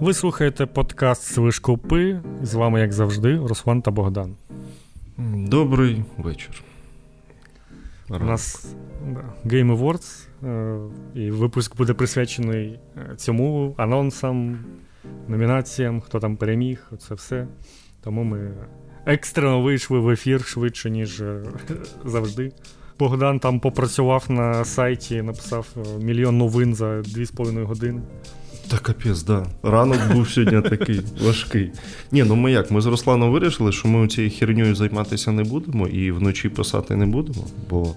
Ви слухаєте подкаст Свишкопи. З вами, як завжди, Руслан та Богдан. Добрий вечір. У нас да, Game Awards, е, і випуск буде присвячений е, цьому анонсам, номінаціям, хто там переміг, це все. Тому ми екстрено вийшли в ефір швидше, ніж е, завжди. Богдан там попрацював на сайті, написав мільйон новин за 2,5 години. Та капець, да. Ранок був сьогодні такий важкий. Ні, ну ми як? Ми з Русланом вирішили, що ми цією хернею займатися не будемо і вночі писати не будемо, бо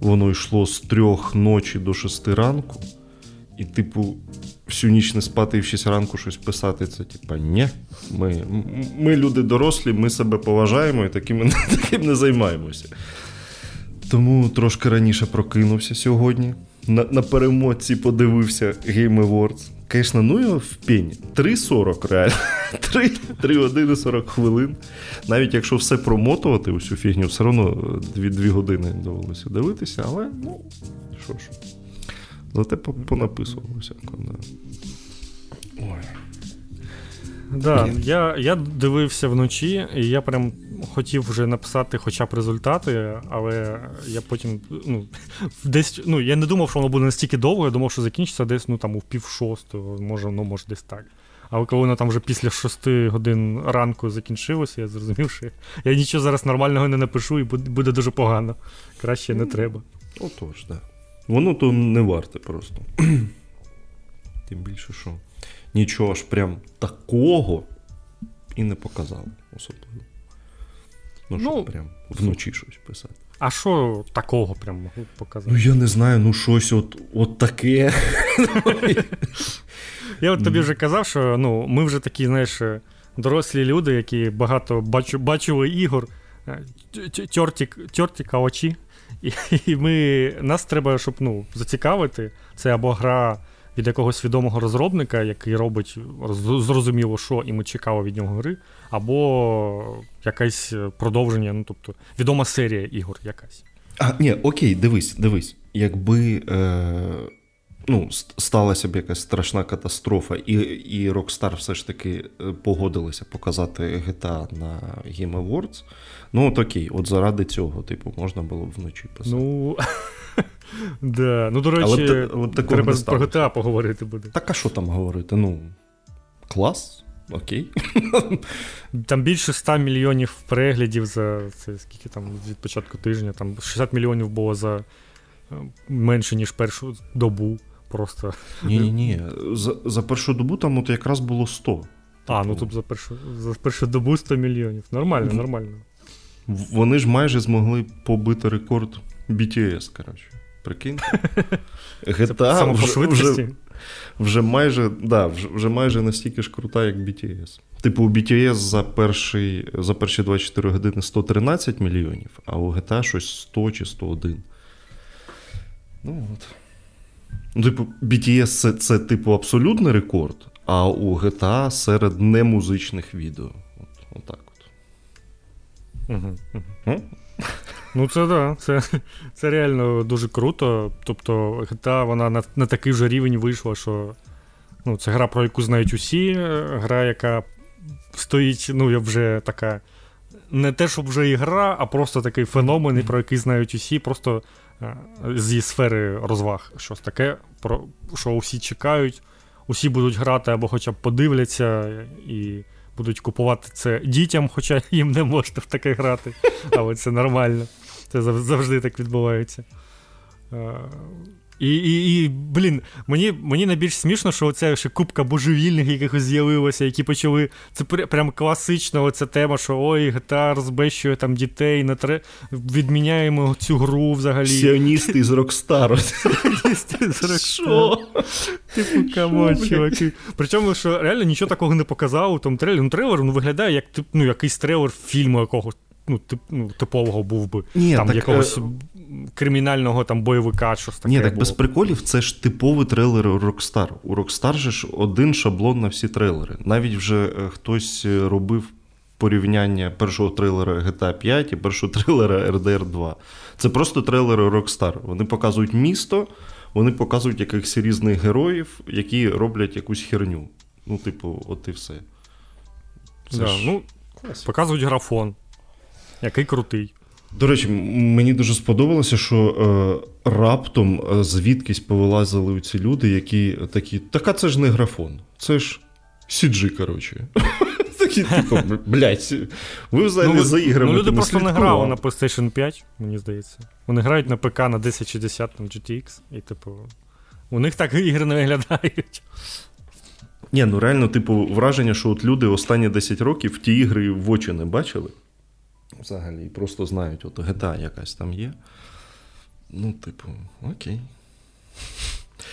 воно йшло з трьох ночі до шести ранку. І, типу, всю ніч не спати і в 6 ранку щось писати, це типа ні. Ми ми люди дорослі, ми себе поважаємо і таким, таким не займаємося. Тому трошки раніше прокинувся сьогодні. На на перемотці подивився Game Awards. Звісно, ну його в пені. 3.40 реально. 3, 3 години 40 хвилин. Навіть якщо все промотувати, усю фігню, все одно 2 2 години довелося дивитися, але ну, що ж. Зате понаписувалося. Да. Ой. Да, я я дивився вночі, і я прям хотів вже написати хоча б результати, але я потім ну, десь ну, я не думав, що воно буде настільки довго, я думав, що закінчиться десь ну, там, у пів шостого, може, ну, може десь так. Але коли воно там вже після шести годин ранку закінчилося, я зрозумів, що я нічого зараз нормального не напишу і буде дуже погано. Краще не треба. Отож, так. Да. Воно то не варте просто. Тим більше, що нічого ж прям такого і не показали особливо. Ну, щоб ну, прям вночі щось писати. А що такого прям можу показати? Ну, я не знаю, ну щось от от таке. Я от тобі вже казав, що ну, ми вже такі, знаєш, дорослі люди, які багато бачу, бачили ігор, е, тьортіка очі. І, і ми, нас треба, щоб ну, зацікавити. Це або гра від якогось відомого розробника, який робить зрозуміло, що і ми чекали від нього гри, або якесь продовження, ну тобто відома серія ігор якась. А, ні, окей, дивись, дивись. Якби е, ну, сталася б якась страшна катастрофа, і і Rockstar все ж таки е, погодилися показати GTA на Game Awards, ну от окей, от заради цього, типу, можна було б вночі писати. Ну, да. ну до речі, треба про GTA поговорити буде. Так а що там говорити? Ну, клас. Окей. Там більше 100 мільйонів переглядів за це скільки там від початку тижня. Там 60 мільйонів було за е, менше, ніж першу добу. Просто. Ні-ні. ні За за першу добу там от якраз було 100. А, ну тобто за першу за першу добу 100 мільйонів. Нормально, нормально. Вони ж майже змогли побити рекорд BTS, коротше. Прикинь. GTA вже, вже, вже майже да, вже, вже майже настільки ж крута, як BTS. Типу, у BTS за перший, за перші 24 години 113 мільйонів, а у GTA щось 100 чи 101. Ну от. Ну, типу, BTS це, це, типу, абсолютний рекорд, а у GTA серед немузичних відео. От, Отак от. Угу, угу. Ну, це да, це це реально дуже круто. Тобто, GTA вона на на такий же рівень вийшла, що ну, це гра, про яку знають усі, гра, яка стоїть, ну, я вже така. Не те, щоб вже і гра, а просто такий феномен, про який знають усі, просто Е, зі сфери розваг щось таке, про що усі чекають, усі будуть грати або хоча б подивляться і будуть купувати це дітям, хоча їм не можна в таке грати. Але це нормально. Це завжди так відбувається. І, і, і блін, мені мені найбільш смішно, що оця ще купка божевільних якихось з'явилася, які почали. Це прям класична оця тема, що ой, GTA розбещує там дітей, не тре... відміняємо цю гру взагалі. Сіоністи з Rockstar-у. Сіоністи з Rockstar-у. Типу, come on, чуваки. Причому, що реально нічого такого не показав у тому трейлері. Ну, трейлер ну, виглядає як ну, якийсь трейлер фільму якогось ну, тип, ну, типового був би Ні, там так, якогось е... кримінального там бойовика. щось таке Ні, так було. без приколів це ж типовий трейлер у Rockstar. У Rockstar же ж один шаблон на всі трейлери. Навіть вже е, хтось е, робив. Порівняння першого трейлера GTA 5 і першого трейлера RDR 2. Це просто трейлери Rockstar. Вони показують місто, вони показують якихось різних героїв, які роблять якусь херню. Ну, типу, от і все. Це да, ж... ну, Показують графон, який крутий. До речі, мені дуже сподобалося, що е, раптом е, звідкись повилазили ці люди, які такі. Так а це ж не графон, це ж CG, коротше. Такі, типу, блядь, ви взагалі ну, за іграми. Ну, люди просто не грали на PlayStation 5, мені здається. Вони грають на ПК на 1060 на GTX, і, типу, у них так ігри не виглядають. Ні, ну реально, типу, враження, що от люди останні 10 років ті ігри в очі не бачили. Взагалі, просто знають, от GTA якась там є. Ну, типу, окей.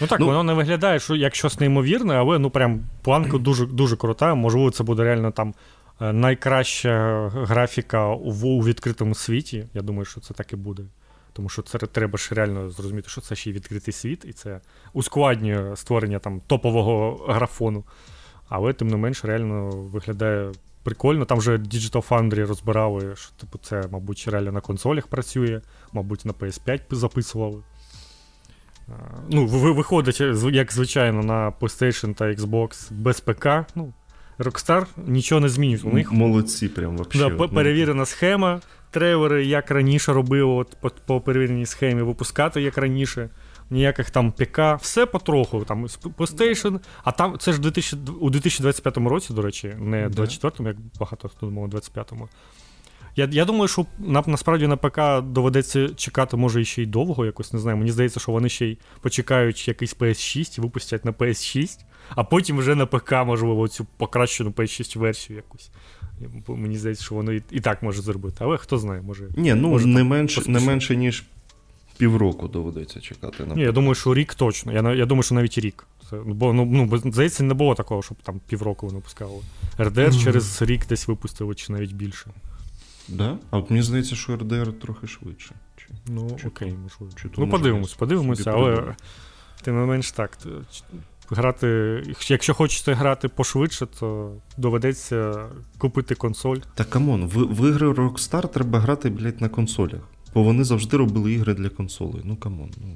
Ну так, ну, воно не виглядає, що як щось неймовірне, але ну прям планка дуже дуже крута. Можливо, це буде реально там е, найкраща графіка у, у відкритому світі. Я думаю, що це так і буде. Тому що це треба ж реально зрозуміти, що це ще й відкритий світ, і це ускладнює створення там топового графону. Але, тим не менш, реально виглядає прикольно. Там вже Digital Foundry розбирали, що типу, це, мабуть, реально на консолях працює, мабуть, на PS5 записували. Ну, Виходить, як звичайно, на PlayStation та Xbox без ПК. Ну, Rockstar нічого не змінює. У них Молодці, прям вообще. Да, ну, перевірена схема трейлери, як раніше робили, от по, по перевіреній схемі, випускати як раніше. Ніяких там ПК, все потроху. Там PlayStation, а там це ж 2000, у 2025 році, до речі, не 24-му, як багато хто думав, у 25-му. Я я думаю, що на, насправді на ПК доведеться чекати, може, ще й довго, якось не знаю. Мені здається, що вони ще й почекають якийсь PS6 і випустять на PS6, а потім вже на ПК, можливо, цю покращену PS6 версію якусь. Мені здається, що воно і, і так може зробити. Але хто знає, може. Ні, ну може, не менше, не менше, ніж півроку доведеться чекати. Ні, я думаю, що рік точно. Я я думаю, що навіть рік. Це, Бо ну, ну, здається, не було такого, щоб там півроку воно пускало. RDR mm-hmm. через рік десь випустили, чи навіть більше. Да? А от мені здається, що RDR трохи швидше. Чи, Ну, чи окей, можливо. Чи ну, подивимось, подивимося, але тим не менш так грати, якщо хочете грати пошвидше, то доведеться купити консоль. Та come on, в, в ігри Rockstar треба грати, блядь, на консолях. Бо вони завжди робили ігри для консолей. Ну come on, ну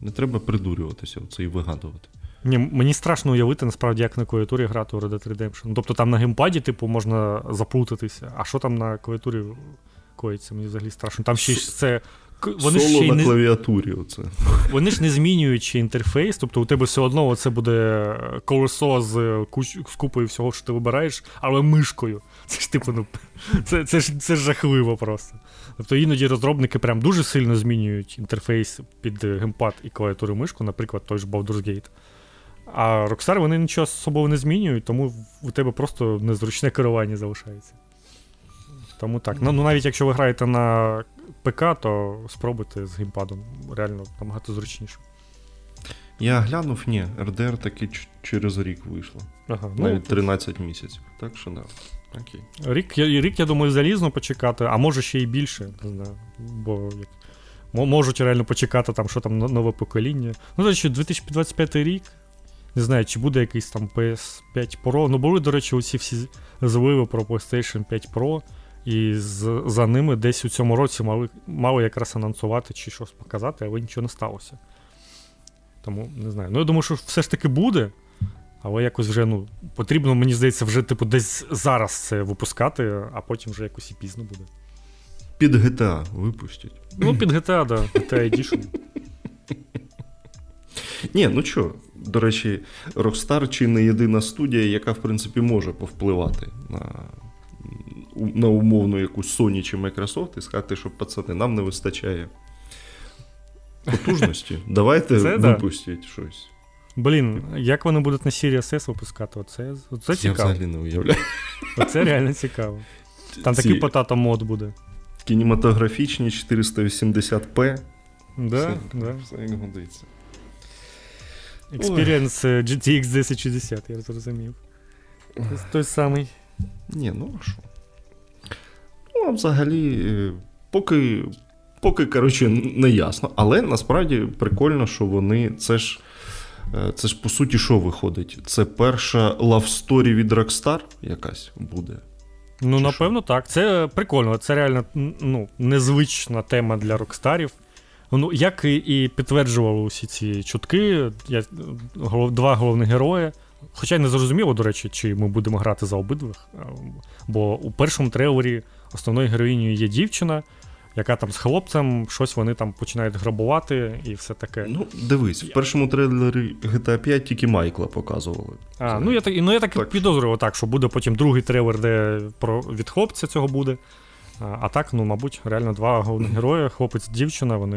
не треба придурюватися це і вигадувати. Ні, Мені страшно уявити, насправді, як на клавіатурі грати у Red Dead Redemption. Тобто там на геймпаді, типу, можна заплутатися, а що там на клавіатурі коїться, мені взагалі страшно. Там ще це вони Соло ще на не... клавіатурі. Оце. Вони ж не змінюючи інтерфейс, тобто у тебе все одно це буде колесо з куч... з купою всього, що ти вибираєш, але мишкою. Це ж типу, ну, це це, ж це ж жахливо просто. Тобто іноді розробники прям дуже сильно змінюють інтерфейс під геймпад і клавіатуру мишку, наприклад, той ж Baldur's Gate. А Rockstar вони нічого особливо не змінюють, тому у тебе просто незручне керування залишається. Тому так. Ну, ну навіть якщо ви граєте на ПК, то спробуйте з геймпадом. Реально набагато зручніше. Я глянув, ні, RDR таки через рік вийшло. Ага, ну, 13 місяців. Так що да. Окей. Рік, рік, я думаю, залізно почекати, а може ще й більше. Не знаю. Бо можуть реально почекати, там, що там нове покоління. Ну, до речі, 2025 рік. Не знаю, чи буде якийсь там PS5 Pro. Ну, були, до речі, усі всі зливи про PlayStation 5 Pro. І з, за ними десь у цьому році мали мали якраз анонсувати чи щось показати, але нічого не сталося. Тому не знаю. Ну, я думаю, що все ж таки буде, але якось вже ну, потрібно, мені здається, вже типу, десь зараз це випускати, а потім вже якось і пізно буде. Під GTA випустять. Ну, під GTA, да, GTA Edition. Ні, ну що, до речі, Rockstar чи не єдина студія, яка, в принципі, може повпливати на на умовну якусь Sony чи Microsoft і сказати, що пацани, нам не вистачає потужності. Давайте Це, випустіть да. щось. Блін, як вони будуть на Series S випускати? Оце, оце цікаво. Я взагалі не уявляю. Оце реально цікаво. Там Ці... такий потато мод буде. Кінематографічні 480p. Да, все, да. все як годиться. Experience GTX 1060, я зрозумів. Той самий. Ні, ну а що? Ну, взагалі, е, поки, поки коротше, не ясно. Але насправді прикольно, що вони це ж. Е, це ж по суті, що виходить? Це перша love story від Rockstar якась буде. Ну, Чи напевно, що? так. Це прикольно. Це реально ну, незвична тема для Рокстарів. Ну, Як і підтверджували усі ці чутки, я, два головні герої Хоча й не зрозуміло, до речі, чи ми будемо грати за обидвих. Бо у першому трейлері основною героїнею є дівчина, яка там з хлопцем щось вони там починають грабувати і все таке. Ну, дивись, в першому трейлері GTA 5 тільки Майкла показували. А, Ну я так ну, я так, так. підозрював так, що буде потім другий трейлер, де про від хлопця цього буде. А, а так, ну, мабуть, реально два головних герої, хлопець дівчина, вони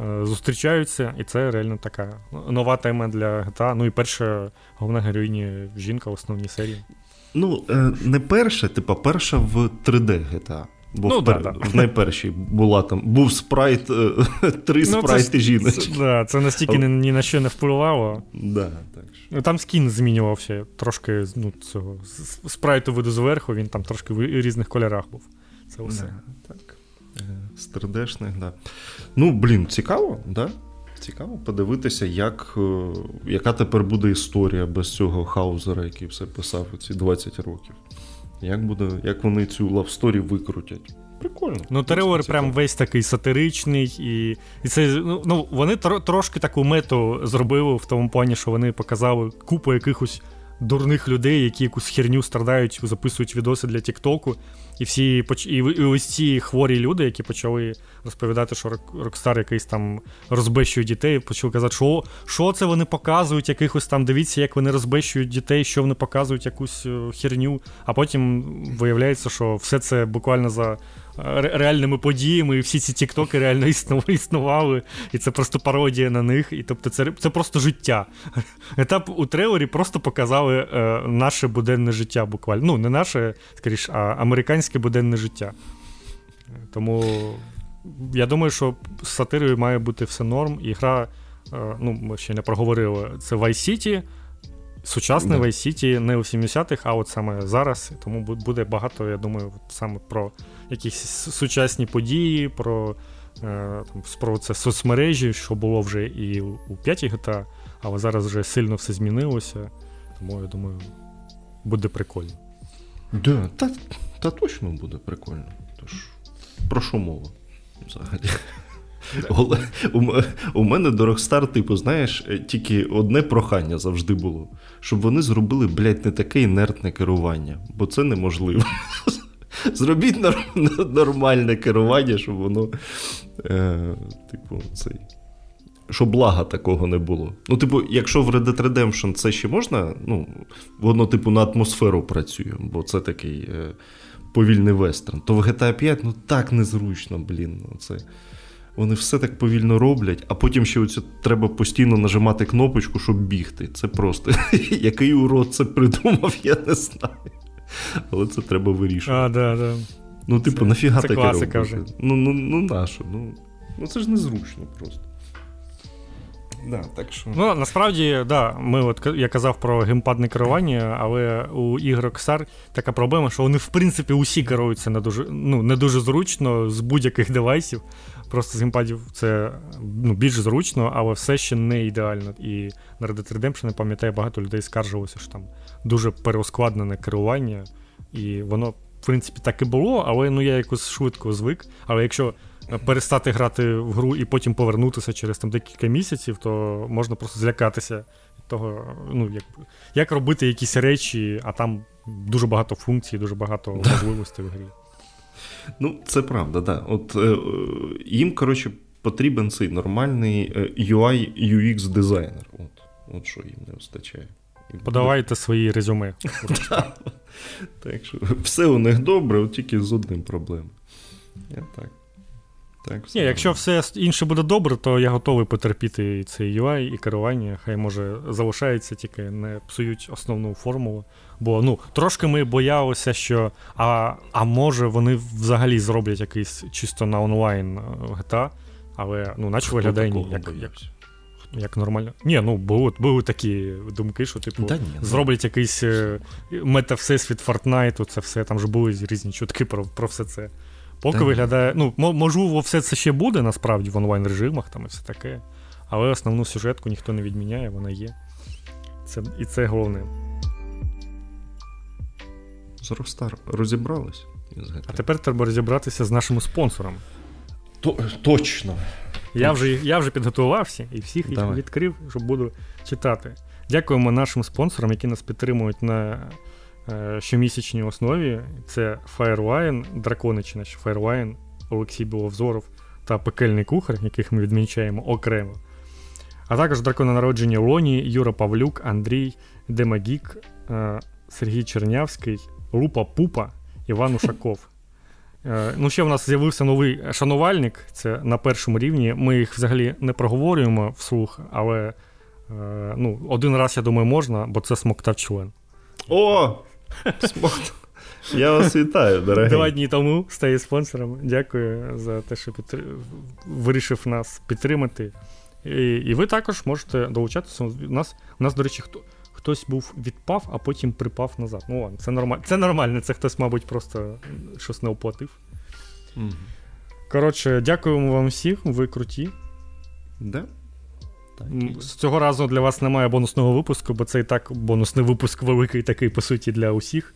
е, зустрічаються, і це реально така нова тема для GTA. Ну і перша головна героїня жінка в основній серії. Ну, е, не перша, типа перша в 3D GTA. Бо ну, в, да, да. в найпершій була там був спрайт, е, три ну, спрайти жіночки. Це, да, це настільки ні, ні на що не впливало. Да, так що. Ну, там скін змінювався трошки ну, цього спрайту виду зверху, він там трошки в різних кольорах був. Це все. Да, так. Сердешних, да. Ну, блін, цікаво, да? Цікаво подивитися, як, е, яка тепер буде історія без цього хаузера, який все писав ці 20 років. Як буде, як вони цю love story викрутять? Прикольно. Ну, трейлер прям весь такий сатиричний, і і це ну, вони вони трошки таку мету зробили в тому плані, що вони показали купу якихось дурних людей, які якусь херню страдають, записують відоси для Тіктоку. І всі і, і ось ці хворі люди, які почали розповідати, що Рокстар якийсь там розбещує дітей, почали казати, що що це вони показують, якихось там, дивіться, як вони розбещують дітей, що вони показують якусь е, херню. А потім виявляється, що все це буквально за реальними подіями, і всі ці тіктоки реально існували, і це просто пародія на них. І тобто це це просто життя. Етап у трейлері просто показали е, наше буденне життя буквально. Ну, не наше, скоріш, а американське буденне життя. Тому я думаю, що з сатирою має бути все норм, і гра, е, ну, ми ще не проговорили, це Vice City. Сучасний. Vice City не у 70-х, а от саме зараз. Тому буде багато, я думаю, саме про якісь сучасні події, про е, там, про це соцмережі, що було вже і у 5 GTA, але зараз вже сильно все змінилося. Тому я думаю, буде прикольно. Да, Та та точно буде прикольно. Тож, про що мова взагалі? У мене до Rockstar, типу, знаєш, е, тільки одне прохання завжди було, щоб вони зробили, блядь, не таке інертне керування, бо це неможливо. Зробіть нормальне керування, щоб воно. е, Типу, цей. Щоб блага такого не було. Ну, типу, якщо в Red Dead Redemption це ще можна, ну, воно, типу, на атмосферу працює, бо це такий е, повільний вестерн, то в GTA 5 ну так незручно, блін. Ну, це... Вони все так повільно роблять, а потім ще оце треба постійно нажимати кнопочку, щоб бігти. Це просто який урод це придумав, я не знаю. Але це треба вирішувати. А, да, да. Ну, типу, це, нафіга це таке робити? Вже. Ну, ну, ну нащо? Ну, ну це ж незручно просто. Да, так що... Ну, насправді, да, ми от я казав про геймпадне керування, але у ігор Rockstar така проблема, що вони, в принципі, усі керуються не дуже ну, не дуже зручно з будь-яких девайсів. Просто з геймпадів це ну, більш зручно, але все ще не ідеально. І на Red Dead Redemption, я пам'ятаю, багато людей скаржилося, що там дуже переоскладнене керування, і воно, в принципі, так і було, але ну, я якось швидко звик. Але якщо перестати грати в гру і потім повернутися через там декілька місяців, то можна просто злякатися від того, ну, як як робити якісь речі, а там дуже багато функцій, дуже багато можливостей в грі. Ну, це правда, да. От е, їм, коротше, потрібен цей нормальний UI UX дизайнер. От, От що їм не вистачає. Подавайте свої резюме. Так що все у них добре, тільки з одним проблемою. Я так. Так, все Ні, Якщо все інше буде добре, то я готовий потерпіти цей UI і керування. Хай може залишається, тільки не псують основну формулу. Бо ну, трошки ми боялися, що а а може вони взагалі зроблять якийсь чисто на онлайн е, GTA, але ну, наче виглядає ні, як, як як нормально. Ні, ну були були такі думки, що типу да ні, ну. зроблять якийсь е, мета-всесвіт Фортнайту, це все, там ж були різні чутки про про все це. Поки да виглядає. Ну, можливо, все це ще буде насправді в онлайн режимах там і все таке. Але основну сюжетку ніхто не відміняє, вона є. Це, І це головне. З Rockstar розібрались. А тепер треба розібратися з нашими спонсорами. То, Точно. Я вже я вже підготувався і всіх їх відкрив, щоб буду читати. Дякуємо нашим спонсорам, які нас підтримують на е, щомісячній основі. Це Firewine, Драконичина, Firewine, Олексій Біловзоров та пекельний кухар, яких ми відмічаємо окремо. А також дракони народження Лоні, Юра Павлюк, Андрій, Демагік, е, Сергій Чернявський, Лупа Пупа, Іван Ушаков. Е, ну, ще в нас з'явився новий шанувальник, це на першому рівні. Ми їх взагалі не проговорюємо вслух, але е, ну, один раз, я думаю, можна, бо це смоктав член. О! Смоктав. Я вас вітаю, дорогі. Два дні тому стає спонсором. Дякую за те, що підтр... вирішив нас підтримати. І і ви також можете долучатися. У нас, у нас до речі, хто, хтось був відпав, а потім припав назад. Ну ладно, це нормально. Це нормально, це хтось, мабуть, просто щось не оплатив. Mm. Коротше, дякуємо вам всіх, ви круті. Да? Так, З цього разу для вас немає бонусного випуску, бо це і так бонусний випуск великий, такий, по суті, для усіх.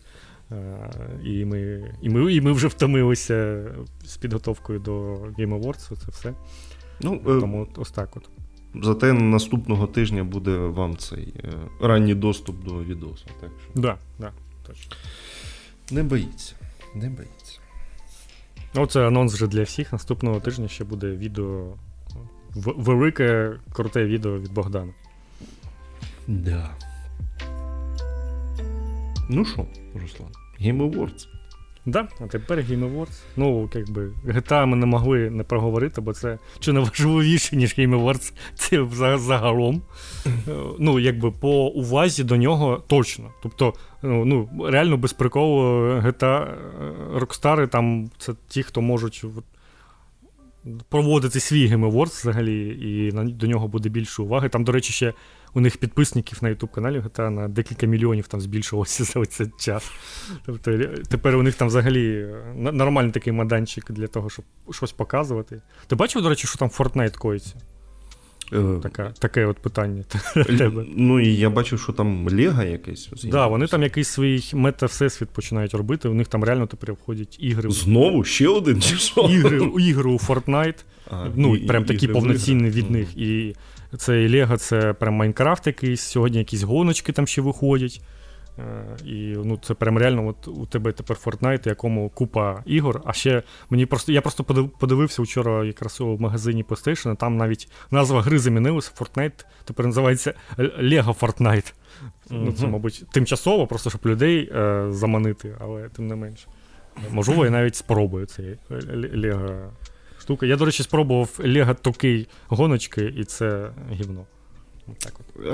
І ми і ми, і ми вже втомилися з підготовкою до Game Awards, це все. Ну, Тому ось так от. Зате наступного тижня буде вам цей е, ранній доступ до відосу. Так що... Да, да, точно. Не боїться. Не боїться. Ну, це анонс вже для всіх. Наступного тижня ще буде відео. Велике, круте відео від Богдана. Да. Ну що, Руслан? Game Awards. Да, а тепер Game Awards. Ну, якби GTA ми не могли не проговорити, бо це чи не важливіше, ніж Game Awards, це загалом. Ну, якби по увазі до нього точно. Тобто, ну, ну реально без приколу GTA Rockstar, там це ті, хто можуть проводити свій Game Awards взагалі, і до нього буде більше уваги. Там, до речі, ще у них підписників на YouTube каналі GTA на декілька мільйонів там збільшилося за цей час. Тобто тепер у них там взагалі е, нормальний такий маданчик для того, щоб щось показувати. Ти бачив, до речі, що там Fortnite коїться? Е, Така, Таке от питання. тебе. Ну і я бачив, що там Лего якесь. Так, да, вони там якийсь свій мета-всесвіт починають робити. У них там реально тепер входять ігри. Знову ще один чи що? Ігри ігри у Fortnite. А, ну, і, прям і, такі повноцінні від них. І це Лего, це прям Майнкрафт якийсь, сьогодні якісь гоночки там ще виходять. Е, і ну, це прям реально от у тебе тепер Fortnite, якому купа ігор. А ще мені просто я просто подивився вчора якраз у магазині PlayStation, там навіть назва гри замінилася. Fortnite тепер називається Lego Fortnite. Uh-huh. Ну, Це, мабуть, тимчасово, просто щоб людей е, заманити, але тим не менше. Можливо, я навіть спробую цей Lego штука. Я, до речі, спробував Lego Токей гоночки, і це гівно. Так от.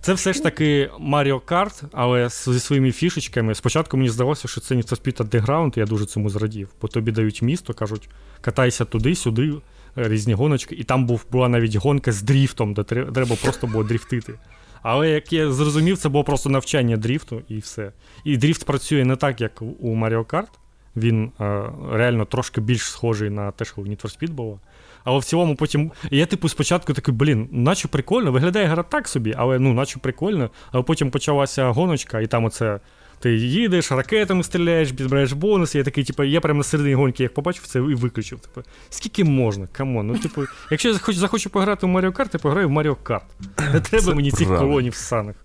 Це все ж таки Mario Kart, але зі своїми фішечками. Спочатку мені здалося, що це for Speed Underground, і я дуже цьому зрадів. Бо тобі дають місто, кажуть, катайся туди-сюди, різні гоночки, і там був, була навіть гонка з дріфтом, де треба просто було дріфтити. Але як я зрозумів, це було просто навчання дріфту і все. І дріфт працює не так, як у Mario Kart. Він е, реально трошки більш схожий на те, що в Need for Speed було. Але в цілому потім. я, типу, спочатку такий, блін, наче прикольно, виглядає гра так собі, але ну, наче прикольно. Але потім почалася гоночка, і там оце. Ти їдеш, ракетами стріляєш, збираєш бонуси. Я такий, типу, я прямо на середині гонки як побачив це і виключив. Типу, скільки можна? Come on. Ну, типу, якщо я захочу, захочу пограти в Mario Kart, я пограю в Mario Kart. Не треба це мені цих колонів саних.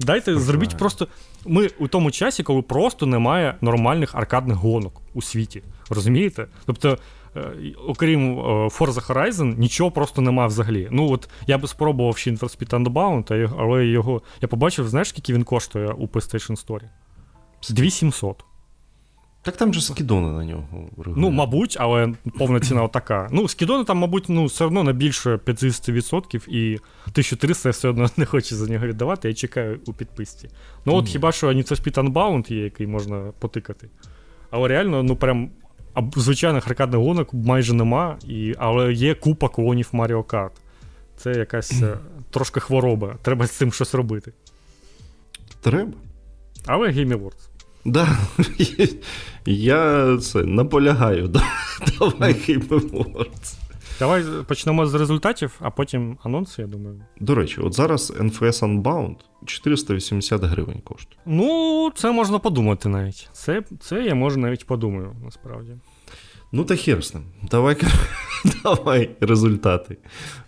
Дайте, зробіть просто. Ми у тому часі, коли просто немає нормальних аркадних гонок у світі. Розумієте? Тобто Е, окрім е, Forza Horizon, нічого просто нема взагалі. Ну от я би спробував ще Need for Speed Unbound, але його. Я побачив, знаєш, скільки він коштує у PlayStation Store? 2700. Так там же скидони на нього. Регулярно. Ну, мабуть, але повна ціна така. Ну, скидони там, мабуть, ну, все одно на більше 50% і 1300 я все одно не хочу за нього віддавати, я чекаю у підписці. Ну, от mm. хіба що Need for Speed Unbound є, який можна потикати. Але реально, ну прям звичайних аркадних гонок майже нема, і, але є купа клонів Mario Kart. Це якась е, трошки хвороба. Треба з цим щось робити. Треба. Але Game Awards. Да. Я це наполягаю. Давай Game Давай почнемо з результатів, а потім анонси, я думаю. До речі, от зараз NFS Unbound 480 гривень коштує. Ну, це можна подумати навіть. Це це я можу навіть подумаю, насправді. Ну, та хер з ним. Давай давай результати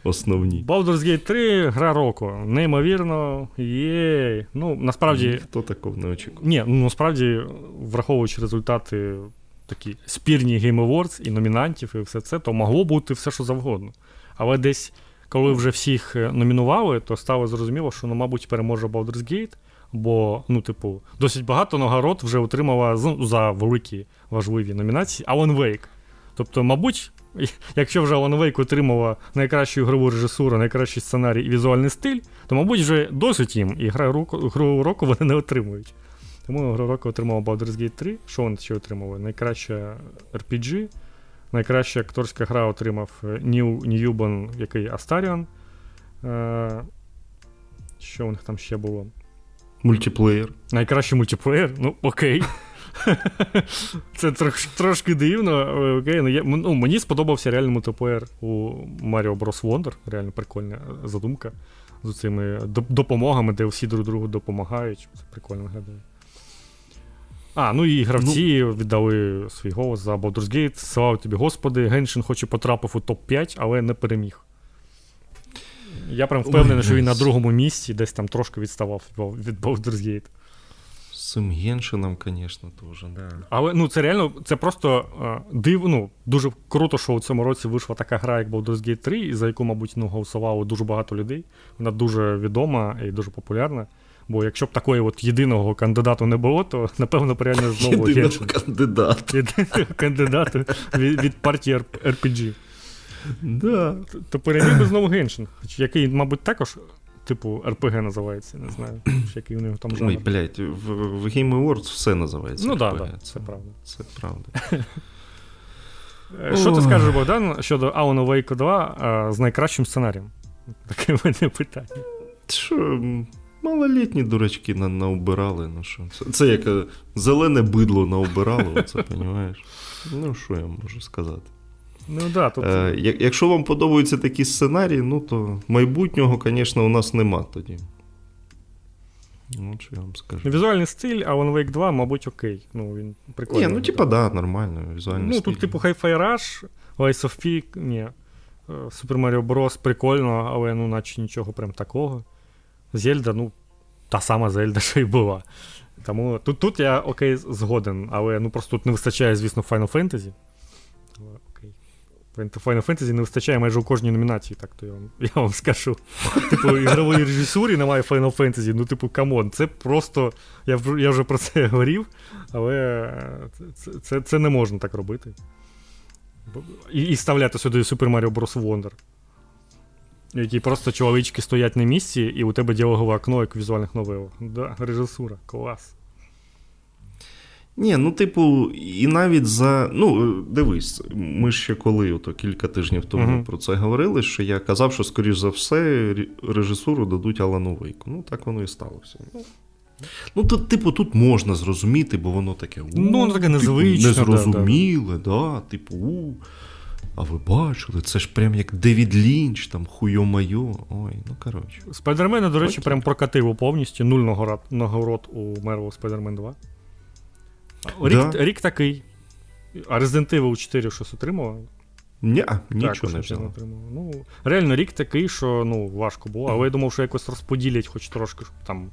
основні. Baldur's Gate 3 гра року. Неймовірно, єй. Ну, насправді. Хто такого не очікував? Ні, ну насправді, враховуючи результати такі спірні Game Awards і номінантів, і все це, то могло бути все, що завгодно. Але десь, коли вже всіх е, номінували, то стало зрозуміло, що, ну, мабуть, переможе Baldur's Gate. Бо, ну, типу, досить багато нагород вже отримала за великі важливі номінації Alan Wake. Тобто, мабуть, якщо вже Alan Wake отримала найкращу ігрову режисуру, найкращий сценарій і візуальний стиль, то, мабуть, вже досить їм, і гру року вони не отримують. Тому гру року отримала Baldur's Gate 3. Що вони ще отримали? Найкраща RPG, найкраща акторська гра отримав Нью Ньюбан, який Астаріон. Е, що у них там ще було? Мультиплеєр. Найкращий мультиплеєр? Ну, окей. Це трош, трошки дивно. окей. Ну, я, ну, Мені сподобався реально мультиплеєр у Mario Bros. Wonder. Реально прикольна задумка з цими допомогами, де всі друг другу допомагають. Це прикольно виглядає. А, ну і гравці ну, віддали свій голос за Baldur's Gate. Слава тобі, Господи, Геншин хоч і потрапив у топ-5, але не переміг. Я прям впевнений, що він на другому місці десь там трошки відставав від Baldur's Gate. Цим Геншином, звісно, теж, да. Але ну, це реально це просто uh, див, ну, дуже круто, що у цьому році вийшла така гра, як Baldur's Gate 3, за яку, мабуть, ну, голосувало дуже багато людей. Вона дуже відома і дуже популярна. Бо якщо б такої от єдиного кандидату не було, то напевно реально знову Єдиного кандидата. Єдиного кандидату від, від партії RPG. Да. То переміг би знову Геншин, який, мабуть, також. Типу, РПГ називається, не знаю, який у нього там жанр. Ой, блядь, в, в Game Awards все називається. Ну так, да, да, це правда. Це правда. Що ти скажеш, Богдан, щодо Alan Wake 2 з найкращим сценарієм? Таке в мене питання. Що, малолітні дурачки на, наубирали, ну що. Це, це як е, зелене бидло наубирало, оце, розумієш? Ну, що я можу сказати? Ну, да, тут... Е, Якщо вам подобаються такі сценарії, ну то майбутнього, звісно, у нас нема тоді. Ну, що я вам скажу. Візуальний стиль, Alan Wake 2, мабуть, окей. Ну, він прикольний. Ні, ну, типа, да, нормально. Візуальний ну, стиль. тут, типу, Hi-Fi Rush, Lies of P, ні. Е, Super Mario Bros. прикольно, але ну, наче нічого прям такого. Зельда, ну, та сама Зельда, що й була. Тому тут тут я окей згоден, але ну просто тут не вистачає, звісно, Final Fantasy. Final Fantasy не вистачає майже у кожній номінації, так то я вам я вам скажу. Типу, ігрової режисурі немає Final Fantasy, ну, типу, come on, це просто. Я я вже про це говорив, але це це, це не можна так робити. І і вставляти сюди Super Mario Bros. Wonder. Які просто чоловічки стоять на місці, і у тебе діалогове окно, як у візуальних новелах. Да, Режисура, клас. Ні, ну, типу, і навіть за. Ну, дивись, ми ще коли ото кілька тижнів тому uh-huh. про це говорили, що я казав, що, скоріш за все, режисуру дадуть Алану Вейку. Ну, так воно і сталося. Ну, тут, типу, тут можна зрозуміти, бо воно таке. Ну, воно таке незвичне. Типу, незрозуміле, да, да. типу, у. А ви бачили, це ж прям як Девід Лінч, там хуйо-майо. Ой, ну коротше. Спайдермена, до речі, прям прокатив повністю нуль нагород у Marvel Spider-Man 2. Рік да. рік такий. А Resident Evil 4 щось отримував? Ні, нічого не взяв. Ну, Реально рік такий, що ну, важко було, але я думав, що якось розподілять хоч трошки, щоб там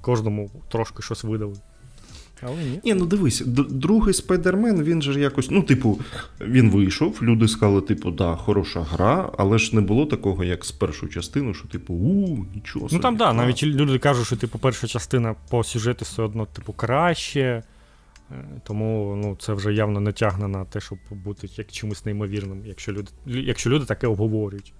кожному трошки щось видали. Але ні. Ні, ну дивись, другий Spider-Man, він же якось, ну, типу, він вийшов, люди сказали, типу, да, хороша гра, але ж не було такого, як з першої частини, що, типу, у, нічого. Ну там, да, навіть люди кажуть, що типу, перша частина по сюжету все одно, типу, краще. Е, тому ну, це вже явно не тягне на те, щоб бути як чимось неймовірним, якщо люди якщо люди таке обговорюють.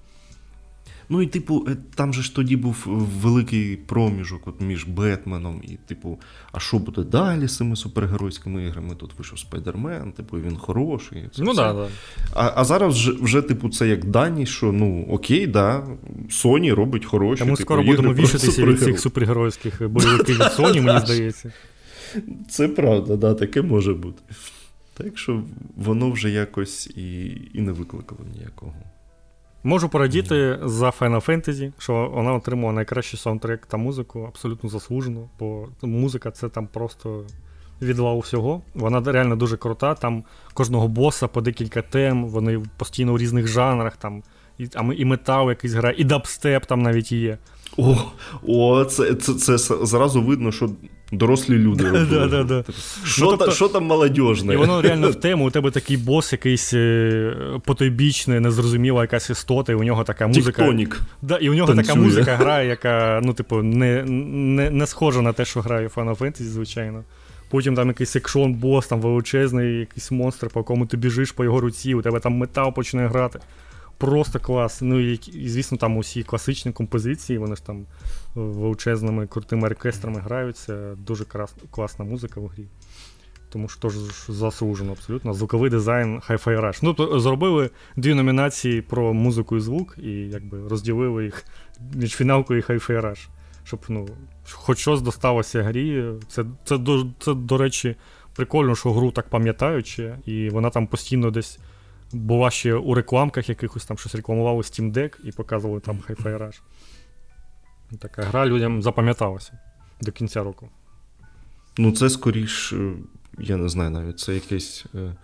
Ну і, типу, е, там же ж тоді був великий проміжок от між Бетменом і, типу, а що буде далі з цими супергеройськими іграми? Тут вийшов Спайдермен, типу, він хороший. Це ну, да, да. А а зараз вже, вже, типу, це як дані, що ну окей, да, Sony робить хороші. Та ми типу, скоро будемо вішатися від цих супергеройських бойовиків від Sony, мені здається. Це правда, да, таке може бути. Так що воно вже якось і і не викликало ніякого. Можу порадіти mm. за Final Fantasy, що вона отримала найкращий саундтрек та музику, абсолютно заслужено, бо музика це там просто відвал всього. Вона реально дуже крута. Там кожного боса по декілька тем, вони постійно у різних жанрах, там і і метал якийсь грає, і дабстеп там навіть є. О, о, це це, це зразу видно, що дорослі люди. Да, да, да. Що ну, тобто, там молодіжне? І воно реально в тему. У тебе такий бос, якийсь е, потойбічний, незрозуміла якась істота, і у нього така музика. Да, І у нього танцює. така музика грає, яка ну, типу, не не, не схожа на те, що грає Final Fantasy, звичайно. Потім там якийсь екшон бос, там величезний, якийсь монстр, по якому ти біжиш по його руці, у тебе там метал почне грати. Просто клас. Ну і, звісно, там усі класичні композиції, вони ж там величезними крутими оркестрами граються. Дуже крас, класна музика в грі. Тому що теж заслужено абсолютно. Звуковий дизайн Hi-Fi Rush. Ну, то зробили дві номінації про музику і звук, і якби розділили їх між фіналкою і Hi-Fi Rush. Щоб ну, хоч щось досталося грі. Це, це, це, це, до речі, прикольно, що гру так пам'ятаючи, і вона там постійно десь була ще у рекламках якихось там щось рекламували Steam Deck і показували там Hi-Fi Rush. Така гра людям запам'яталася до кінця року. Ну, це скоріш, е, я не знаю навіть, це якесь. Е...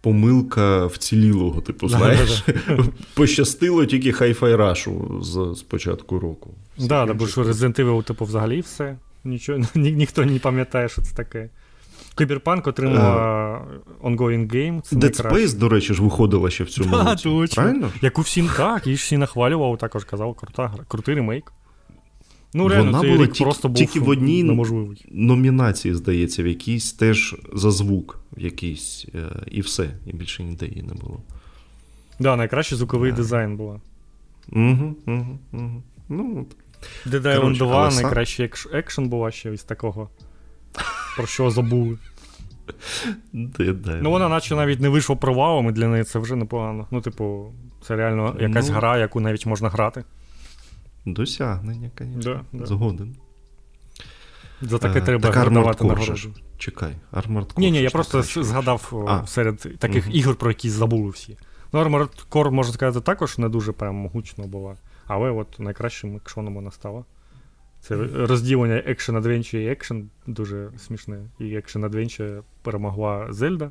Помилка вцілілого, типу, знаєш, пощастило тільки Hi-Fi Rush з, з початку року. Так, да, бо що Resident Evil, типу, взагалі все. Нічого, ні, Ніхто не пам'ятає, що це таке. Кіберпанк отримала uh, Ongoing Game. Це Dead Space, до речі, ж виходила ще в цьому да, році. Точно. Правильно? Яку всім так, її ж всі нахвалював, також казав, крута, крутий ремейк. Ну, реально, Вона цей була рік тільки, просто був тільки в одній неможливий. номінації, здається, в якійсь теж за звук, в якийсь, е, і все, і більше ніде її не було. Так, да, найкращий звуковий yeah. дизайн була. Угу, угу, угу. Ну, Dead Island 2 найкращий екшен була ще із такого. Про що забули. Ну, вона наче навіть не вийшла провалом, і для неї це вже непогано. Ну, типу, це реально якась ну, гра, яку навіть можна грати. Досягнення, звісно. Да, Згоден. За таке а, треба так давати нагороду. Чекай, Armored Core. Ні, ні, я просто так, згадав а. серед таких угу. ігор, про які забули всі. Ну, Armored Core, можна сказати, також не дуже прям гучно була. Але от найкращим екшоном вона стала. Це розділення Action Adventure і Action дуже смішне. І Action Adventure перемогла Зельда.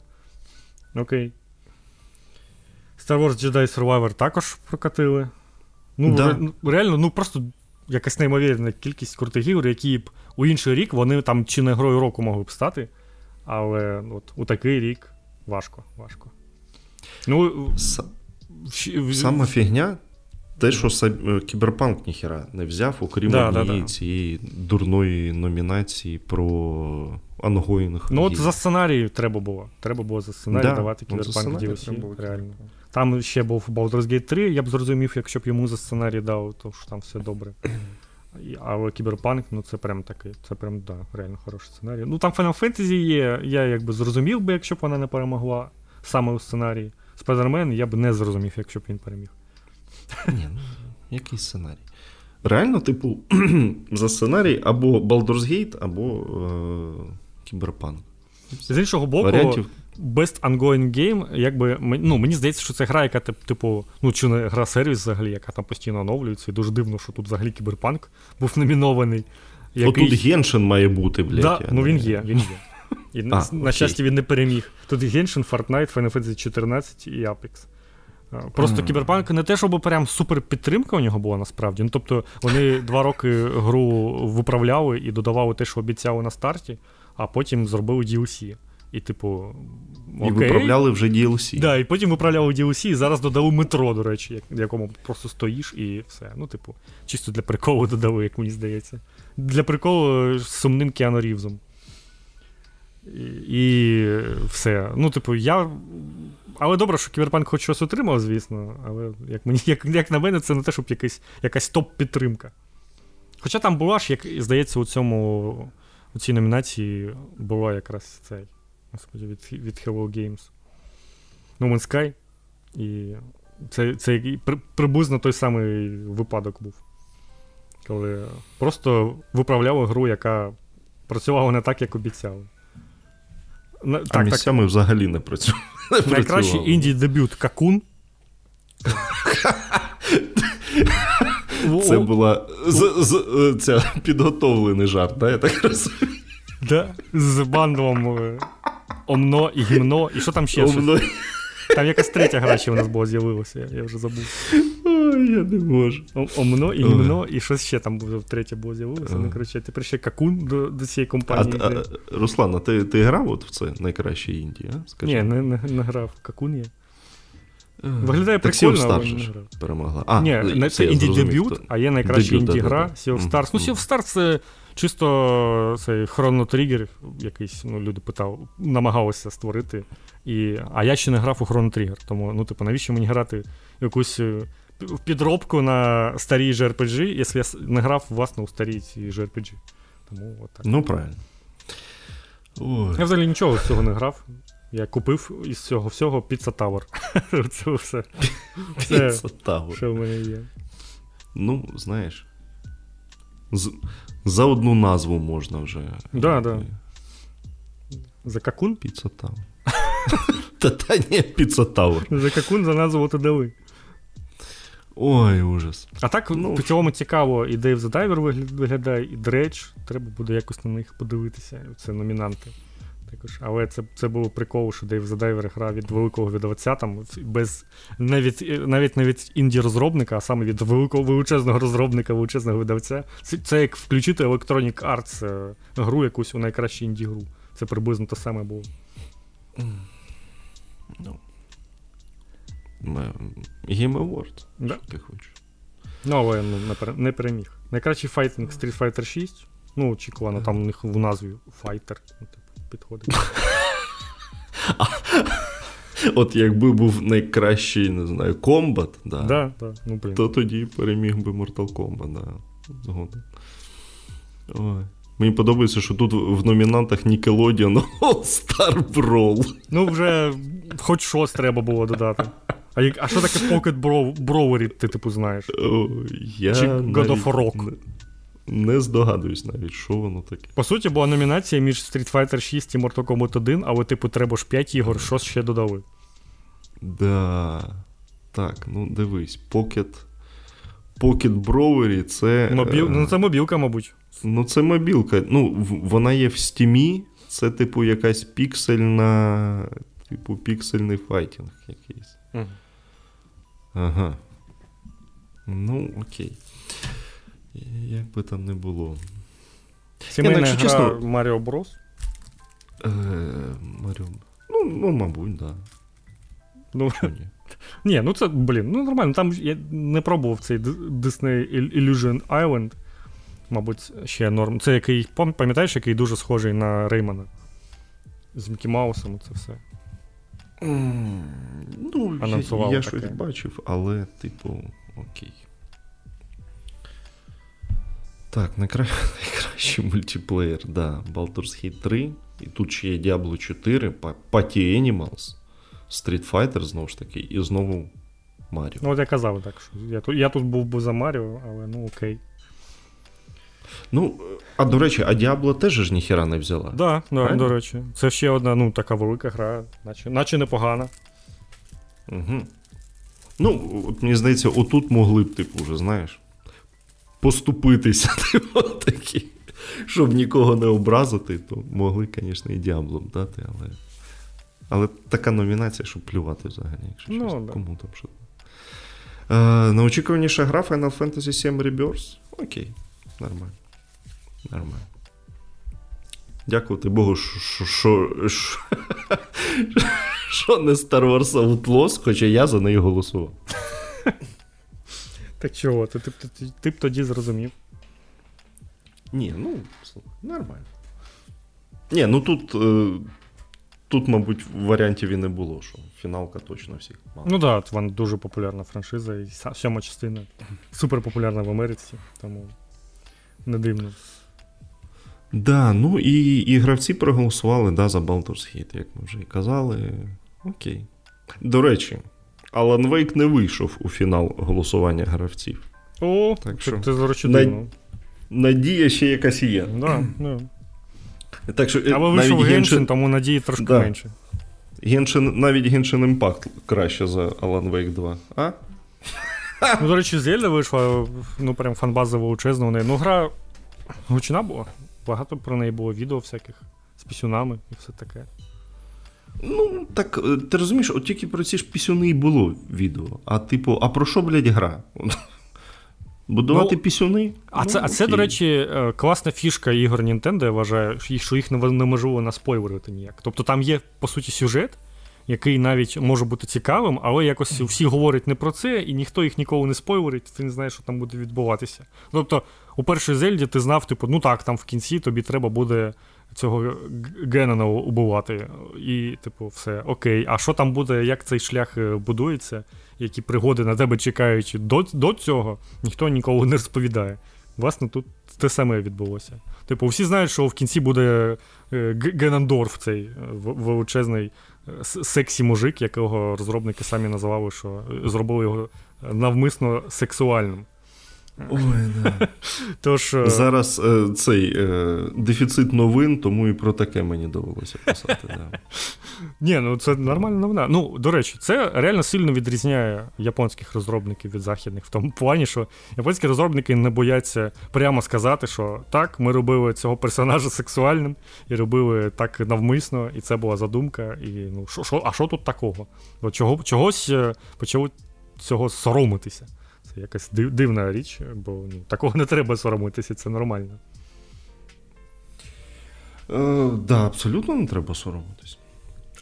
Окей. Star Wars Jedi Survivor також прокатили. Ну, да. ре, ну, реально, ну просто якась неймовірна кількість крутих ігор, які б у інший рік вони там чи не грою року могли б стати. Але от у такий рік важко. важко. Ну, С... Сама фігня те, що е, Кіберпанк ніхера не взяв, окрім да, однієї да, да. цієї дурної номінації про ongoing. Ну, от за сценарій треба було. Треба було за сценарій давати Кіберпанк DLC. Реально. Там ще був Baldur's Gate 3, я б зрозумів, якщо б йому за сценарій дав, то що там все добре. Але Кіберпанк, ну це прям такий, це прям, да, реально хороший сценарій. Ну там Final Fantasy є, я якби зрозумів би, якщо б вона не перемогла саме у сценарії. Spider-Man я б не зрозумів, якщо б він переміг. Ні, ну який сценарій? Реально, типу, за сценарій або Baldur's Gate, або е- Кіберпанк. З іншого боку, Варіантів... Best Ongoing Game, якби ну, мені здається, що це гра, яка типу, ну чи не гра сервіс взагалі, яка там постійно оновлюється. І дуже дивно, що тут взагалі кіберпанк був номінований. Який... Отут Геншин має бути, блядь. Да, ну він є, він є. І, а, На щастя, він не переміг. Тут Геншин, Fortnite, Final Fantasy 14 і Apex. Просто mm. Кіберпанк не те, щоб прям супер підтримка у нього була насправді. Ну, Тобто вони два роки гру виправляли і додавали те, що обіцяли на старті, а потім зробили DLC. І, типу, окей. І виправляли вже DLC. Да, І потім виправляли DLC, і зараз додали метро, до речі, в якому просто стоїш і все. Ну, типу, чисто для приколу додали, як мені здається. Для приколу з сумним Кіану Рівзом. І, і все. Ну, типу, я але добре, що Кіберпанк хоч щось отримав, звісно. Але як мені, як, як на мене, це не те, щоб якась, якась топ-підтримка. Хоча там була ж, як здається, у цьому у цій номінації була якраз цей господи, від від Hello Games. No Man's Sky. І це це при, приблизно той самий випадок був. Коли просто виправляли гру, яка працювала не так, як обіцяли. А так, місцями так. взагалі не працювали. Найкращий інді дебют Какун. Це була з, з, ця підготовлений жарт, да, я так розумію. Да, З бандом е, Омно і гімно, і що там ще? Омно. Там якась третя гра ще у нас була з'явилася, я вже забув. Ой, я не можу. Омно і гімно, і щось ще там було третє було з'явилося. Ну, коротше, тепер ще какун до до цієї компанії. А, а, Руслан, а ти ти грав от в це найкраще Індії? а? Скажи. Ні, не, не, не грав. Какун є. Виглядає так прикольно. Sea of Stars перемогла. А, Ні, це інді дебют, а є найкраща інді гра Sea of Stars. Ну, Sea of Stars це чисто цей хронотригер, якийсь, ну, люди питали, намагалися створити. І, А я ще не грав у хронотригер. Тому, ну, типу, навіщо мені грати якусь е, підробку на старій JRPG, якщо я не грав, власне, у старій цій JRPG. Тому отак. Ну, правильно. Ой. Я взагалі нічого з цього не грав. Я купив із цього всього Pizza Tower. Це все. Pizza Tower. Що в мене є. Ну, знаєш. З, За одну назву можна вже. Да, да. За какун? Pizza Tower. Та та ні, Pizza Tower. За какун за назву ти дали. Ой, ужас. А так ну, по цілому цікаво, і Dave the Diver виглядає, і Dredge. Треба буде якось на них подивитися. Це номінанти. Також. Але це це було прикол, що Дейв Задайвер грав від великого видавця, там без навіть навіть не від інді-розробника, а саме від великого величезного розробника, величезного видавця. Це це як включити Electronic Arts е, гру якусь у найкращу інді-гру. Це приблизно те саме було. Ну. Game Awards. Да. Що ти хочеш? Ну, але не переміг. Найкращий файтинг Street Fighter 6. Ну, очікувано, там у них в назві Fighter. Ну, типу підходить. От якби був найкращий, не знаю, комбат, да, да, да. Ну, то тоді переміг би Mortal Kombat, да. Згодом. Ой. Мені подобається, що тут в номінантах Nickelodeon All-Star Brawl. Ну, вже хоч щось треба було додати. А як, а що таке Pocket Brawlery, ти типу знаєш? Я Чи God of Rock? Не здогадуюсь навіть, що воно таке. По суті, була номінація між Street Fighter 6 і Mortal Kombat 1, але, типу, треба ж 5 ігор, що ще додали. Да. Так, ну дивись, Pocket Pocket Bravery це. Мобіл... Е, ну, це мобілка, мабуть. Ну, це мобілка. Ну, вона є в стімі, це, типу, якась піксельна. Типу, піксельний файтінг якийсь. Угу. Ага. Ну, окей. Як би там не було. Сімейна гра чесно... Маріо Брос? Е, Маріо. Ну, ну, мабуть, так. Да. Ну, ні? Ні, ну це, блін, ну нормально. Там я не пробував цей Disney Illusion Island. Мабуть, ще норм. Це який, пам'ятаєш, який дуже схожий на Реймана? З Мікі Маусом це все. Ну, Я, я щось бачив, але, типу, окей. Так, найкра... найкращий мультиплеєр, да. Baldur's Gate 3. І тут ще є Diablo 4, Party Animals, Street Fighter, знову ж таки, і знову Маріо. Ну, от я казав так, що я тут я тут був би за Маріо, але ну окей. Ну, а до речі, а Діабло теж ж ніхіра не взяла. Да, да, до речі. Це ще одна ну, така велика гра, наче наче непогана. Угу. Ну, от мені здається, отут могли б, типу, вже, знаєш поступитися, типу, такі. Щоб нікого не образити, то могли, звісно, і діаблом дати, але але така номінація, щоб плювати взагалі, якщо ну, щось, да. кому там що. Е, Найочікуваніша гра Final Fantasy 7 Rebirth? Окей, нормально. Нормально. Дякувати Богу, що що не Star Wars Outlaws, хоча я за неї голосував. Так чого? Ти, ти, ти, ти б тоді зрозумів. Ні, ну, нормально. Ні, ну тут, е, тут, мабуть, варіантів і не було, що фіналка точно всіх мала. Ну так, да, вона дуже популярна франшиза, і сьома частина супер популярна в Америці, тому не дивно. Да, ну і і гравці проголосували да, за Baldur's Gate, як ми вже і казали. Окей. До речі, Алан Вейк не вийшов у фінал голосування гравців. О, так що це зручно. Над... Надія ще якась є. Да, да. Так що, Але вийшов Геншин, Геншин, тому надії трошки да. менше. Геншин, навіть Геншин Імпакт краще за Alan Wake 2, а? Ну, до речі, Зельда вийшла, ну, прям фанбаза величезна у неї. Ну, гра гучна була. багато про неї було відео всяких з пісюнами і все таке. Ну, так, е, ти розумієш, от тільки про ці ж пісюни і було відео. А типу, а про що, блядь, гра? Будувати ну, пісюни? А ну, це, а це, до речі, е, класна фішка ігор Nintendo, я вважаю, що їх неможливо наспойлерити ніяк. Тобто там є, по суті, сюжет, який навіть може бути цікавим, але якось всі говорять не про це, і ніхто їх ніколи не спойлерить, ти не знаєш, що там буде відбуватися. Тобто, у першій Зельді ти знав, типу, ну так, там в кінці тобі треба буде цього Геннона убивати. І, типу, все, окей. А що там буде, як цей шлях е, будується, які пригоди на тебе чекають до, до цього, ніхто ніколи не розповідає. Власне, тут те саме відбулося. Типу, всі знають, що в кінці буде е, Генандорф, цей е, величезний сексі мужик, якого розробники самі називали, що зробили його навмисно сексуальним. Ой, да. Тож... Е, Зараз е, цей е, дефіцит новин, тому і про таке мені довелося писати. Да. Ні, ну це нормальна новина. Ну, до речі, це реально сильно відрізняє японських розробників від західних в тому плані, що японські розробники не бояться прямо сказати, що так, ми робили цього персонажа сексуальним і робили так навмисно, і це була задумка. І ну, шо, шо, а що тут такого? От чого, Чогось е, почали цього соромитися якась дивна річ, бо ну, такого не треба соромитися, це нормально. Е, да, абсолютно не треба соромитись.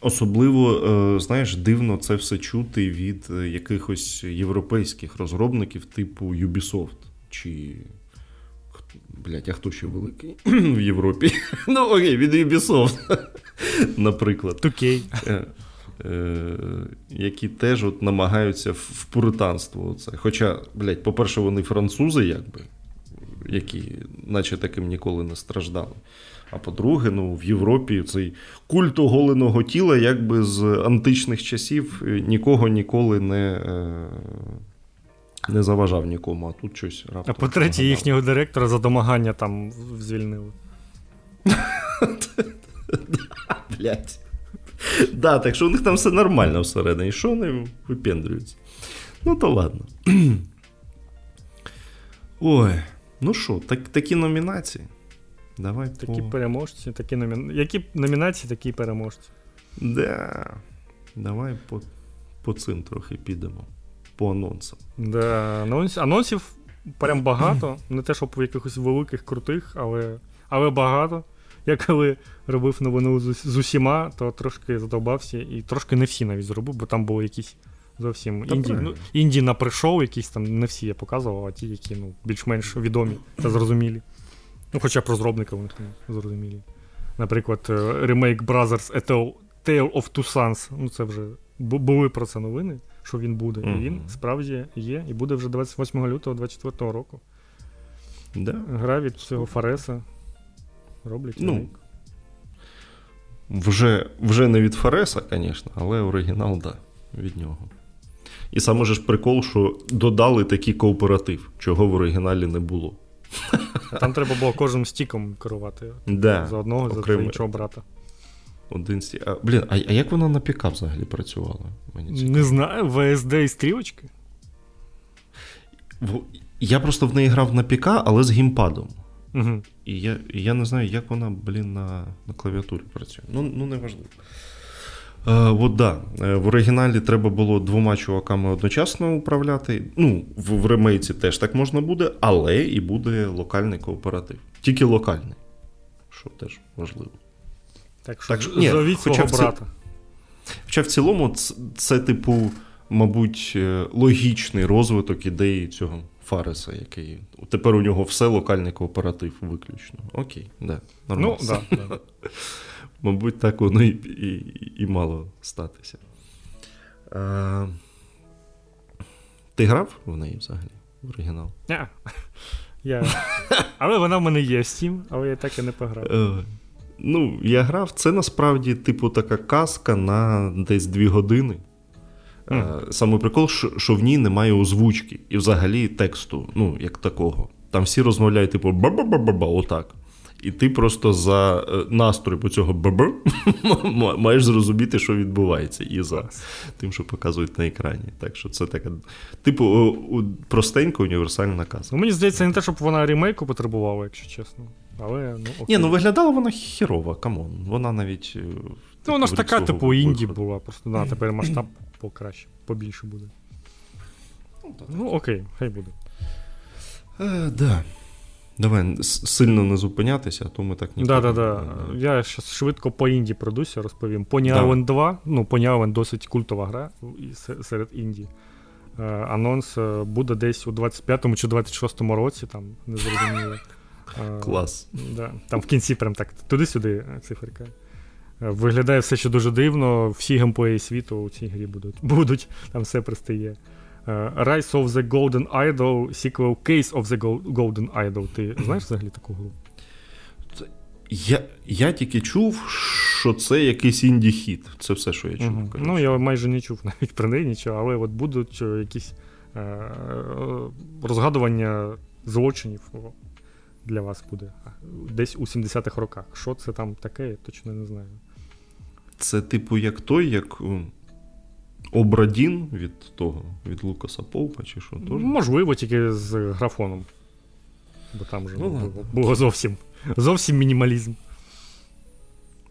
Особливо, е, знаєш, дивно це все чути від е, якихось європейських розробників, типу Ubisoft. Чи. Блять, а хто ще великий в Європі? Ну, окей, від Ubisoft, наприклад. Окей. Е, які теж от намагаються в пуританство. Оце. Хоча, блядь, по-перше, вони французи, якби, які наче таким ніколи не страждали. А по-друге, ну, в Європі цей культ оголеного тіла, якби з античних часів нікого ніколи не е, не заважав нікому, а тут щось раптом. А по-третє, їхнього директора за домагання там звільнили. Блять. Да, Так що у них там все нормально всередині. Що вони випендрюються? Ну, то ладно. Ой, ну що, так, такі номінації. Давай Такі по... переможці, такі номі... які номінації, такі переможці. Да. Давай по по цим трохи підемо. По анонсам. Да, анонс... Анонсів прям багато. Не те, щоб якихось великих, крутих, але але багато. Я коли робив новину з, усіма, то трошки задовбався і трошки не всі навіть зробив, бо там були якісь зовсім інді ну, інді на пришоу, якісь там не всі я показував, а ті, які ну, більш-менш відомі та зрозумілі. Ну, Хоча б розробника у них не зрозумілі. Наприклад, е, Remake Brothers A Tale of Two Sons. Ну, це вже були про це новини, що він буде. Mm-hmm. І він справді є, і буде вже 28 лютого 2024 року. Да. Гра від цього Фареса роблять. Ну, Вже вже не від Фареса, звісно, але оригінал, да, від нього. І саме ж прикол, що додали такий кооператив, чого в оригіналі не було. Там треба було кожним стіком керувати. Да, За одного, окремо. за іншого брата. Один стік. А, Блін, а а як вона на піка взагалі працювала? Мені Не знаю, ВСД і стрілочки. Я просто в неї грав на піка, але з гімпадом. Угу. І я я не знаю, як вона, блін, на на клавіатурі працює. Ну, ну неважливо. Е, от да, е, В оригіналі треба було двома чуваками одночасно управляти. Ну, в, в ремейці теж так можна буде, але і буде локальний кооператив. Тільки локальний. Що теж важливо. Так що, так, ні, зовіть свого брата. Хоча в цілому, це, це, типу, мабуть, е, логічний розвиток ідеї цього Фареса, який. Тепер у нього все локальний кооператив виключно. Окей, да, нормально. Ну, да, да. Мабуть, так воно і і, і мало статися. А, Ти грав в неї взагалі? В оригінал? Не. Я... Але вона в мене є Steam, але я так і не пограв. Е, ну, я грав. Це насправді, типу, така казка на десь дві години. Mm. Саме прикол, що, в ній немає озвучки і взагалі тексту, ну, як такого. Там всі розмовляють, типу, ба-ба-ба-ба-ба, отак. І ти просто за е, настрою по цього баб маєш зрозуміти, що відбувається, і за тим, що показують на екрані. Так що це така, типу, простенька універсальна казка. Ну, Мені здається, не те, щоб вона ремейку потребувала, якщо чесно. Але, ну, окей. Ні, ну виглядала вона херова, come on. Вона навіть. е, Ну, вона ж така, типу, інді була, просто да, тепер масштаб покраще, побільше буде. Ну, окей, хай буде. Е, да. Давай сильно не зупинятися, а то ми так ніколи. Да, да, да. Я зараз швидко по інді пройдуся, розповім. Pony Да. Island 2, ну, Pony Island досить культова гра серед інді. Е, Анонс е, буде десь у 25-му чи 26-му році, там не зрозуміло. Е, Клас. Да. Там в кінці прям так туди-сюди е, циферка. Виглядає все ще дуже дивно. Всі геймплеї світу у цій грі будуть. будуть там все пристає. Е, Rise of the Golden Idol, sequel Case of the Golden Idol. Ти знаєш взагалі таку гру? Я, я тільки чув, що це якийсь інді-хіт. Це все, що я чув. Коротше. Ну, я майже не чув навіть про неї нічого, але от будуть е, якісь е, е, розгадування злочинів для вас буде. Десь у 70-х роках. Що це там таке, я точно не знаю. Це, типу, як той, як Обрадін від того, від Лукаса Поупа, чи що теж? Можливо, тільки з графоном. Бо там же Ну, ну, було, було зовсім, зовсім мінімалізм.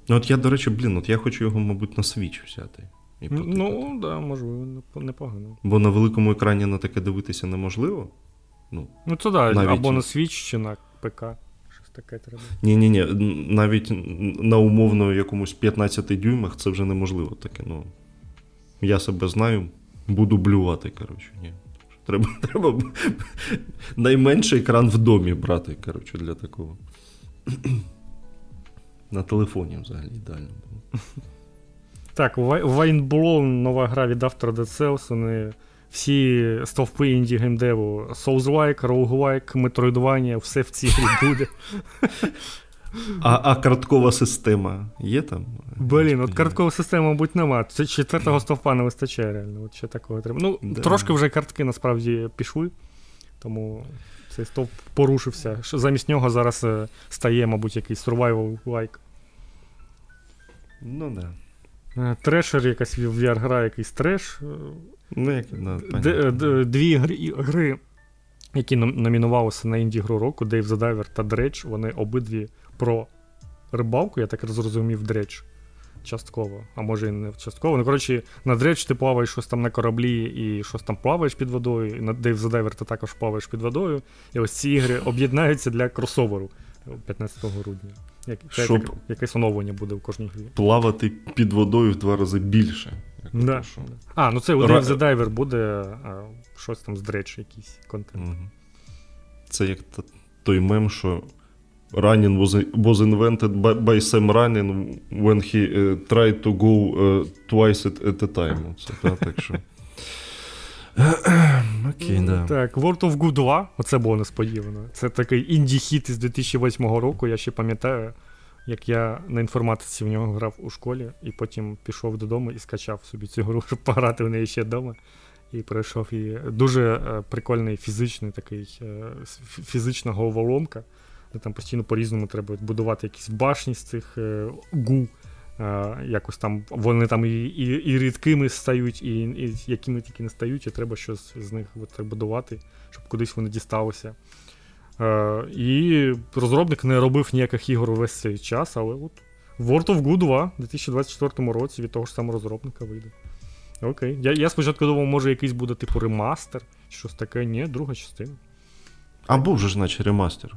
Ну, от я, до речі, блін, от я хочу його, мабуть, на Switch взяти. І потикати. Ну, так, да, можливо, непо- непогано. Бо на великому екрані на таке дивитися неможливо. Ну, Ну, це да, Навіть- або на Switch, чи на ПК. Таке треба. ні-ні-ні, навіть на умовно якомусь 15 дюймах це вже неможливо таке. Ну, я себе знаю, буду блювати, коротше. Ні. Треба, треба найменший екран в домі брати, коротше, для такого. На телефоні взагалі ідеально було. Так, Windblown, нова гра від автора Dead Cells, вони всі стовпи інді геймдеву, Souls-like, Roguelike, Metroidvania, все в цій грі буде. А, а карткова система є там? Блін, от карткової системи, мабуть, нема. Це четвертого стовпа не вистачає реально. От ще такого треба. Ну, Да. трошки вже картки насправді пішли, тому цей стовп порушився. Замість нього зараз е, стає, мабуть, якийсь survival like. Ну, да. Е, Трешер, якась VR-гра, якийсь треш. Е, Ну, як, да, Д- д- дві гри, гри, які номінувалися на інді гру року, Dave the Diver та Dredge, вони обидві про рибалку, я так зрозумів, Dredge. Частково, а може і не частково. Ну, коротше, на Dredge ти плаваєш щось там на кораблі і щось там плаваєш під водою. І на Dave the Diver ти також плаваєш під водою. І ось ці ігри об'єднаються для кросоверу 15 грудня. Як, Щоб- як- якесь оновлення буде в кожній грі. Плавати під водою в два рази більше. Да. А, ну це у Ра- the Diver буде а, щось там з Dredge, якийсь контент. Мгм. Це як той мем, що Running was, was invented by, by Sam Running when he uh, tried to go uh, twice at, at a time. Це, та, так що. Окей, да. Так, World of Good 2, оце було несподівано. Це такий інді-хіт із 2008 року. Я ще пам'ятаю, як я на інформатиці в нього грав у школі, і потім пішов додому і скачав собі цю гру, щоб пограти в неї ще вдома. І пройшов її. Дуже е, прикольний фізичний такий е, фі- фізична головоломка. Де там постійно по-різному треба будувати якісь башні з цих е, гу. Якось там вони там і, і, і рідкими стають, і, і якими тільки не стають, і треба щось з них будувати, щоб кудись вони дісталися. Е, і розробник не робив ніяких ігор увесь цей час, але от World of Good 2 у 2024 році від того ж самого розробника вийде. Окей. Я, я спочатку думав, може якийсь буде типу ремастер, щось таке. Ні, друга частина. А був же ж наче ремастер.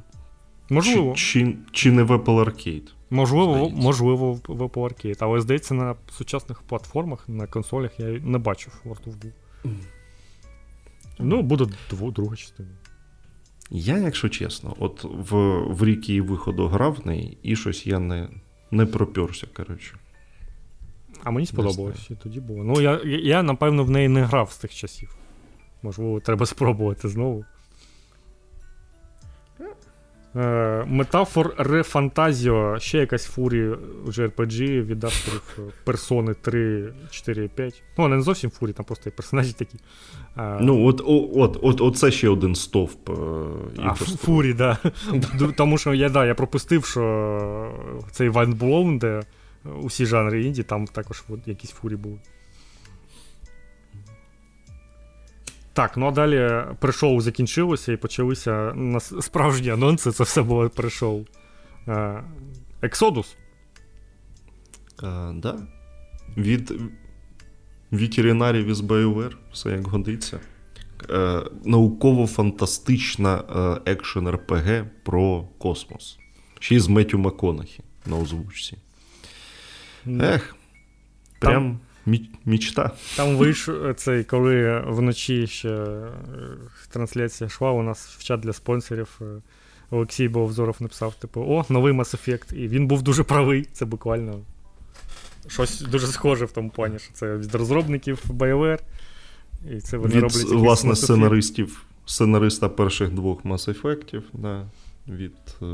Можливо, Чи, чи, чи не Apple Arcade? можливо, здається. можливо, в Apple Arcade. Але здається, на сучасних платформах, на консолях я не бачив World of Good. Ну, буде друга частина. Я, якщо чесно, от в, в рік її виходу грав в неї, і щось я не, не пропірся, коротше. А мені сподобалось, і тоді було. Ну, я, я, напевно, в неї не грав з тих часів. Можливо, треба спробувати знову. Е, Метафор Рефантазіо, ще якась фурі вже RPG від авторів е, персони 3, 4, 5. Ну, вони не зовсім фурі, там просто і персонажі такі. Е, Ну, от, от, от, от це ще один стовп. е, а, фурі, да. Тому що я, да, я пропустив, що цей Вайн Blown, де усі жанри інді, там також от якісь фурі були. Так, ну а далі пришоу закінчилося і почалися справжні анонси, це все було пришоу. Ексодус. А, да. Від ветеринарів із BioWare, все як годиться. Е, Науково-фантастична е, екшен РПГ про космос. Ще й з Меттю Маконахі на озвучці. Ех, прям мі- мічта. Там вийшов цей, коли вночі ще е, трансляція йшла, у нас в чат для спонсорів. е, Олексій Бовзоров написав: типу, о, новий Mass Effect. І він був дуже правий. Це буквально щось дуже схоже в тому плані, що це від розробників BioWare. І це вони Від, роблять власне, сценаристів, сценариста перших двох Mass Effect'ів, да. від. Е...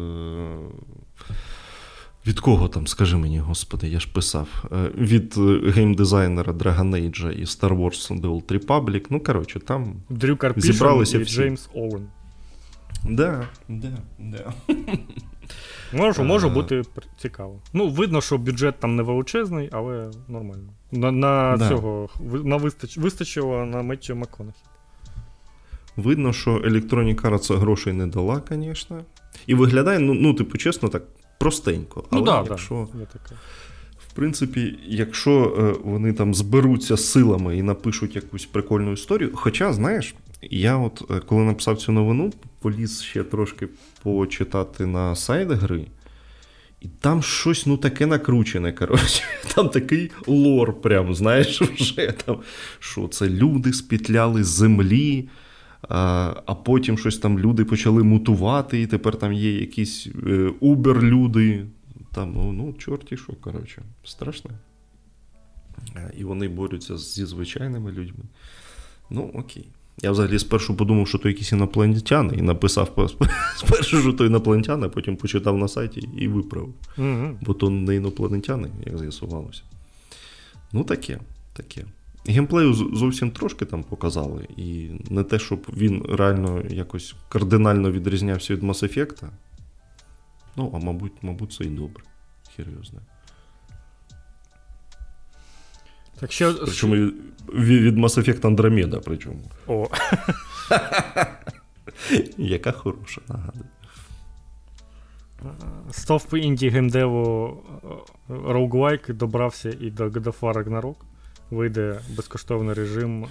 Від кого там, скажи мені, господи, я ж писав. Е, Від е, геймдизайнера Dragon Age і Star Wars The Old Republic. Ну, коротше, там. Дрю Карпішин Зібралися і всі. Джеймс Оуен. Да, да, да. Може, може Е. бути цікаво. Ну, видно, що бюджет там не величезний, але нормально. На, на Да. цього на вистач, вистачило на Меттю МакКонахі. Видно, що Electronic Arts грошей не дала, звісно. І виглядає, ну, ну, типу, чесно, так простенько. Ну Але якщо, да, таке. в принципі, якщо е, вони там зберуться силами і напишуть якусь прикольну історію. Хоча, знаєш, я от е, коли написав цю новину, поліз ще трошки почитати на сайт гри. І там щось ну таке накручене, коротше. Там такий лор, прям, знаєш, вже там, що це люди спітляли з землі, а, а потім щось там люди почали мутувати, і тепер там є якісь е, убер-люди. Там, ну, ну, чорті що, коротше, страшно. Е, І вони борються зі звичайними людьми. Ну, окей. Я взагалі спершу подумав, що то якісь інопланетяни, і написав спершу, що то інопланетяни, а потім почитав на сайті і виправив. Угу. Бо то не інопланетяни, як з'ясувалося. Ну, таке, таке. Геймплею зовсім трошки там показали, і не те, щоб він реально якось кардинально відрізнявся від Mass Effect. Ну, а мабуть, мабуть, це і добре. Знає. Так що. Причому від, від Mass Effect Andromeda, причому. О, Яка хороша, нагадую. стовп інді геймдеву е, Roguelike добрався і до God of War Ragnarok. Вийде безкоштовний режим. е,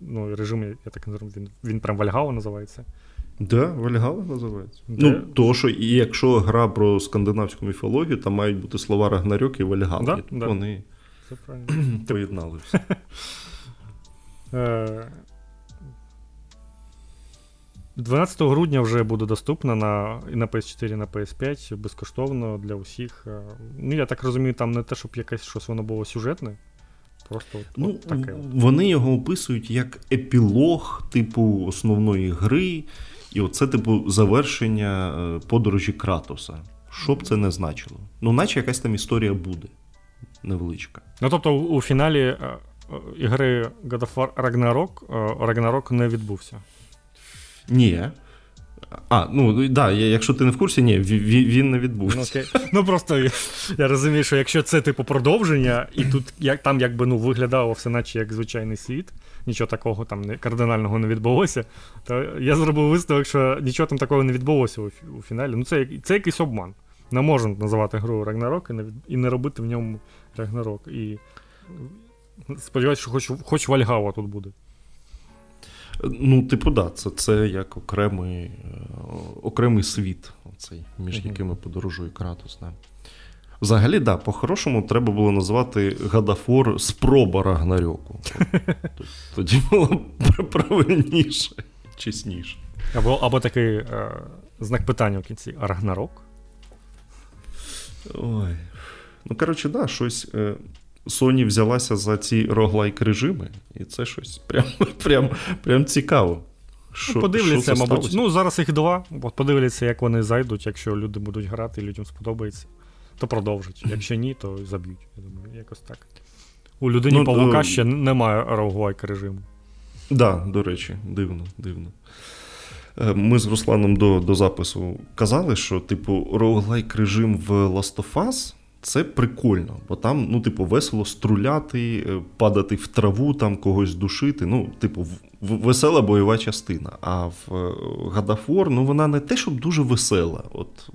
Ну, режим, я так називаю, він, він прям Вальгала називається. Да, Вальгала називається. Де? Ну, то, що і якщо гра про скандинавську міфологію, там мають бути слова Рагнарьок і Вальгала. Да, да. Вони Це правильно. поєднали все. Е, 12 грудня вже буде доступна на, і на PS4, і на PS5 безкоштовно для усіх. Е, Ну, я так розумію, там не те, щоб якесь щось воно було сюжетне. Просто от, Ну, от таке. вони його описують як епілог, типу, основної гри, і оце, типу, завершення е, подорожі Кратоса. Що б це не значило? Ну, наче якась там історія буде. Невеличка. Ну, тобто, у, у фіналі е, е, ігри God of War Ragnarok, е, Ragnarok не відбувся. Ні. А, ну да, якщо ти не в курсі, ні, ві- ві- він не відбувся. Ну, окей. ну просто я, я розумію, що якщо це типу продовження, і тут як, там якби ну, виглядало все наче як звичайний світ, нічого такого там не, кардинального не відбулося, то я зробив висновок, що нічого там такого не відбулося у, у фіналі. Ну це, це якийсь обман. Не можна називати гру Рагнарок і не, і не робити в ньому Рагнарок. І сподіваюся, що хоч, хоч Вальгава тут буде. Ну, типу, да, це, це як окремий, е, окремий світ, оцей, між Мгм. якими подорожує Кратос. Да. Взагалі, да, по-хорошому треба було назвати Гадафор спроба Рагнарьоку. Тоді було б правильніше, чесніше. Або, або такий е, знак питання в кінці Рагнарок. Ой. Ну, коротше, да, щось. Е, Sony взялася за ці роглайк режими, і це щось прям, прям, прям цікаво. Що, Ну, подивляться, що мабуть. сталося? Ну, зараз їх два. От подивляться, як вони зайдуть. Якщо люди будуть грати і людям сподобається, то продовжать. Якщо ні, то заб'ють. Я думаю, якось так. У людині Ну, Павука то- ще н- немає роуглайк режиму. Да, до речі, дивно, дивно. Е, Ми з Русланом до, до запису казали, що, типу, роглайк режим в Last of Us це прикольно, бо там, ну, типу, весело струляти, е, падати в траву, там когось душити. Ну, типу, весела бойова частина. А в е, of War, ну, вона не те, щоб дуже весела. От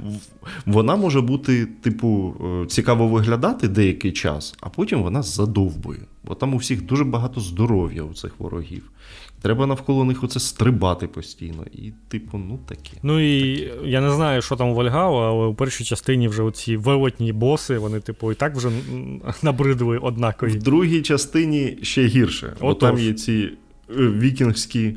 Вона може бути, типу, е, цікаво виглядати деякий час, а потім вона задовбує. Бо там у всіх дуже багато здоров'я у цих ворогів. Треба навколо них оце стрибати постійно. І, типу, ну таке. Ну і таке. я не знаю, що там у Вальгау, але у першій частині вже оці велетні боси, вони, типу, і так вже набридли однакові. В другій частині ще гірше. Бо там є ці е, вікінгські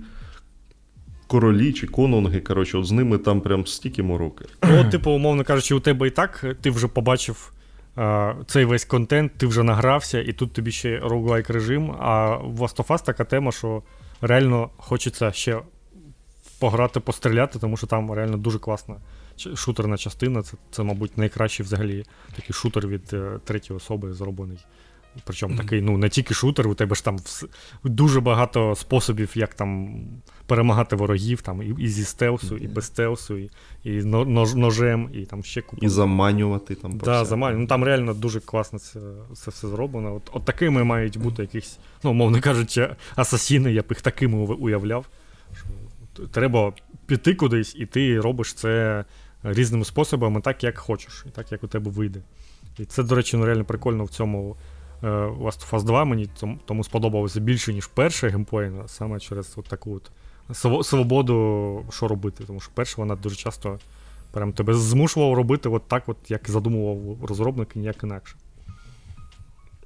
королі чи конунги, коротше, от з ними там прям стільки мороки. От, типу, умовно кажучи, у тебе і так ти вже побачив а, цей весь контент, ти вже награвся, і тут тобі ще роглайк режим. А в Last of Us така тема, що реально хочеться ще пограти, постріляти, тому що там реально дуже класна шутерна частина. Це, це мабуть, найкращий взагалі такий шутер від е, третьої особи зроблений. Причому mm-hmm. такий, ну, не тільки шутер, у тебе ж там дуже багато способів, як там перемагати ворогів, там, і, і зі стелсу, і без стелсу, і і нож, ножем, і там ще купу. І заманювати там. Да, заманювати. Ну, Там реально дуже класно це це все зроблено. От от такими мають бути якісь, ну, мовно кажучи, асасіни, я б їх такими уявляв. Що Треба піти кудись, і ти робиш це різними способами, так, як хочеш, і так, як у тебе вийде. І це, до речі, ну, реально прикольно в цьому. Е, Last of Us 2 мені тому сподобалося більше, ніж перший геймплей, саме через от таку от свободу, що робити. Тому що перша вона дуже часто прям тебе змушував робити от так, от, як задумував розробник, і ніяк інакше.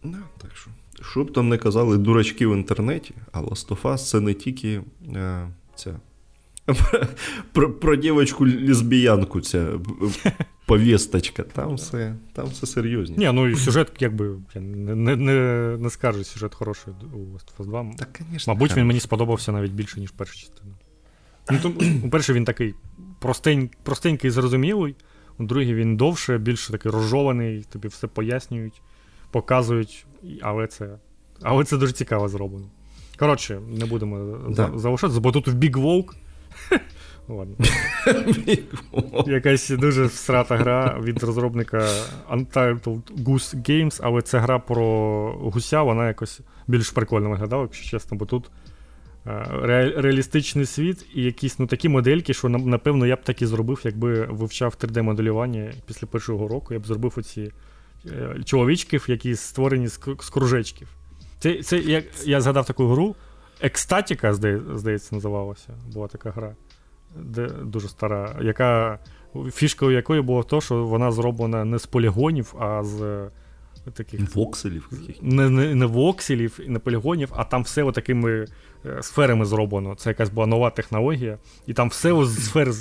No, так що. Що б там не казали дурачки в інтернеті, а Last of Us це не тільки е, ця. Про про дівочку лесбіянку ця повісточка, там все там все серйозні. Ні, ну і сюжет, якби не не, не, не скажу, сюжет хороший у Last of Us 2. Так, конечно, Мабуть, він мені сподобався навіть більше, ніж перша частина. Ну, то, По-перше, він такий простень, простенький і зрозумілий, у другий він довше, більше такий розжований, тобі все пояснюють, показують, але це але це дуже цікаво зроблено. Коротше, не будемо да. залишатися, бо тут в Big Волк. Ладно. Якась дуже всрата гра від розробника Untitled Goose Games, але це гра про гуся, вона якось більш прикольно виглядала, якщо чесно, бо тут е, ре- реалістичний світ і якісь ну, такі модельки, що напевно я б так і зробив, якби вивчав 3D-моделювання після першого року, я б зробив оці е, чоловічків, які створені з, з кружечків. Це, це як я згадав таку гру. Екстатіка, здається, називалася. Була така гра де, дуже стара, яка фішкою якої було то, що вона зроблена не з полігонів, а з е, таких. Вокселів. Не не, не вокселів, не полігонів, а там все такими е, сферами зроблено. Це якась була нова технологія, і там все з сфер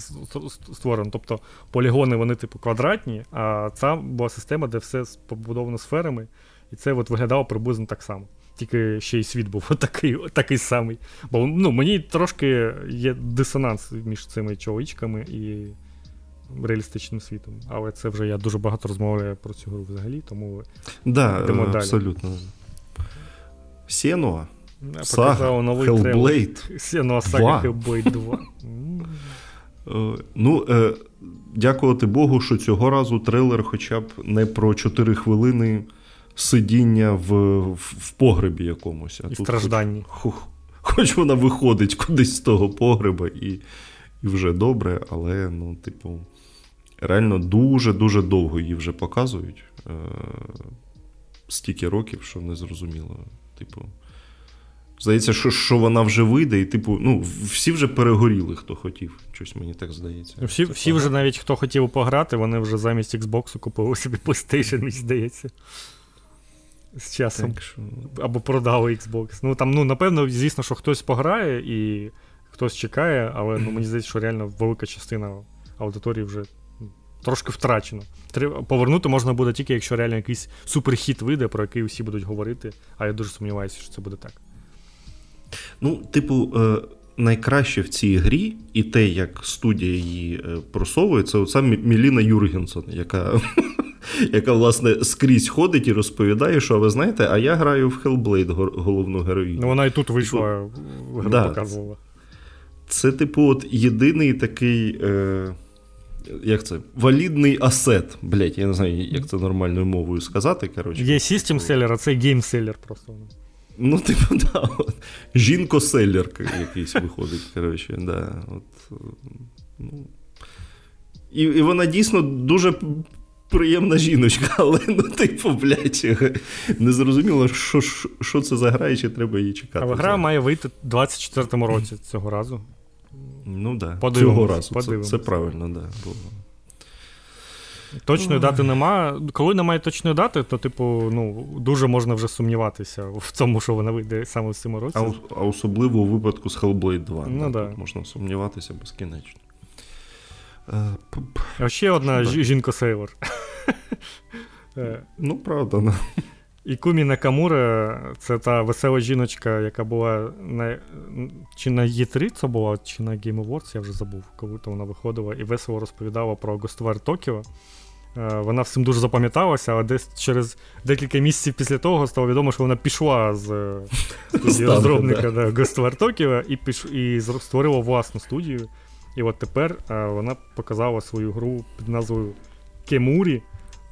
створено. Тобто полігони вони, типу, квадратні, а це була система, де все побудовано сферами, і це от виглядало приблизно так само тільки ще й світ був такий такий самий. Бо ну, мені трошки є дисонанс між цими чоловічками і реалістичним світом. Але це вже я дуже багато розмовляю про цю гру взагалі, тому да, йдемо далі. Абсолютно. Сенуа. Сага, новий Hellblade. Сенуа Сага Hellblade 2. Е, ну, е, дякувати Богу, що цього разу трейлер хоча б не про 4 хвилини сидіння в в, погребі якомусь. А і тут стражданні. Хоч, хоч вона виходить кудись з того погреба, і і вже добре, але, ну, типу, реально дуже-дуже довго її вже показують. Е, Стільки років, що не зрозуміло. Типу. Здається, що що вона вже вийде, і, типу, ну, всі вже перегоріли, хто хотів. Щось мені так здається. Всі всі вже навіть хто хотів пограти, вони вже замість Xbox купили собі PlayStation, мені здається з часом. Так, що... Або продали Xbox. Ну там, ну, напевно, звісно, що хтось пограє і хтось чекає, але ну, мені здається, що реально велика частина аудиторії вже трошки втрачена. Повернути можна буде тільки, якщо реально якийсь суперхіт вийде, про який усі будуть говорити, а я дуже сумніваюся, що це буде так. Ну, типу. Е... Найкраще в цій грі, і те, як студія її е, просовує, це оця Міліна Юргенсон, яка яка, власне, скрізь ходить і розповідає, що ви знаєте, а я граю в Hellblade головну героїню. Ну, вона і тут вийшла, гру да, показувала. Це, типу, от єдиний такий. Е, як це? Валідний асет. Блять, я не знаю, як це нормальною мовою сказати. коротше. Є систем селер, а це game seller просто. Ну, типу, да. От. Жінко- seller якийсь виходить. коротше, да. От, ну, І і вона дійсно дуже приємна жіночка, але ну, типу, блядь, не зрозуміло, що що це за гра і чи треба її чекати. Але гра має вийти в 24-му році цього разу. Ну так, да. цього разу. Це, це правильно, да. Бо... Точної дати нема. Коли немає точної дати, то, типу, ну, дуже можна вже сумніватися в цьому, що вона вийде саме в цьому році. А, а особливо у випадку з Hellblade 2. Ну, да. Тут можна сумніватися безкінечно. А ще одна жінка Сейлор. Е, ну, правда, да. І Кумі Накамура це та весела жіночка, яка була на чи на Є3 це була, чи на Game Awards, я вже забув, коли то вона виходила і весело розповідала про Гостовар Токіо. Е, вона всім дуже запам'яталася, але десь через декілька місяців після того стало відомо, що вона пішла з студії розробника да, Гостовар Токіо і і створила власну студію. І от тепер е, вона показала свою гру під назвою Кемурі.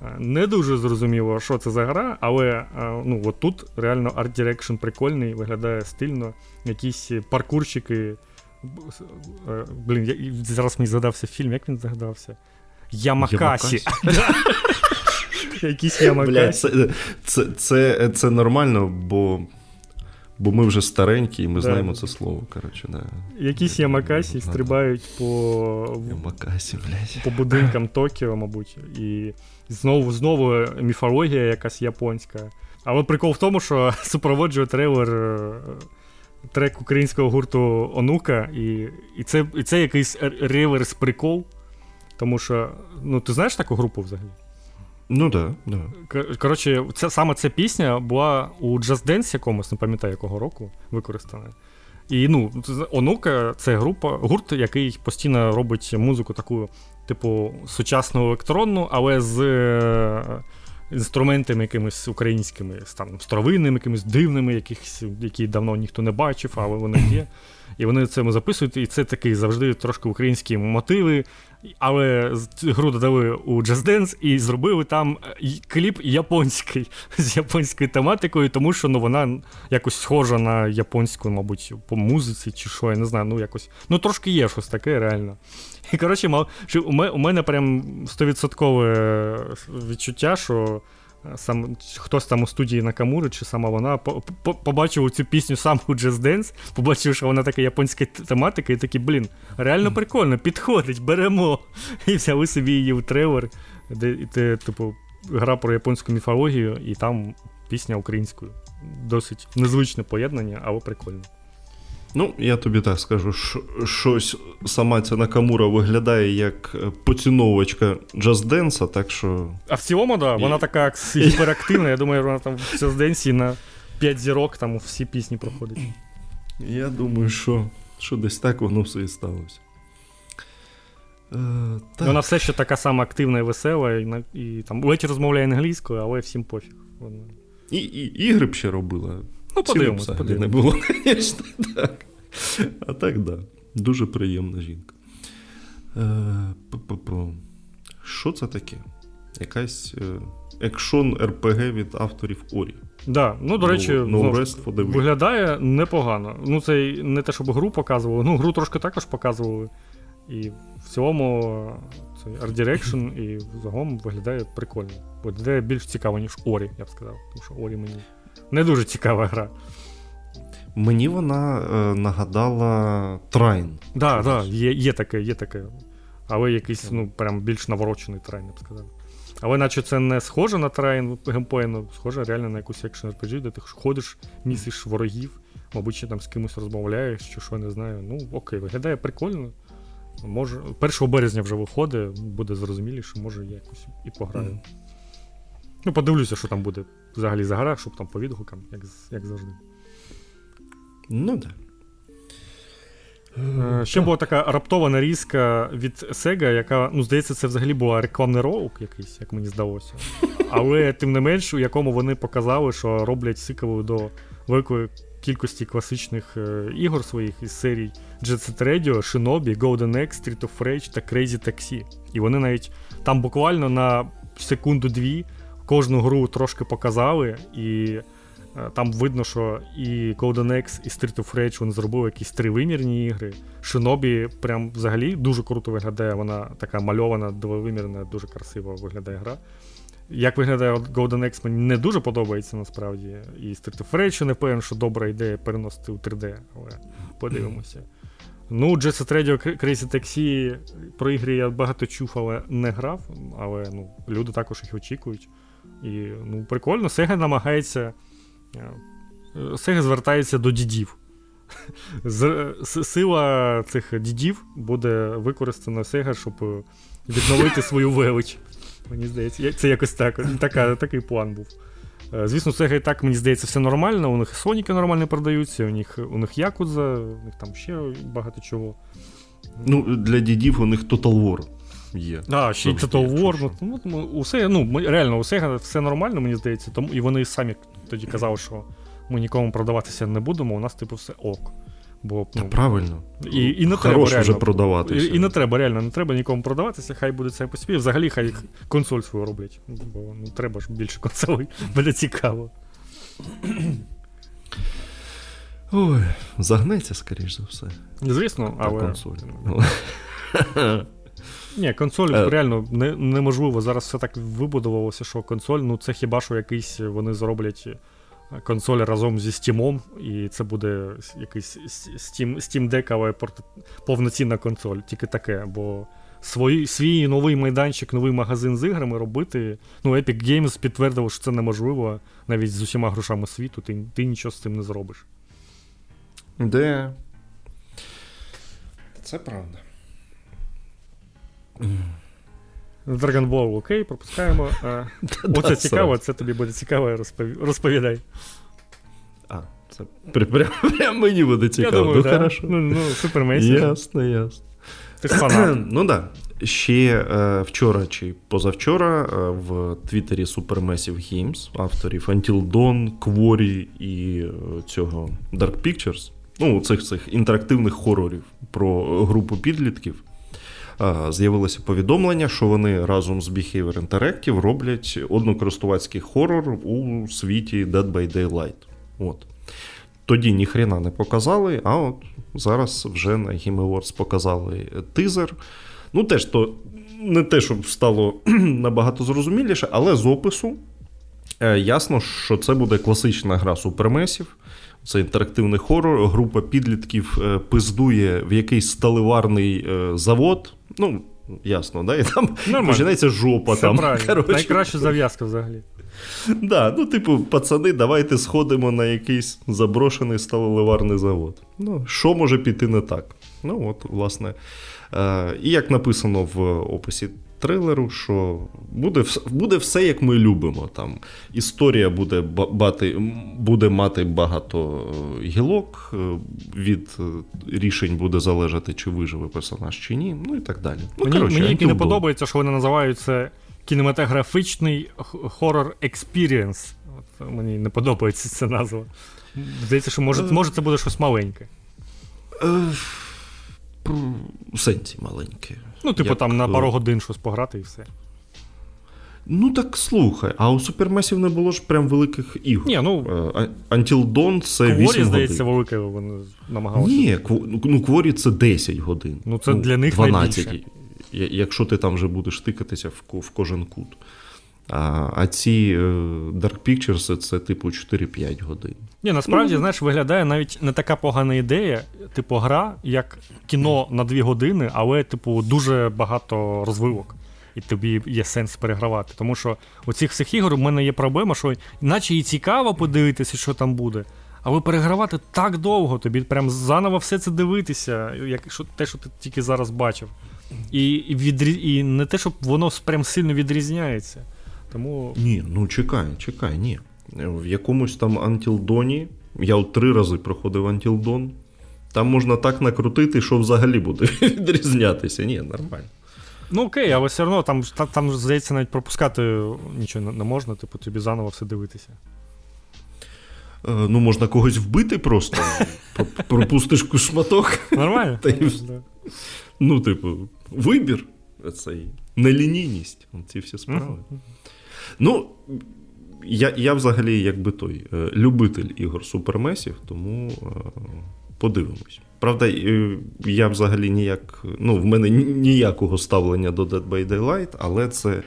Е, не дуже зрозуміло, що це за гра, але е, ну, от тут реально арт Direction прикольний, виглядає стильно. Якісь паркурщики. Блін, зараз мені згадався фільм, як він згадався? Ямакасі. Якісь Ямакасі. Це це, це нормально, бо Бо ми вже старенькі, і ми да. знаємо це слово. коротше, да. Якісь ямакасі стрибають по Ямакасі, блядь. по будинкам Токіо, мабуть. І знову знову міфологія якась японська. Але прикол в тому, що супроводжує трейлер е, трек українського гурту Онука, і і, це і це якийсь реверс прикол. Тому що, ну, ти знаєш таку групу взагалі? Ну да, да. Коротше, це, саме ця пісня була у Just Dance якомусь, не пам'ятаю якого року, використана. І ну, онука це група, гурт, який постійно робить музику таку, типу, сучасну електронну, але з е, інструментами якимись українськими, там, старовинними, якимись дивними, якихось, які давно ніхто не бачив, але вони є. І вони це записують, і це такий завжди трошки українські мотиви. Але гру додали у Just Dance і зробили там е, кліп японський з японською тематикою, тому що ну, вона якось схожа на японську, мабуть, по музиці чи що, я не знаю. Ну, якось. Ну, трошки є щось таке, реально. І коротше, у мене прям 100% відчуття, що сам хтось там у студії Накамури, чи сама вона побачив цю пісню сам у Just Dance, побачив, що вона така японська тематика, і такий, блін, реально прикольно, підходить, беремо. І взяли собі її в трейлер, де де, типу, гра про японську міфологію, і там пісня українською. Досить незвичне поєднання, але прикольно. Ну, я тобі так скажу, щось сама ця Накамура виглядає як е, поціновувачка джаз-денса, так що. А в цілому, да, вона така гіперактивна. Я думаю, вона там в Just Dance і на 5 зірок там всі пісні проходить. Я думаю, що що десь так воно все і сталося. Е, так. Вона все ще така сама активна і весела, і і там ледь розмовляє англійською, але всім пофіг. Вона... І, і ігри б ще робила. Ну, подивимось. не було, звісно, так. А так, да. Дуже приємна жінка. Е, Що це таке? Якась е, екшон РПГ від авторів Орі. Да, ну, до речі, no, no rest виглядає непогано. Ну, це не те, щоб гру показували, ну, гру трошки також показували. І в цілому цей Art Direction і загалом виглядає прикольно. Виглядає більш цікаво, ніж Орі, я б сказав. Тому що Орі мені не дуже цікава гра. Мені вона е, нагадала Trine. Так, да, да, є є таке, є таке. Але якийсь ну, прям більш наворочений Trine, я б сказав. Але наче це не схоже на Trine геймплейно, схоже реально на якусь екшн RPG, де ти ходиш, місиш ворогів, мабуть, там з кимось розмовляєш, чи що не знаю. Ну, окей, виглядає прикольно. Може, 1 березня вже виходить, буде зрозуміліше, може я якось і пограю. Mm. Ну, подивлюся, що там буде взагалі за гра, щоб там по відгукам, як як завжди. Ну так. Е, ще була така раптова нарізка від Sega, яка, ну, здається, це взагалі була рекламний ролик якийсь, як мені здалося. Але тим не менш, у якому вони показали, що роблять сиквел до великої кількості класичних е, ігор своїх із серій Jet Set Radio, Shinobi, Golden Axe, Street of Rage та Crazy Taxi. І вони навіть там буквально на секунду-дві кожну гру трошки показали. і Е, там видно, що і Golden Axe, і Street of Rage вони зробили якісь тривимірні ігри. Shinobi прям взагалі дуже круто виглядає. Вона така мальована, двовимірна, дуже красиво виглядає гра. Як виглядає Golden Axe, мені не дуже подобається насправді. І Street of Rage не певен, що добра ідея переносити у 3D, але подивимося. Ну, Jet Set Radio Crazy Taxi про ігри я багато чув, але не грав, але ну, люди також їх очікують. І ну, прикольно, Sega намагається. Е, Sega звертається до дідів. Сила цих дідів буде використана Sega, щоб відновити свою велич. Мені здається, це якось так. Така, Такий план був. Е, звісно, Sega і так, мені здається, все нормально. У них Соніки нормально продаються, у них у них Якудза, у них там ще багато чого. Ну, Для дідів у них Total War є. А, ще й Total. Ну, ну, усе, ну, Реально, у Sega все нормально, мені здається. Тому, І вони самі тоді казали, що ми нікому продаватися не будемо, у нас, типу, все ок. Бо, ну, Правильно. І і не Хорош треба реально, вже продаватися. І, і не треба, реально, не треба нікому продаватися, хай буде це по собі. Взагалі хай консоль свою роблять. Бо ну, треба ж більше консолей, буде цікаво. Ой, загнеться, скоріш за все. Звісно, але. консоль. Ні, консоль е. реально не, неможливо. Зараз все так вибудувалося, що консоль, ну це хіба що якийсь вони зроблять консоль разом зі Steam, і це буде якийсь Steam Steam Deck, але повноцінна консоль, тільки таке. Бо свій, свій новий майданчик, новий магазин з іграми робити. Ну, Epic Games підтвердив, що це неможливо навіть з усіма грошами світу, ти, ти нічого з цим не зробиш. Де? Це правда. Dragon Ball, окей, пропускаємо. Оце цікаво, це тобі буде цікаво, розповідай. А, це прям мені буде цікаво. Я думаю, ну, да. хорошо. Ну, ну, супер Ясно, ясно. Ти ж фанат. Ну так. Да. Ще е, вчора чи позавчора е, в Твіттері Supermassive Games авторів Until Dawn, Quarry і е, цього Dark Pictures, ну, цих цих інтерактивних хорорів про групу підлітків з'явилося повідомлення, що вони разом з Behavior Interactive роблять однокористувацький хорор у світі Dead by Daylight. От. Тоді ніхрена не показали, а от зараз вже на Game Awards показали тизер. Ну, теж то не те, щоб стало набагато зрозуміліше, але з опису е, ясно, що це буде класична гра супермесів. Це інтерактивний хорор. Група підлітків е, пиздує в якийсь сталеварний е, завод. Ну, ясно, да? І там Нормально. починається жопа. Все там, коротше. Найкраща зав'язка взагалі. Да, Ну, типу, пацани, давайте сходимо на якийсь заброшений сталеливарний завод. Ну, Що може піти не так? Ну, от, власне. Е, І як написано в описі трейлеру, що буде буде все, як ми любимо. Там Історія буде бати, буде мати багато е, гілок, е, від е, рішень буде залежати, чи виживе персонаж, чи ні, ну і так далі. Ну, Мені коротше, мені не подобається, що вони називають це кінематографічний хорор experience. Мені не подобається ця назва. Здається, що може, може це буде щось маленьке. У сенсі маленьке. Ну, типу, Як... там на пару годин щось пограти і все. Ну так слухай, а у супермесів не було ж прям великих ігор. Ні, ну, е, Until Dawn це Кворі, 8 годин. здається, велике вони намагалися. Ні, ну Кворі це 10 годин. Ну, це ну, для них 12, найбільше. Якщо ти там вже будеш тикатися в, в кожен кут. А а ці е, Dark Pictures це типу 4-5 годин. Ні, насправді, ну, знаєш, виглядає навіть не така погана ідея, типу, гра, як кіно на 2 години, але, типу, дуже багато розвивок. І тобі є сенс перегравати. Тому що у цих всіх ігор у мене є проблема, що наче і цікаво подивитися, що там буде. Але перегравати так довго, тобі прям заново все це дивитися, як що, те, що ти тільки зараз бачив. І і, відрі... і не те, щоб воно прям сильно відрізняється. Тому... Ні, ну чекай, чекай, ні. В якомусь там Антілдоні, я от три рази проходив Антілдон, там можна так накрутити, що взагалі буде відрізнятися. Ні, нормально. Ну окей, але все одно там, там, там здається, навіть пропускати нічого не можна, типу, тобі заново все дивитися. Е, ну, можна когось вбити просто. Пропустиш шматок. Нормально? Та й... Ну, типу, вибір. Цей. Нелінійність. Ці всі справи. Ну, я я взагалі, якби той е, любитель ігор супермесів, тому подивимось. Правда, я взагалі ніяк. Ну, в мене ніякого ставлення до Dead by Daylight, але це.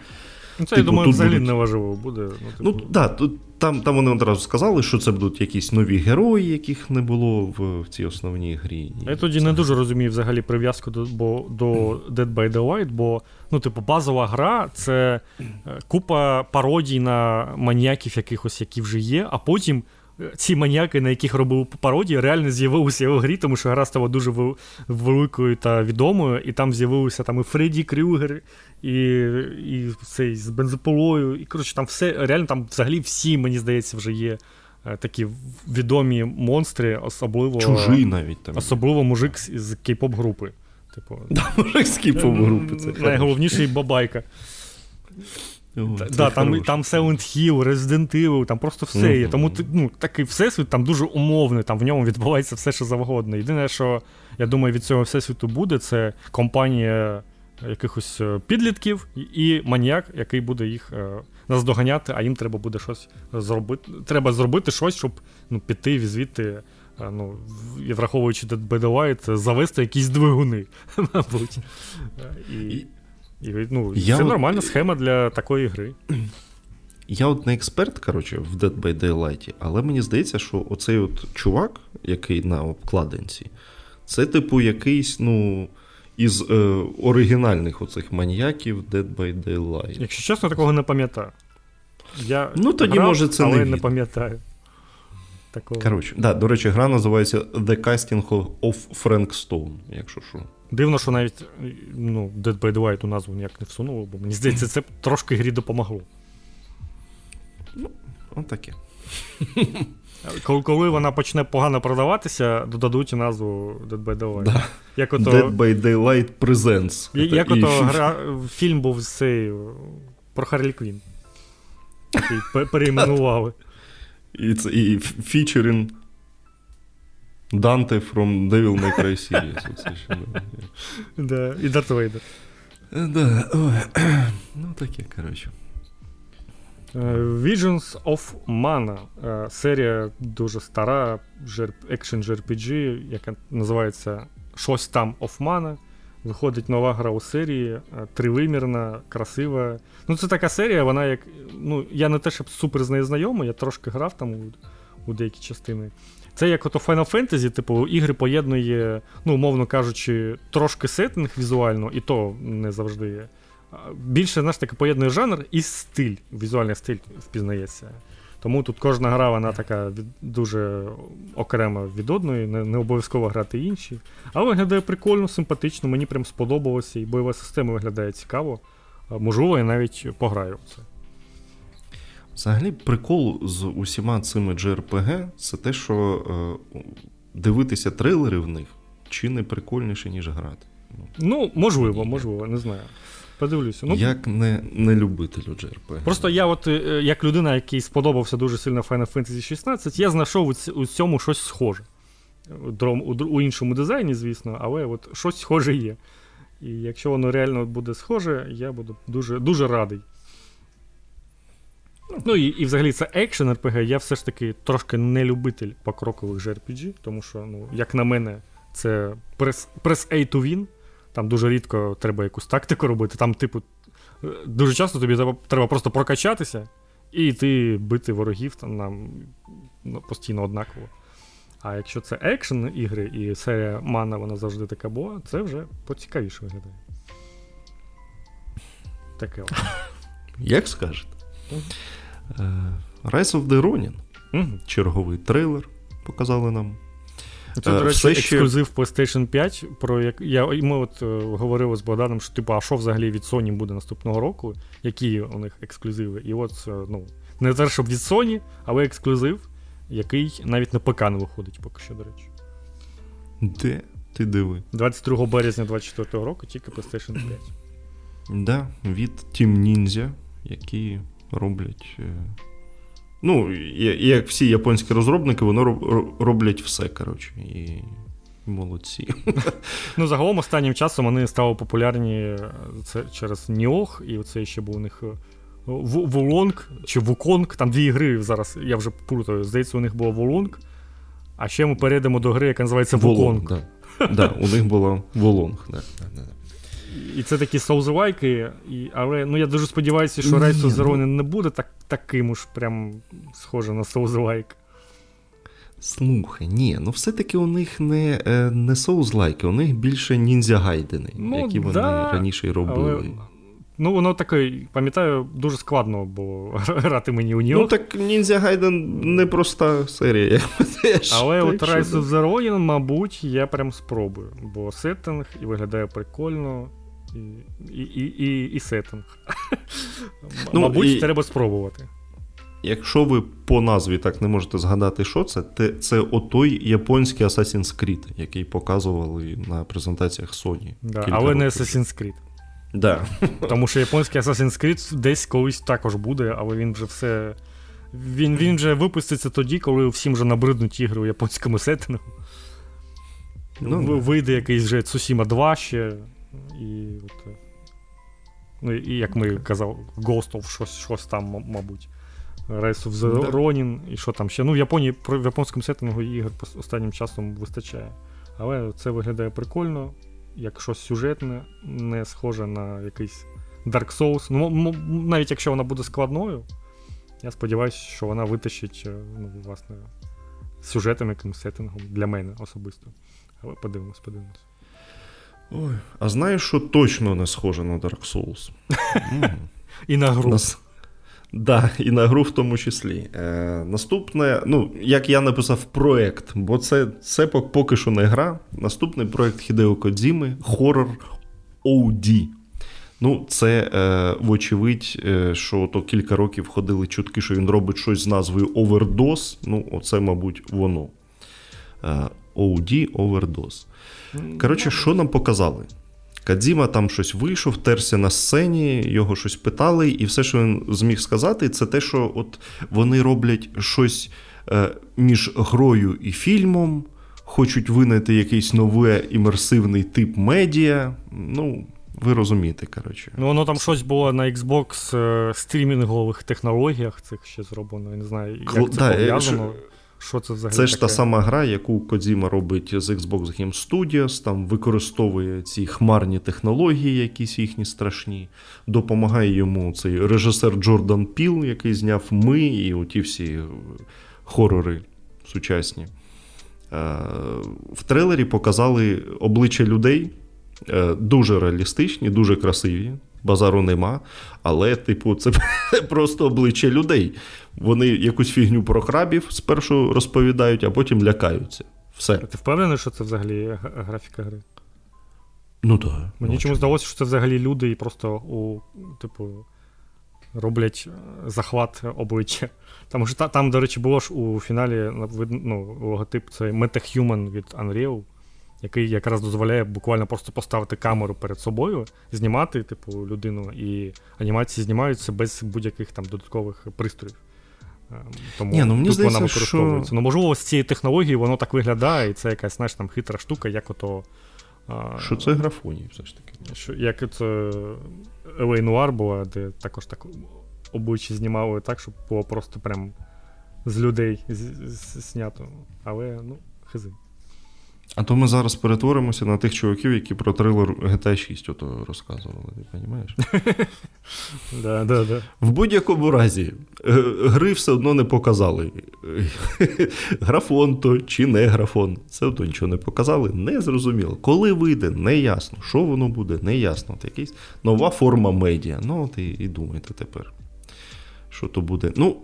Ну, Це, типу, я думаю, взагалі будуть... неважливо буде. Ну, типу... Ну, да, тут, там там вони одразу сказали, що це будуть якісь нові герої, яких не було в, в цій основній грі. Я тоді не дуже розумію взагалі прив'язку до бо, до Dead by Daylight, бо ну, типу, базова гра це е, купа пародій на маніяків якихось, які вже є, а потім ці маніяки, на яких робив пародії, реально з'явилися в грі, тому що гра стала дуже великою та відомою, і там з'явилися там і Фредді Крюгер, і і цей з бензополою. І коротше, там все реально там взагалі всі, мені здається, вже є. Е, такі відомі монстри, особливо Чужий навіть там. Особливо мужик з кей-поп групи. Типу, да, Мужик з кей-поп групи. Це Найголовніший бабайка. О, да, Там там Silent Hill, Resident Evil, там просто все mm-hmm. є. Тому ну, такий всесвіт там дуже умовний, там в ньому відбувається все, що завгодно. Єдине, що я думаю, від цього всесвіту буде, це компанія якихось е, підлітків і маніяк, який буде їх е, наздоганяти, а їм треба буде щось зробити. Треба зробити щось, щоб ну, піти звідти. Е, ну, і враховуючи Dead by Daylight, завести якісь двигуни, мабуть. І і, ну, я Це от... нормальна схема для такої гри. Я от не експерт, коротше, в Dead by Daylight, але мені здається, що оцей от чувак, який на обкладинці, це, типу, якийсь, ну. Із е, оригінальних оцих маніяків Dead by Daylight. Якщо чесно, такого не пам'ятаю. Я Ну, тоді, грав, може, це але не, не пам'ятаю. Такого. Коротше, да, до речі, гра називається The Casting of Frank Stone, якщо що. Дивно, що навіть ну, Dead by Daylight у назву ніяк не всунуло, бо мені здається, це трошки грі допомогло. Ну, таке. Коли, коли вона почне погано продаватися, додадуть назву Dead by Daylight. Да. Як ото... Dead by Daylight Presents. Як ото гра... фільм був цей про Харлі Квін. Який перейменували. І це і featuring Данте from Devil May Cry Series. Оце ще, да. І Дарт Вейдер. Да. Ну, таке, коротше. Е, Visions of Mana. Е, серія дуже стара, екшен JRPG, яка називається Щось там of Mana. Виходить нова гра у серії, е, тривимірна, красива. Ну, це така серія, вона як. Ну, я не те, щоб супер з нею знайомий, я трошки грав там у, у деякі частини. Це як ото Final Fantasy, типу, ігри поєднує, ну, умовно кажучи, трошки сеттинг візуально, і то не завжди є. Більше, знаєш, таки поєднує жанр і стиль, візуальний стиль впізнається. Тому тут кожна гра, вона така дуже окрема від одної, не, не обов'язково грати інші. Але виглядає прикольно, симпатично, мені прям сподобалося, і бойова система виглядає цікаво. Можливо, я навіть пограю в це. Взагалі, прикол з усіма цими JRPG це те, що е, дивитися трейлери в них чи не прикольніше, ніж грати. Ну, ну можливо, можливо, не знаю. Подивлюся. Ну, Як не не любителю JRPG. Просто я, от, е, як людина, який сподобався дуже сильно Final Fantasy 16, я знайшов у цьому щось схоже. У, іншому дизайні, звісно, але от щось схоже є. І якщо воно реально буде схоже, я буду дуже дуже радий. Ну і і взагалі це екшен RPG, я все ж таки трошки не любитель покрокових JRPG, тому що, ну, як на мене, це прес, прес A to win. Там дуже рідко треба якусь тактику робити. Там, типу, дуже часто тобі треба, треба просто прокачатися і йти бити ворогів там нам ну, постійно однаково. А якщо це екшен ігри і серія Мана, вона завжди така була, це вже поцікавіше виглядає. Таке. Як скажете? Е, Rise of the Ronin. Черговий трейлер показали нам. Це, до речі, ексклюзив PlayStation 5. Про як я ми от е, говорили з Богданом, що типу, а що взагалі від Sony буде наступного року, які у них ексклюзиви. І от е, ну, не те, щоб від Sony, але ексклюзив, який навіть на ПК не виходить поки що, до речі. Де? Ти диви? 22 березня 2024 року, тільки PlayStation 5. Да, від Team Ninja, які роблять. Е, ну, як всі японські розробники, вони роблять все, коротше. І молодці. Ну, загалом останнім часом вони стали популярні е, це через Ніох, і це ще був у них Вулонг чи Вуконг, там дві ігри зараз, я вже плутаю, здається, у них було Вулонг. А ще ми перейдемо до гри, яка називається Вуконг. Да. да, у них було Вулонг. Да, да, І це такі соузлайки, і, але ну, я дуже сподіваюся, що Rise of the Ronin не буде так, таким уж прям схоже на соузлайк. Слухай, ні, ну все-таки у них не е, не соузлайки, у них більше ніндзя гайдени, ну, які вони да, раніше й робили. Але, ну, воно таке, пам'ятаю, дуже складно було грати мені у нього. Ну так ніндзя гайден не проста серія. Але от Rise of the Ronin, мабуть, я прям спробую, бо сеттинг і виглядає прикольно. І і, і, і, сеттинг. Ну, Мабуть, і... треба спробувати. Якщо ви по назві так не можете згадати, що це, це, це отой японський Assassin's Creed, який показували на презентаціях Sony. Да, Але років. не Assassin's Creed. Да. Тому що японський Assassin's Creed десь колись також буде, але він вже все. Він він вже випуститься тоді, коли всім вже набриднуть ігри у японському сеттингу. Ну, Вийде якийсь вже Tsushima 2 ще. І от, ну, і як ми казали, Ghost of щось, щось там, мабуть. Rise of the Ronin і що там ще. Ну, в Японії в японському сеттингу ігор останнім часом вистачає. Але це виглядає прикольно, як щось сюжетне, не схоже на якийсь Dark Souls. Ну, навіть якщо вона буде складною, я сподіваюся, що вона витащить е, ну, власне, сюжетом якимось сеттингом для мене особисто. Але подивимось, подивимось. Ой, А знаєш, що точно не схоже на Dark Souls? І на гру. Да, і на гру в тому числі. Е, Наступне, ну, як я написав, проект, бо це це поки що не гра. Наступний проект Хідео Кодзіми хорор OD. Ну, це, е, вочевидь, е, що то кілька років ходили чутки, що він робить щось з назвою Overdose. Ну, оце, мабуть, воно. Е, OD Overdose. Коротше, що нам показали? Кадзіма там щось вийшов, терся на сцені, його щось питали, і все, що він зміг сказати, це те, що от вони роблять щось е, між грою і фільмом, хочуть винайти якийсь новий імерсивний тип медіа. Ну, ви розумієте, коротше. Ну, воно там щось було на Xbox е, стрімінгових технологіях, цих ще зроблено. Я не знаю, як це да, пов'язано. Що це взагалі? Це ж таке? та сама гра, яку Кодзіма робить з Xbox Game Studios, там використовує ці хмарні технології, якісь їхні страшні. Допомагає йому цей режисер Джордан Піл, який зняв ми і оті всі хорори сучасні. Е, в трейлері показали обличчя людей. Е, дуже реалістичні, дуже красиві базару нема. Але, типу, це просто обличчя людей. Вони якусь фігню про крабів спершу розповідають, а потім лякаються. Все. Ти впевнений, що це взагалі графіка гри? Ну так. Мені ну, чому здалося, що це взагалі люди і просто у, типу, роблять е, захват обличчя. Тому що там, до речі, було ж у фіналі ну, логотип це MetaHuman від Unreal який якраз дозволяє буквально просто поставити камеру перед собою, знімати, типу, людину, і анімації знімаються без будь-яких там додаткових пристроїв. Ем, тому Ні, ну, мені тут здається, вона використовується. Що... Ну, можливо, з цієї технології воно так виглядає, і це якась знаєш, там хитра штука, як ото. Що це графонія, все ж таки. Що, Як це Елей Нуар була, де також так обличчя знімали так, щоб було просто прям з людей знято. Але, ну, хизи. А то ми зараз перетворимося на тих чуваків, які про трилер GTA 6 ото розказували, ти розумієш? Да, да, да. В будь-якому разі, е, гри все одно не показали. Графон то чи не графон. Це ото нічого не показали, не зрозуміло. Коли вийде, не ясно. Що воно буде, не ясно. От якась нова форма медіа. Ну, от і, і думайте тепер. Що то буде. Ну,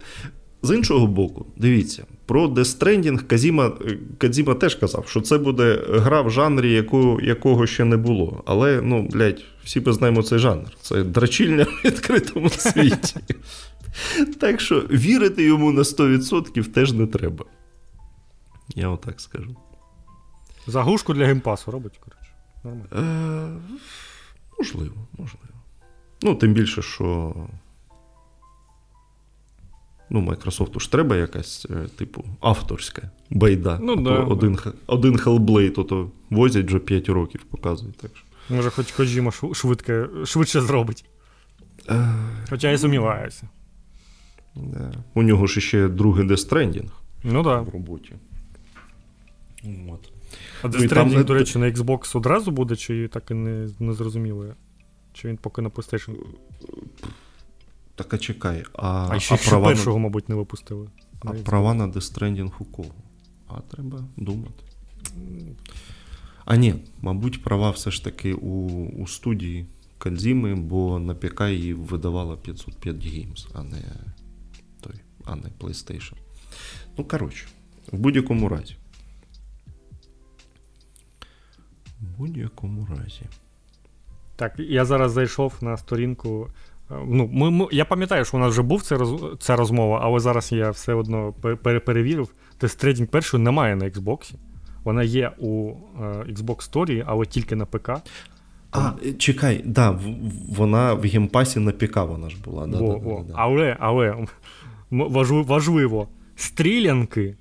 з іншого боку, дивіться, про Death Stranding Казіма, Кадзіма теж казав, що це буде гра в жанрі, яку, якого ще не було. Але, ну, блядь, всі ми знаємо цей жанр. Це драчільня в відкритому світі. Так що вірити йому на 100% теж не треба. Я отак скажу. Заглушку для Game Pass у робить, коротше. Нормально. Е, Можливо, можливо. Ну, тим більше, що. Ну, Microsoft ж треба якась, е, типу, авторська байда. Ну, да, Один один Hellblade, тово возять вже 5 років, показують. Так що. Може, хоч Коджіма швидко, швидше зробить. Хоча я сумніваюся. Да. У нього ж ще другий Stranding Ну так. в роботі. От. А Ну, і Death там до речі, на Xbox одразу буде, чи так і не, не зрозуміло? Чи він поки на PlayStation? Так а чекай, а, А, ще, а ще права, першого, мабуть, не випустили. а Xbox. права на Stranding у кого? А треба думати. А ні, мабуть, права все ж таки у, у студії Кадзіми, бо на ПК її видавала 505 Games, а не той, а не PlayStation. Ну, коротше, в будь-якому разі. В будь-якому разі. Так, я зараз зайшов на сторінку. Е, Ну, ми, ми, я пам'ятаю, що у нас вже був ця, роз, ця розмова, але зараз я все одно пер- перевірив. Stranding першої немає на Xbox. Вона є у е, Xbox Store, але тільки на ПК. А, е, чекай, да, вона в Game Pass і на ПК вона ж була. Да, Во, да, во. да. Але, але важливо, важливо, стрілянки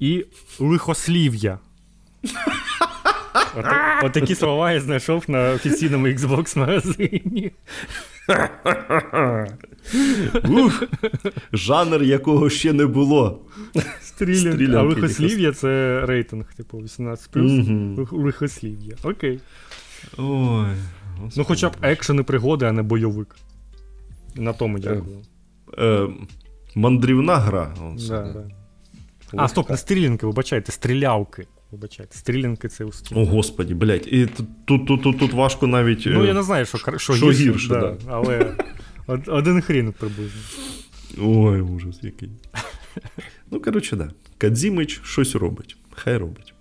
і лихослів'я. От, отакі слова я знайшов на офіційному Xbox магазині. Ух, жанр, якого ще не було. Стрілянки. А лихослів'я це рейтинг, типу 18 Мгм. Лих- Лихослів'я. Окей. Ой. Ну, хоча б екшен і пригоди, а не бойовик. На тому дякую. Е, мандрівна гра. Да, да. А, стоп, не стрілянки, вибачайте, стрілявки. Вибачайте, стрілянки це у стіл. О, господі, блядь. І тут, тут, тут, тут, важко навіть. Ну, е, я не знаю, що, що, що гірше, гірше, да, да. але один хрін приблизно. Ой, ужас який. ну, коротше, да. Кадзімич щось робить. Хай робить.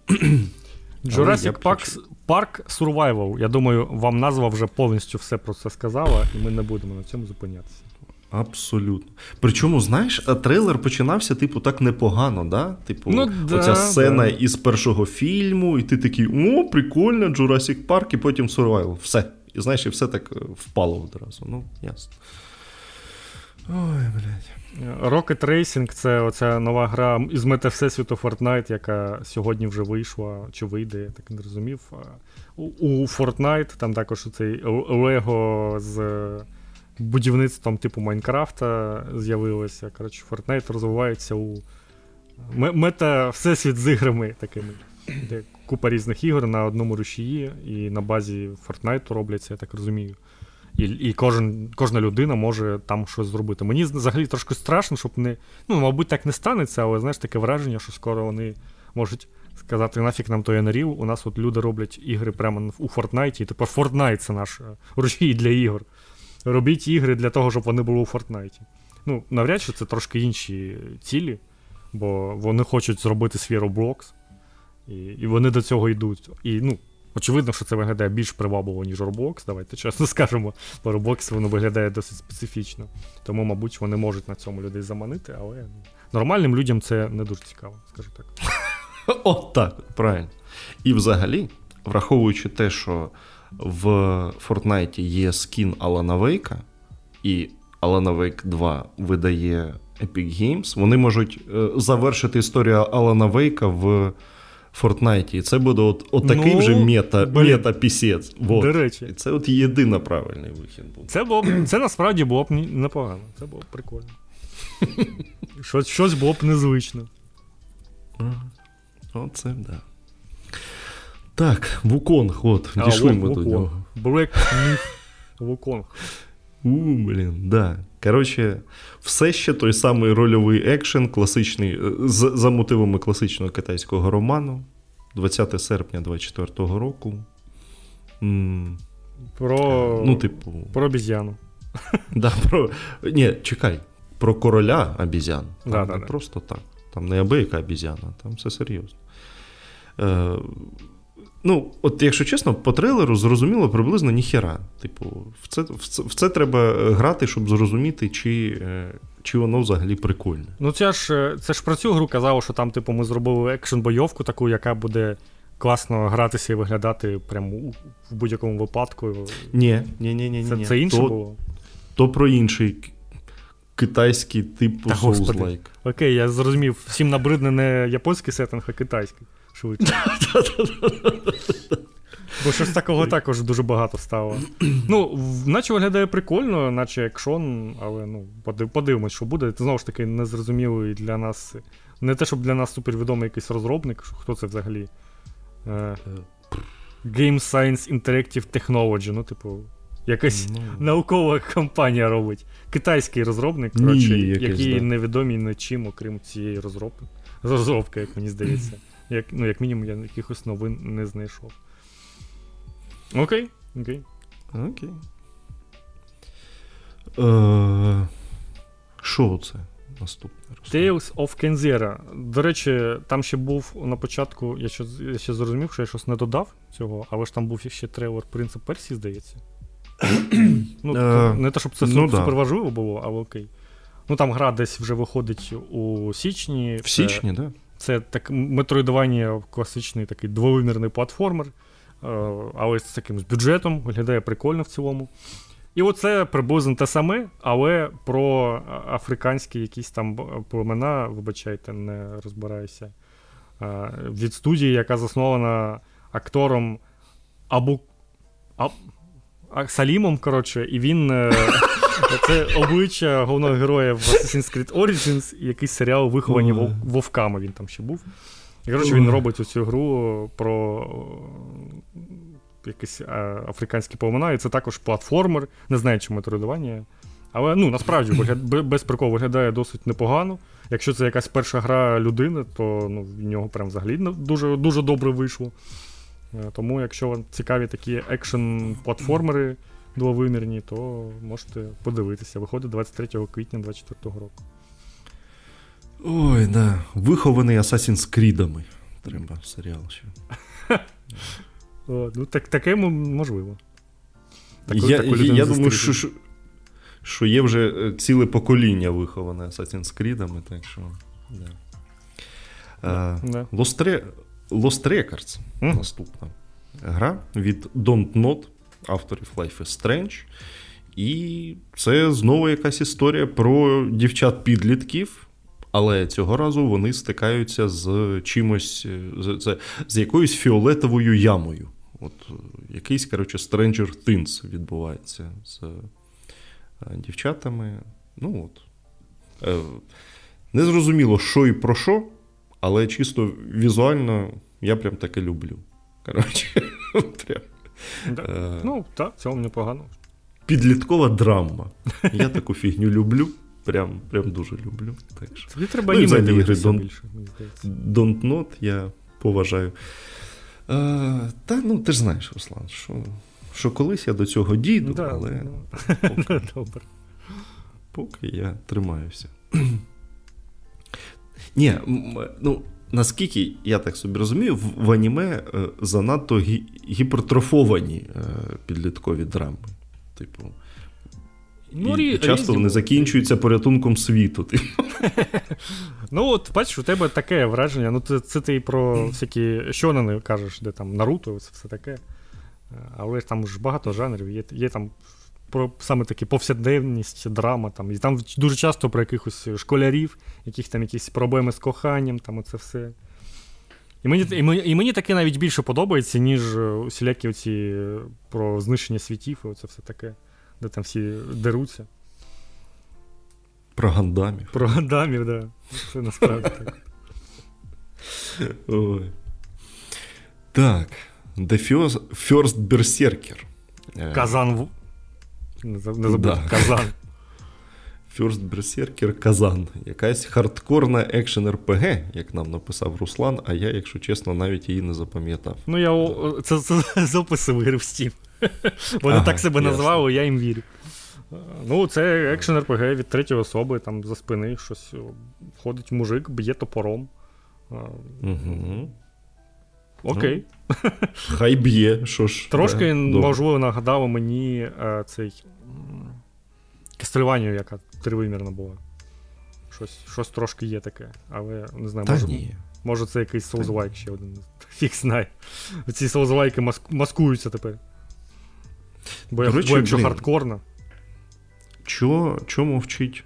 Jurassic Park, Park Survival. Я думаю, вам назва вже повністю все про це сказала, і ми не будемо на цьому зупинятися. Абсолютно. Причому, знаєш, а трейлер починався, типу, так непогано, да? Типу, Ну, да, оця сцена да. із першого фільму, і ти такий, о, прикольно, Jurassic Park, і потім Survival. Все. І знаєш, і все так е, впало одразу. Ну, ясно. Ой, блядь. Rocket Racing це оця нова гра із мета Всесвіту Fortnite, яка сьогодні вже вийшла, чи вийде, я так не розумів. У, Fortnite там також цей Лего з е, будівництвом типу Майнкрафта з'явилося. Коротше, Fortnite розвивається у ме- мета Всесвіт з іграми такими. Де купа різних ігор на одному рушії, і на базі Fortnite робляться, я так розумію. І, і кожен, кожна людина може там щось зробити. Мені взагалі трошки страшно, щоб не. Ну, мабуть, так не станеться, але знаєш, таке враження, що скоро вони можуть сказати, нафіг нам той Unreal, у нас от люди роблять ігри прямо у Fortnite, і тепер Fortnite це наш е, рушій для ігор. Робіть ігри для того, щоб вони були у Fortnite. Ну, навряд чи це трошки інші цілі, бо вони хочуть зробити свій Roblox, і, і вони до цього йдуть. І, ну, Очевидно, що це виглядає більш привабливо, ніж Roblox, давайте чесно скажемо. По Roblox воно виглядає досить специфічно. Тому, мабуть, вони можуть на цьому людей заманити, але ну, нормальним людям це не дуже цікаво, скажу так. От так, правильно. І взагалі, враховуючи те, що в Fortnite є скін Алана Вейка, і Alana Wake 2 видає Epic Games, вони можуть е, завершити історію Алана Вейка в Fortnite. І це буде от, от такий Ну, вже мета, мета-пісець. Вот. До речі. І це от єдино правильний вихід був. Це було б, це насправді було б непогано. Це було б прикольно. Щось, щось було б незвично. Оце да. Так, Вуконг, от, А, ми до Вуконг. нього. Black Myth Wukong. У, блін, да. Коротше, все ще той самий рольовий екшен, класичний, е, з, за мотивами класичного китайського роману. 20 серпня 24-го року. М, Про, Ну, типу. про обіз'яну. Да, про... Ні, чекай. Про короля обізян. Там Да, не да, да. просто так. Там не абияка обізяна, там все серйозно. Е, ну, от якщо чесно, по трейлеру зрозуміло приблизно ніхера. Типу, в це, в це, в це треба е, грати, щоб зрозуміти, чи, е, чи воно взагалі прикольне. Ну, це ж, е, це ж про цю гру казало, що там, типу, ми зробили екшн-бойовку таку, яка буде класно гратися і виглядати прямо в будь-якому випадку. Ні, ні, ні, ні, Це, ні. це інше то, було. то про інший китайський типу Souls-like. Окей, я зрозумів, всім набридне не японський сеттинг, а китайський. Швидше. Бо щось такого також дуже багато стало. Ну, наче виглядає прикольно, наче екшон, але ну, подивимось, що буде. Це знову ж таки незрозумілий для нас. Не те, щоб для нас супервідомий якийсь розробник, хто це взагалі. Е, Game Science Interactive Technology, ну, типу, якась ну, наукова компанія робить. Китайський розробник, коротше, який да. невідомий нічим, окрім цієї розробки, розробки, як мені здається. Як, Ну, як мінімум, я якихось новин не знайшов. Окей. Окей. Окей. Е, що це? Наступне Tales of Kenzera. До речі, там ще був на початку, я ще я ще зрозумів, що я щось не додав цього, але ж там був ще трейлер Принцип Персії, здається. ну, uh, Не те, щоб це ну, супер важливо було, але окей. Ну там гра десь вже виходить у січні. В січні, так? Да. Це так метроїдування класичний такий двовимірний платформер, е, але з таким бюджетом, виглядає прикольно в цілому. І оце приблизно те саме, але про африканські якісь там племена, вибачайте, не розбираюся. Е, від студії, яка заснована актором Абу. А... Салімом, коротше, і він. Е, це обличчя головного героя в Assassin's Creed Origins і якийсь серіал виховані вовками він там ще був. І коротше, він робить цю гру про якісь африканські племена, і це також платформер, не знаю, чи метроїдування. Але ну, насправді без приколу виглядає досить непогано. Якщо це якась перша гра людини, то ну, в нього прям взагалі дуже дуже добре вийшло. Е, тому, якщо вам цікаві такі екшн-платформери двовимірні, то можете подивитися. Виходить 23 квітня 2024 року. Ой, да. Вихований Assassin's Creed. Треба серіал ще. О, ну, так, Таке можливо. Таку, я таку я думаю, що, що є вже е, ціле покоління виховане Assassin's Creed, так що. Да. Да. Uh, Lost, Lost Records mm. наступна гра від Don't Not, авторів Life is Strange. І це знову якась історія про дівчат-підлітків. Але цього разу вони стикаються з чимось, з, з, з якоюсь фіолетовою ямою. От е, Якийсь, коротше, Stranger Things відбувається з е, дівчатами. Ну от. Е, Незрозуміло, що і про що, але чисто візуально я прям таке люблю. Коротше, прям. Да. Е... Ну, так, в цьому непогано. Підліткова драма. Я таку фігню люблю. Прям прям дуже люблю. Так що. Тобі треба ну, ігри Don't, більше, Don't Not я поважаю. Е, Та ну ти ж знаєш, Руслан, що що колись я до цього дійду, да, але ну, поки, Добре. поки я тримаюся. Ні, ну наскільки я так собі розумію, в, в аніме е, занадто гі, гіпертрофовані е, підліткові драми. Типу. Ну, і, і часто вони закінчуються порятунком світу. Типу. Ну, от бачиш, у тебе таке враження. Ну, це, це ти про всякі щонани кажеш, де там Наруто, це все таке. Але ж там ж багато жанрів, є є там про саме такі повсякденність, драма. Там, І там дуже часто про якихось школярів, яких там якісь проблеми з коханням, там оце все. І мені і мені, і мені таке навіть більше подобається, ніж усілякі оці е, про знищення світів, і оце все таке, де там всі деруться. Про гандамів. Про гандамів. Да. Це насправді так. Ой. Так. The First Berserker. Казан не забудь да. Казан. First Berserker Казан. Якась хардкорна екшен РПГ, як нам написав Руслан, а я, якщо чесно, навіть її не запам'ятав. Ну, я це, це записи в в Steam. Вони ага, так себе назвали, я їм вірю. Ну, це екшен РПГ від третьої особи, там за спини щось ходить мужик, б'є топором. Угу. Окей. Ну, хай б'є, що ж. Трошки, да, можливо, нагадало мені е, цей Кастельванію, яка тривимірна була. Щось щось трошки є таке, але не знаю, Та може ні. може це якийсь соузлайк ще один. Фіг знає. Ці соузлайки маск... маскуються тепер. Бо, До речі, бо якщо блін, хардкорно. Чого мовчить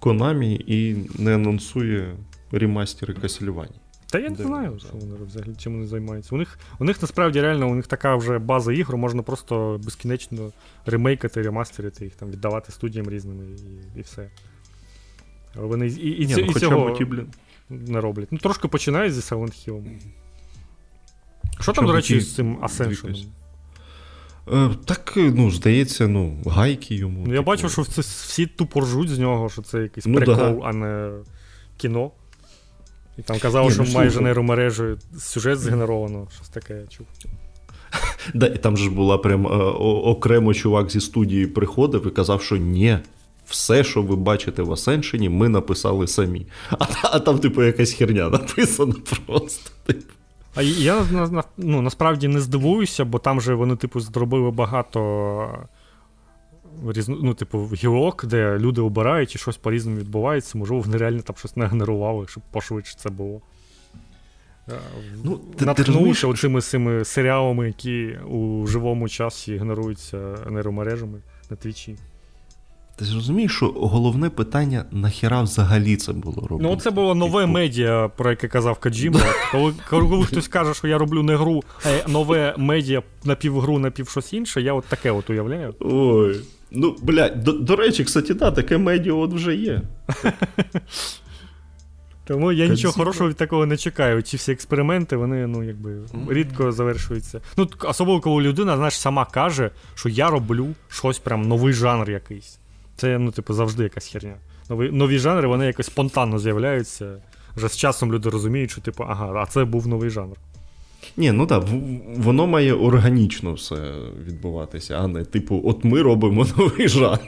Konami і не анонсує ремастери Castlevania? Та я не знаю, що вони взагалі чим вони займаються. У них у них насправді реально у них така вже база ігор, можна просто безкінечно ремейкати, ремастерити їх, там, віддавати студіям різними і і все. Але вони і, і, Ні, ну, і цього ті, блін. не роблять. Ну, трошки починають зі Silent Hill. Що там, до речі, з цим Ascension? Е, так, ну, здається, ну, гайки йому. Ну, Я типу... бачу, що це, всі тупо ржуть з нього, що це якийсь ну, прикол, да. а не кіно. І там казали, що ну, майже нейромережею сюжет згенеровано, щось таке я чув. Да, І там ж була прям е, окремо чувак зі студії приходив і казав, що ні, все, що ви бачите в Асеншені, ми написали самі. А, а там, типу, якась херня написана просто. Типу. А я ну, насправді не здивуюся, бо там же вони, типу, зробили багато ну, типу, гілок, де люди обирають і щось по-різному відбувається. Можливо, вони реально там щось не генерували, щоб пошвидше це було. Е, ну, Наткнувся оцими цими серіалами, які у живому часі генеруються нейромережами на твічі. Ти зрозумієш, що головне питання нахіра взагалі це було робити? Ну, це було нове типу... медіа, про яке казав Каджіма. Коли, коли хтось каже, що я роблю не гру, а нове медіа напівгру, напів щось інше, я от таке от уявляю. Ой. Ну, блядь, до, до речі, кстати, да, таке медіа от вже є. Тому я нічого хорошого від такого не чекаю. Ці всі експерименти, вони ну, якби, рідко завершуються. Ну, Особливо, коли людина знаєш, сама каже, що я роблю щось прям новий жанр якийсь. Це, ну, типу, завжди якась херня. Нові нові жанри вони якось спонтанно з'являються. Вже з часом люди розуміють, що, типу, ага, а це був новий жанр. Ні, ну так, воно має органічно все відбуватися, а не типу, от ми робимо новий жанр.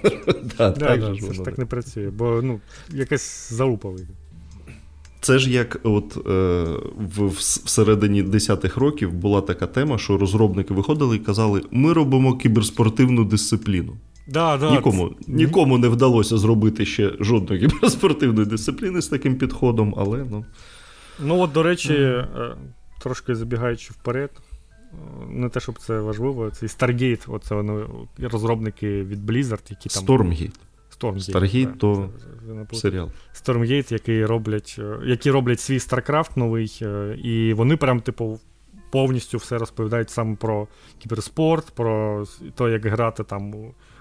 да, так да, Це ж так не працює, бо ну, якась залупа вийде. Це ж як от е, в, всередині десятих років була така тема, що розробники виходили і казали: ми робимо кіберспортивну дисципліну. Да, да. Нікому нікому не вдалося зробити ще жодної кіберспортивної дисципліни з таким підходом, але ну. Ну, от, до речі. Трошки забігаючи вперед, не те, щоб це важливо, це Stargate, оце вони розробники від Blizzard, які там. Stormgate. Stormgate, Stargate то це, серіал. Stormgate, які роблять е, які роблять свій StarCraft новий, і вони прям, типу, повністю все розповідають саме про кіберспорт, про те, як грати там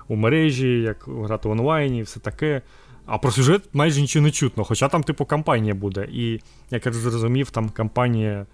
у мережі, як грати в онлайні, і все таке. А про сюжет майже нічого не чутно, хоча там, типу, кампанія буде. І, як я зрозумів, там кампанія.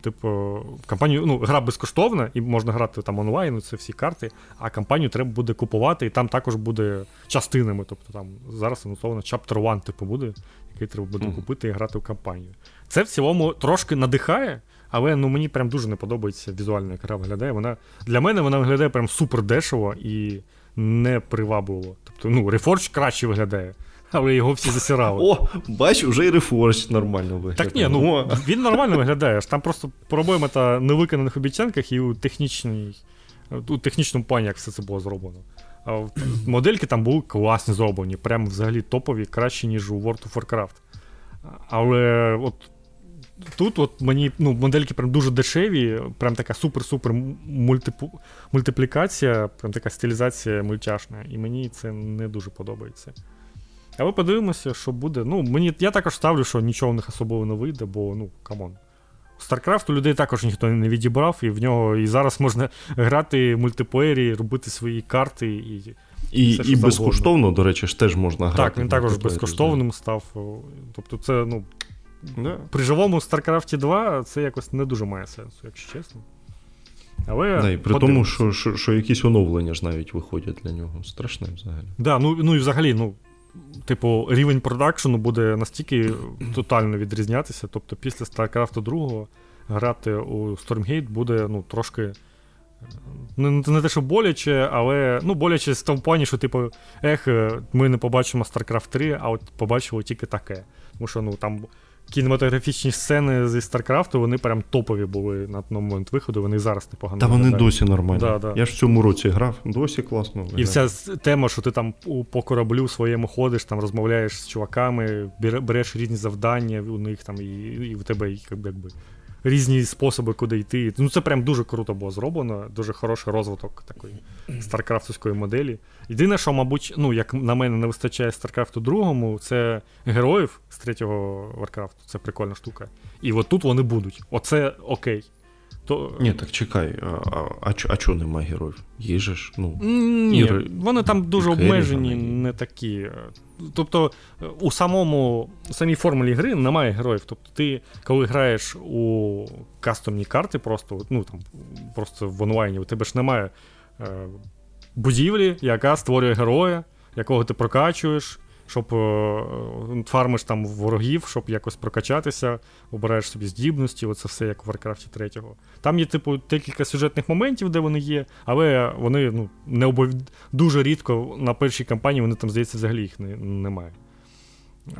Типу, кампанію, ну, гра безкоштовна, і можна грати там онлайн, це всі карти, а кампанію треба буде купувати, і там також буде частинами. Тобто там зараз анонсовано Chapter 1, типу, буде, який треба буде mm. купити і грати в кампанію. Це в цілому трошки надихає, але ну, мені прям дуже не подобається візуально, як гра виглядає. Вона, Для мене вона виглядає прям супер дешево і не привабливо. Тобто, ну, Reforged краще виглядає. Але його всі засирали. О, бач, вже і Reforged нормально виглядає. Так ні, ну він нормально виглядає. Там просто проблема та невиконаних обіцянках і у технічній, у технічному плані, як все це було зроблено. А Модельки там були класні зроблені, прям взагалі топові, кращі, ніж у World of Warcraft. Але от Тут от мені ну, модельки прям дуже дешеві, прям така супер-супер мультипу... мультиплікація, прям така стилізація мультяшна, і мені це не дуже подобається. Але подивимося, що буде. Ну, мені, Я також ставлю, що нічого в них особливо не вийде, бо ну, come on. StarCraft у людей також ніхто не відібрав, і в нього і зараз можна грати в мультиплеєрі, робити свої карти. І і все, і безкоштовно, до речі, ж теж можна грати. Так, він також безкоштовним став. Тобто, це, ну, Да. При живому StarCraft 2 це якось не дуже має сенсу, якщо чесно. Але да, і При тому, що що, що якісь оновлення ж навіть виходять для нього. Страшне взагалі. Да, ну ну і взагалі, ну, типу, рівень продакшену буде настільки тотально відрізнятися. Тобто, після StarCraft 2 грати у Stormgate буде ну, трошки. Не, не те, що боляче, але ну, боляче в тому плані, що, типу, ех, ми не побачимо StarCraft 3, а от побачили тільки таке. Тому що ну, там кінематографічні сцени зі Старкрафту, вони прям топові були на момент виходу, вони зараз непогано. Та вони виглядають. досі нормальні. Да, да. Я ж в цьому році грав, досі класно. І вся тема, що ти там по кораблю своєму ходиш, там розмовляєш з чуваками, береш різні завдання у них там, і і в тебе якби різні способи, куди йти. Ну це прям дуже круто було зроблено, дуже хороший розвиток такої старкрафтовської моделі. Єдине, що, мабуть, ну, як на мене, не вистачає Старкрафту другому, це героїв з третього Варкрафту. Це прикольна штука. І от тут вони будуть. Оце окей. То... Ні, так чекай, а а, а чого немає героїв? Ж, ну. Ні, і... Вони там дуже обмежені, не такі. Тобто, у самому самій формулі гри немає героїв. Тобто, ти, коли граєш у кастомні карти, просто ну, там, просто в онлайні, у тебе ж немає е, будівлі, яка створює героя, якого ти прокачуєш щоб е, фармиш там ворогів, щоб якось прокачатися, обираєш собі здібності, оце все як в Warcraft 3. Там є, типу, декілька сюжетних моментів, де вони є, але вони ну, не обов... дуже рідко на першій кампанії вони там, здається, взагалі їх не, немає.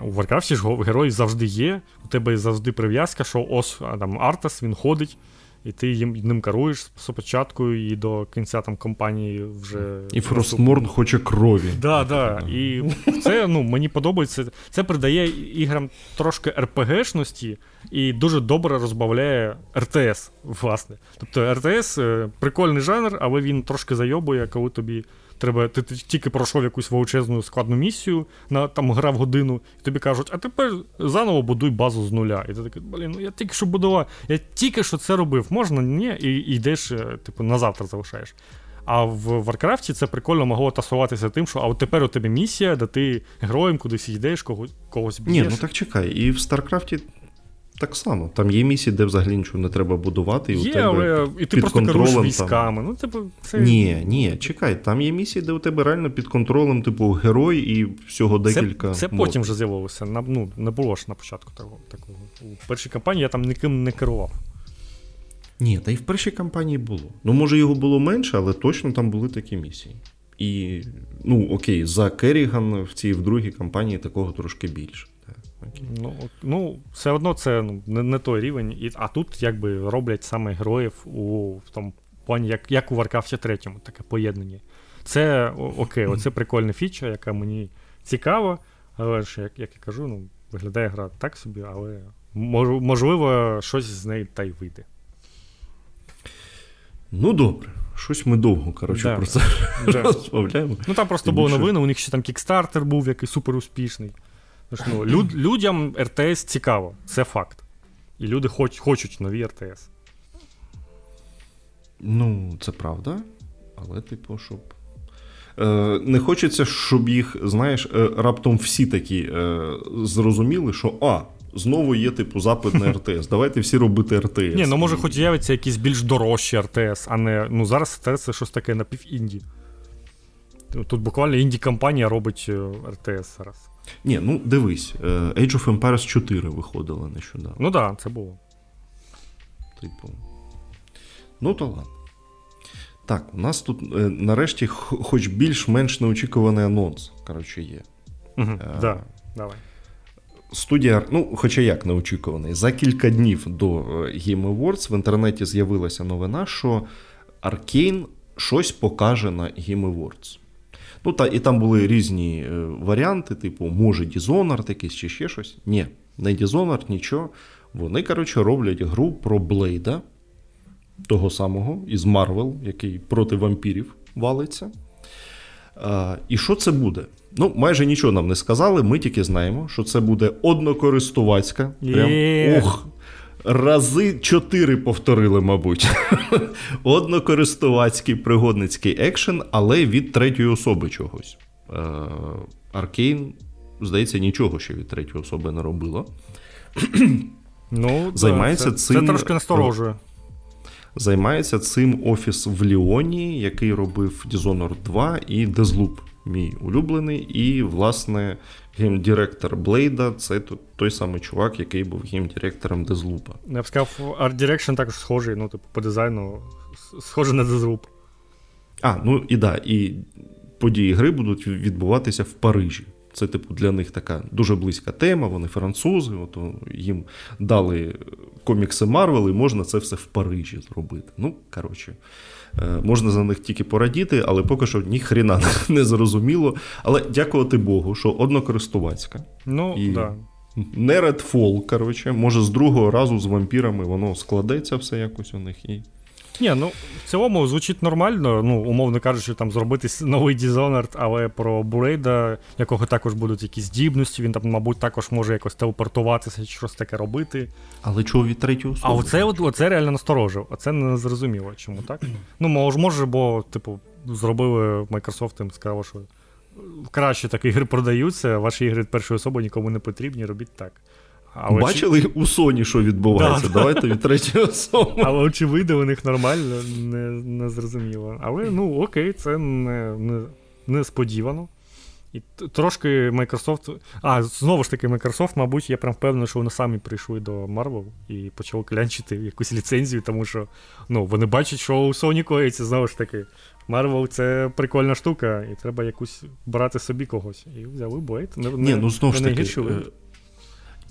У Варкрафті ж герої завжди є, у тебе завжди прив'язка, що ось там Артас, він ходить, і ти їм ним керуєш спочатку і до кінця там компанії вже. І Фростморн хоче крові. Да, да. І це ну, мені подобається. Це придає іграм трошки РПГшності і дуже добре розбавляє РТС, власне. Тобто РТС е, прикольний жанр, але він трошки зайобує, коли тобі Треба, ти, ти тільки пройшов якусь величезну складну місію, на там грав годину, і тобі кажуть, а тепер заново будуй базу з нуля. І ти такий, блін, ну я тільки що будував, я тільки що це робив, можна, ні, і, і йдеш, е, типу, на завтра залишаєш. А в Варкрафті це прикольно могло тасуватися тим, що а от тепер у тебе місія, де ти героєм кудись йдеш, когось когось б'єш. Ні, ну так чекай. І в Старкрафті так само. Там є місії, де взагалі нічого не треба будувати. І є, у тебе але і ти просто керуєш військами. Там... Ну, типу, це... Ні, ні, чекай, там є місії, де у тебе реально під контролем, типу, герой і всього декілька. Це, це потім вже з'явилося. Ну, Не було ж на початку такого. такого. У першій кампанії я там ніким не керував. Ні, та й в першій кампанії було. Ну, може, його було менше, але точно там були такі місії. І, ну, окей, за Керріган в цій в другій кампанії такого трошки більше. Ну, ну, все одно це ну, не не той рівень. І, А тут якби роблять саме героїв у в тому плані, як як у Warcraft 3, таке поєднання. Це окей, оце прикольна фіча, яка мені цікава. Але ж, як як я кажу, ну, виглядає гра так собі, але можливо, щось з неї та й вийде. Ну, добре. Щось ми довго, коротше, да, про це да. розмовляємо. Ну там просто були новини, у них ще там кікстартер був, який супер успішний. Ну, люд, Людям РТС цікаво, це факт. І люди хоч, хочуть нові РТС. Ну, це правда. Але, типу, щоб. Е, Не хочеться, щоб їх, знаєш, е, раптом всі такі е, зрозуміли, що а, знову є, типу, запит на РТС. Давайте всі робити РТС. Ні, ну може, хоч з'явиться якісь більш дорожчі РТС, а не. Ну, зараз РТС це щось таке напівінді. Тут буквально інді-компанія робить е, РТС зараз. Ні, ну дивись, е, Age of Empires 4 виходило нещодавно. Ну так, да, це було. Типу. Ну, то ладно. Так, у нас тут е, нарешті хоч більш-менш неочікуваний анонс, коротше, є. Угу, е, да, давай. Студія, ну, хоча як неочікуваний, за кілька днів до Game Awards в інтернеті з'явилася новина, що Arkane щось покаже на Game Awards. Ну, та, І там були різні е, варіанти, типу, може Dishonored якийсь чи ще щось. Ні, не Dishonored, нічого. Вони, коротше, роблять гру про Блейда, того самого із Марвел, який проти вампірів валиться. А, І що це буде? Ну, майже нічого нам не сказали. Ми тільки знаємо, що це буде однокористувацька. Прям, ох, Рази чотири повторили, мабуть. Однокористувацький пригодницький екшен, але від третьої особи чогось. Аркейн, здається, нічого ще від третьої особи не робило. Ну, Займається це, цим... Це трошки насторожує. Займається цим офіс в Ліоні, який робив Dishonored 2 і Deathloop, мій улюблений. І, власне, геймдиректор Блейда це той самий чувак, який був геймдиректором Дезлупа. Я б сказав, Art Direction також схожий, ну, типу, по дизайну, схожий на Deathloop. А, ну і да, і події гри будуть відбуватися в Парижі. Це, типу, для них така дуже близька тема, вони французи, от їм дали комікси Marvel, і можна це все в Парижі зробити. Ну, коротше. Е, можна за них тільки порадіти, але поки що ніхріна не зрозуміло. Але дякувати Богу, що однокористувацька. Ну, і да. не Redfall, коротше, може, з другого разу з вампірами воно складеться все якось у них і. Ні, ну в цілому звучить нормально, ну, умовно кажучи, там зробити новий Dishonored, але про Бурейда, якого також будуть якісь здібності, він там, мабуть, також може якось телепортуватися, щось таке робити. Але чого від третього особи? А оце оце реально насторожив. Оце не зрозуміло, чому так. Ну, може, може, бо, типу, зробили Microsoft і сказали, що краще так ігри продаються, ваші ігри першої особи нікому не потрібні, робіть так. Але Бачили чи... у Sony, що відбувається. Да, Давайте від третьої особи. Але очевидно, у них нормально, не не зрозуміло. Але ну окей, це не, не, несподівано. І трошки Microsoft. А, знову ж таки, Microsoft, мабуть, я прям впевнений, що вони самі прийшли до Marvel і почали клянчити якусь ліцензію, тому що ну, вони бачать, що у Sony коїться, знову ж таки. Marvel це прикольна штука, і треба якусь брати собі когось. І взяли Blade. Не, Ні, ну знову ж таки,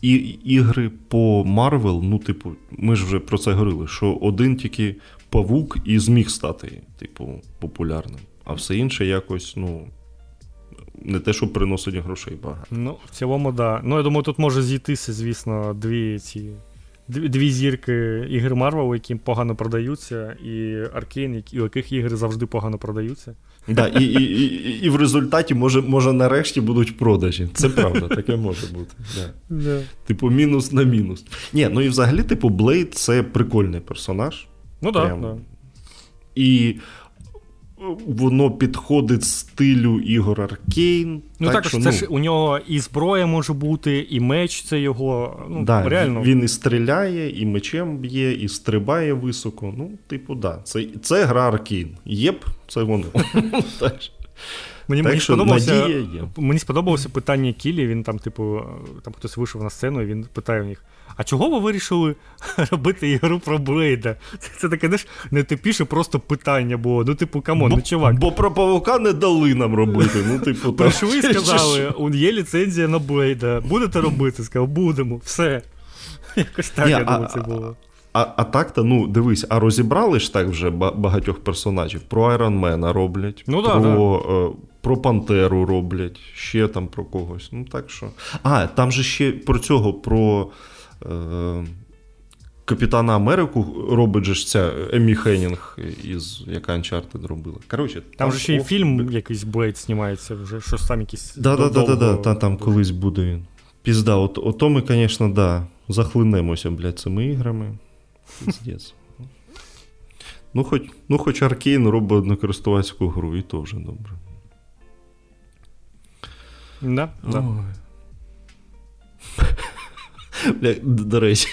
і ігри по Marvel, ну, типу, ми ж вже про це говорили, що один тільки павук і зміг стати, типу, популярним. А все інше якось, ну. Не те, що приносить грошей багато. Ну, в цілому, так. Да. Ну, я думаю, тут може зійтися, звісно, дві ці. Дві зірки ігр Marvel, які погано продаються, і Arkane, у яких ігри завжди погано продаються. Да, І і, і, і в результаті, може, може, нарешті будуть продажі. Це правда, таке може бути. Да. Да. Типу, мінус на мінус. Ні, ну і взагалі, типу, Блейд це прикольний персонаж. Ну так. Да, да. І воно підходить стилю ігор Arkane. Ну так, так що, це ну, ж у нього і зброя може бути, і меч це його. ну, да, реально. Він і стріляє, і мечем б'є, і стрибає високо. Ну, типу, да. Це це гра Arkane. Yep, це воно. Мені так, мені, сподобалося мені сподобалося питання Кілі. Він там, типу, там хтось вийшов на сцену, і він питає у них: а чого ви вирішили робити ігру про Блейда? Це, це таке знаєш, не типіше просто питання було. Ну, типу, come on, ну чувак. Бо про павука не дали нам робити. Ну, типу, Прийшли і сказали, є ліцензія на Блейда. Будете робити? Сказав, будемо, все. Якось так, я думаю, це було. А а так-то, ну, дивись, а розібрали ж так вже багатьох персонажів. Про Айронмена роблять, ну, про да, е, про Пантеру роблять, ще там про когось. Ну, так що. А, там же ще про цього, про Капітана Америку робить же ця Емі Хеннінг, із яка Uncharted робила. Коротше, Там, там же ще й фільм якийсь Блейд знімається, вже щось там якийсь. Да, да, да, да, да, там колись буде він. Пізда, от, ото ми, звісно, да, захлинемося, блядь, цими іграми. Піздець. Ну, хоч ну, хоч Аркейн робить однокористувацьку гру, і то вже добре. Да, да. До речі,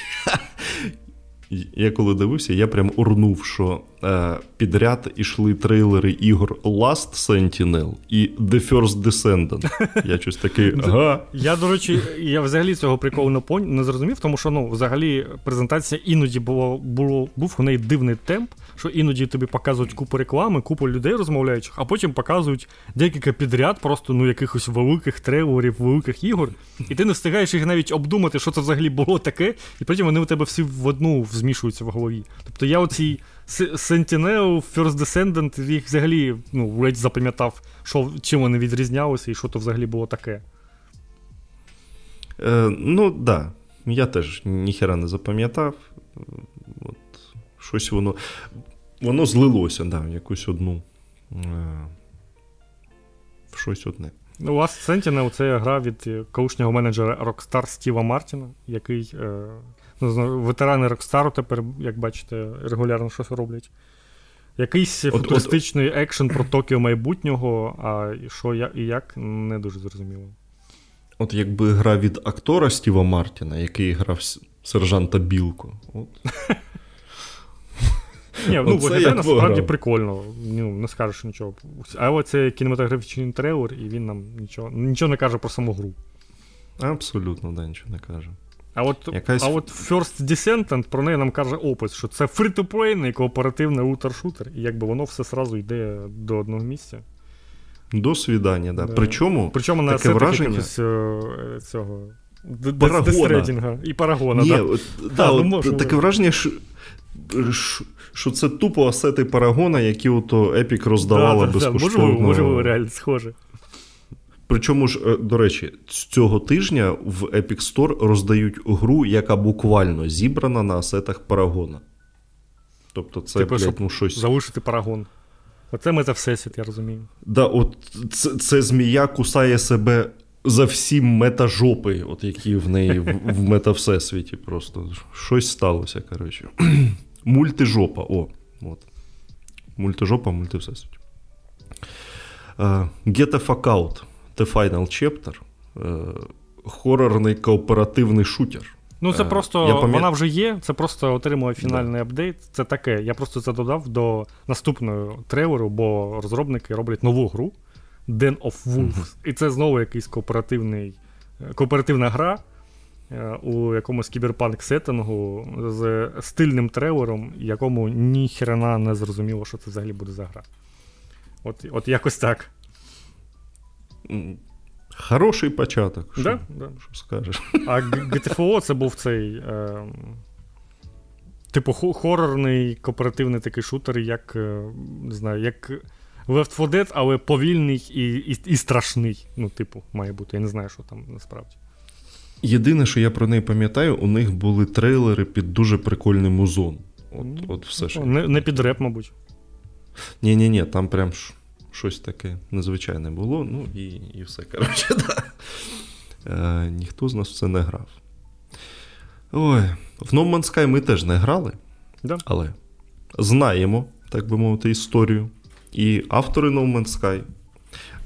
я коли дивився, я прям урнув, що е, підряд ішли трейлери ігор Last Sentinel і The First Descendant. Я щось такий. ага. Я, до речі, я взагалі цього приколу не пон... не зрозумів, тому що ну, взагалі презентація іноді було, було, був у неї дивний темп, що іноді тобі показують купу реклами, купу людей розмовляючих, а потім показують декілька підряд, просто ну, якихось великих трейлерів, великих ігор. І ти не встигаєш їх навіть обдумати, що це взагалі було таке, і потім вони у тебе всі в одну змішуються в голові. Тобто я оцій Sentinel, First Descendant, їх взагалі ну, ледь запам'ятав, що, чим вони відрізнялися і що то взагалі було таке. Е, Ну, так. Да. Я теж ніхера не запам'ятав. От, Щось воно. Воно злилося, да, в якусь одну. Е, в щось одне. У вас Sentinel це гра від колишнього менеджера Rockstar Стіва Мартіна, який е, Ну, Ветерани Рокстару тепер, як бачите, регулярно щось роблять. Якийсь от, футуристичний от, екшен про Токіо майбутнього, а що я, і як, не дуже зрозуміло. От якби гра від актора Стіва Мартіна, який грав сержанта Білку. От. Ні, ну виглядає насправді прикольно. Ну, Не скажеш нічого. Але це кінематографічний трейлер, і він нам нічого нічого не каже про саму гру. Абсолютно, да, нічого не каже. А от Якась... а от First Descendant про неї нам каже опис, що це фрі-то-плейний кооперативний лутер-шутер, і якби воно все сразу йде до одного місця. До свідання, да. да. Причому Причому на таке враження... Е, цього Парагона. і парагона. Ні, да. От, да, от, ну, Таке враження, що, що це тупо асети парагона, які ото Epic роздавала да, безкоштовно. Можливо, можливо, реально схоже. Причому ж, е, до речі, з цього тижня в Epic Store роздають гру, яка буквально зібрана на асетах Парагона. Тобто, це типу, блядь, ну, щось. Залишити парагон. Оце мета всесвіт, я розумію. Да, от це, це змія кусає себе за всі метажопи, от які в неї в, в метавсесвіті. Просто щось сталося, коротше. Мультижопа. О, от. Мультижопа, мультивсесвіт. Uh, Get a Fuck Out, The Final Chapter. Uh, хорорний кооперативний шутер. Ну, це просто пам'ят... вона вже є, це просто отримує фінальний да. апдейт. Це таке. Я просто це додав до наступного трейлеру, бо розробники роблять нову гру Den of Wolves. Mm-hmm. І це знову якийсь кооперативний, кооперативна гра у якомусь кіберпанк сеттингу з стильним трейлером, якому ні хрена не зрозуміло, що це взагалі буде за гра. От от якось так. Хороший початок. Що, да? Да. що скажеш? А GTFO це був цей. Е, Типу, хорорний кооперативний такий шутер, як е, не знаю, як Left 4 Dead, але повільний і і, і страшний. Ну, типу, має бути. Я не знаю, що там насправді. Єдине, що я про неї пам'ятаю, у них були трейлери під дуже прикольний музон. От, от все що. Не, не під реп, мабуть. Ні-ні, ні там прям щось таке незвичайне було, ну і і все. коротше, да. Е, Ніхто з нас в це не грав. Ой, в No Man's Sky ми теж не грали, да. але знаємо, так би мовити, історію. І автори No Man's Sky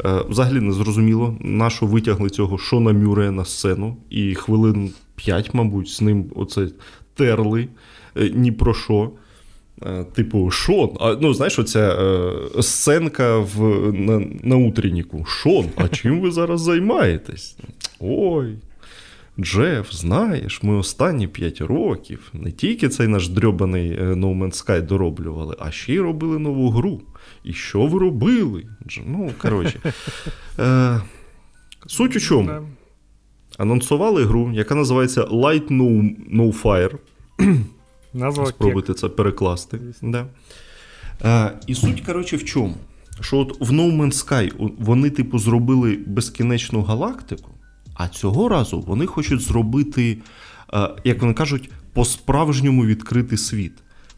взагалі не зрозуміло, на що витягли цього Шона Мюрея на сцену, і хвилин 5, мабуть, з ним оце терли е, ні про що. Е, типу, Шон, а, ну знаєш, оця е, сценка в, на на утренніку. Шон, а чим ви зараз займаєтесь? Ой, Джеф, знаєш, ми останні 5 років не тільки цей наш дрьобаний е, No Man's Sky дороблювали, а ще й робили нову гру. І що ви робили? Ну, коротше. Е, Суть у чому? Анонсували гру, яка називається Light No, no Fire. Назва Спробуйте це перекласти. Да. А, І суть, коротше, в чому? Що от в No Man's Sky вони, типу, зробили безкінечну галактику, а цього разу вони хочуть зробити, як вони кажуть, по-справжньому відкритий світ.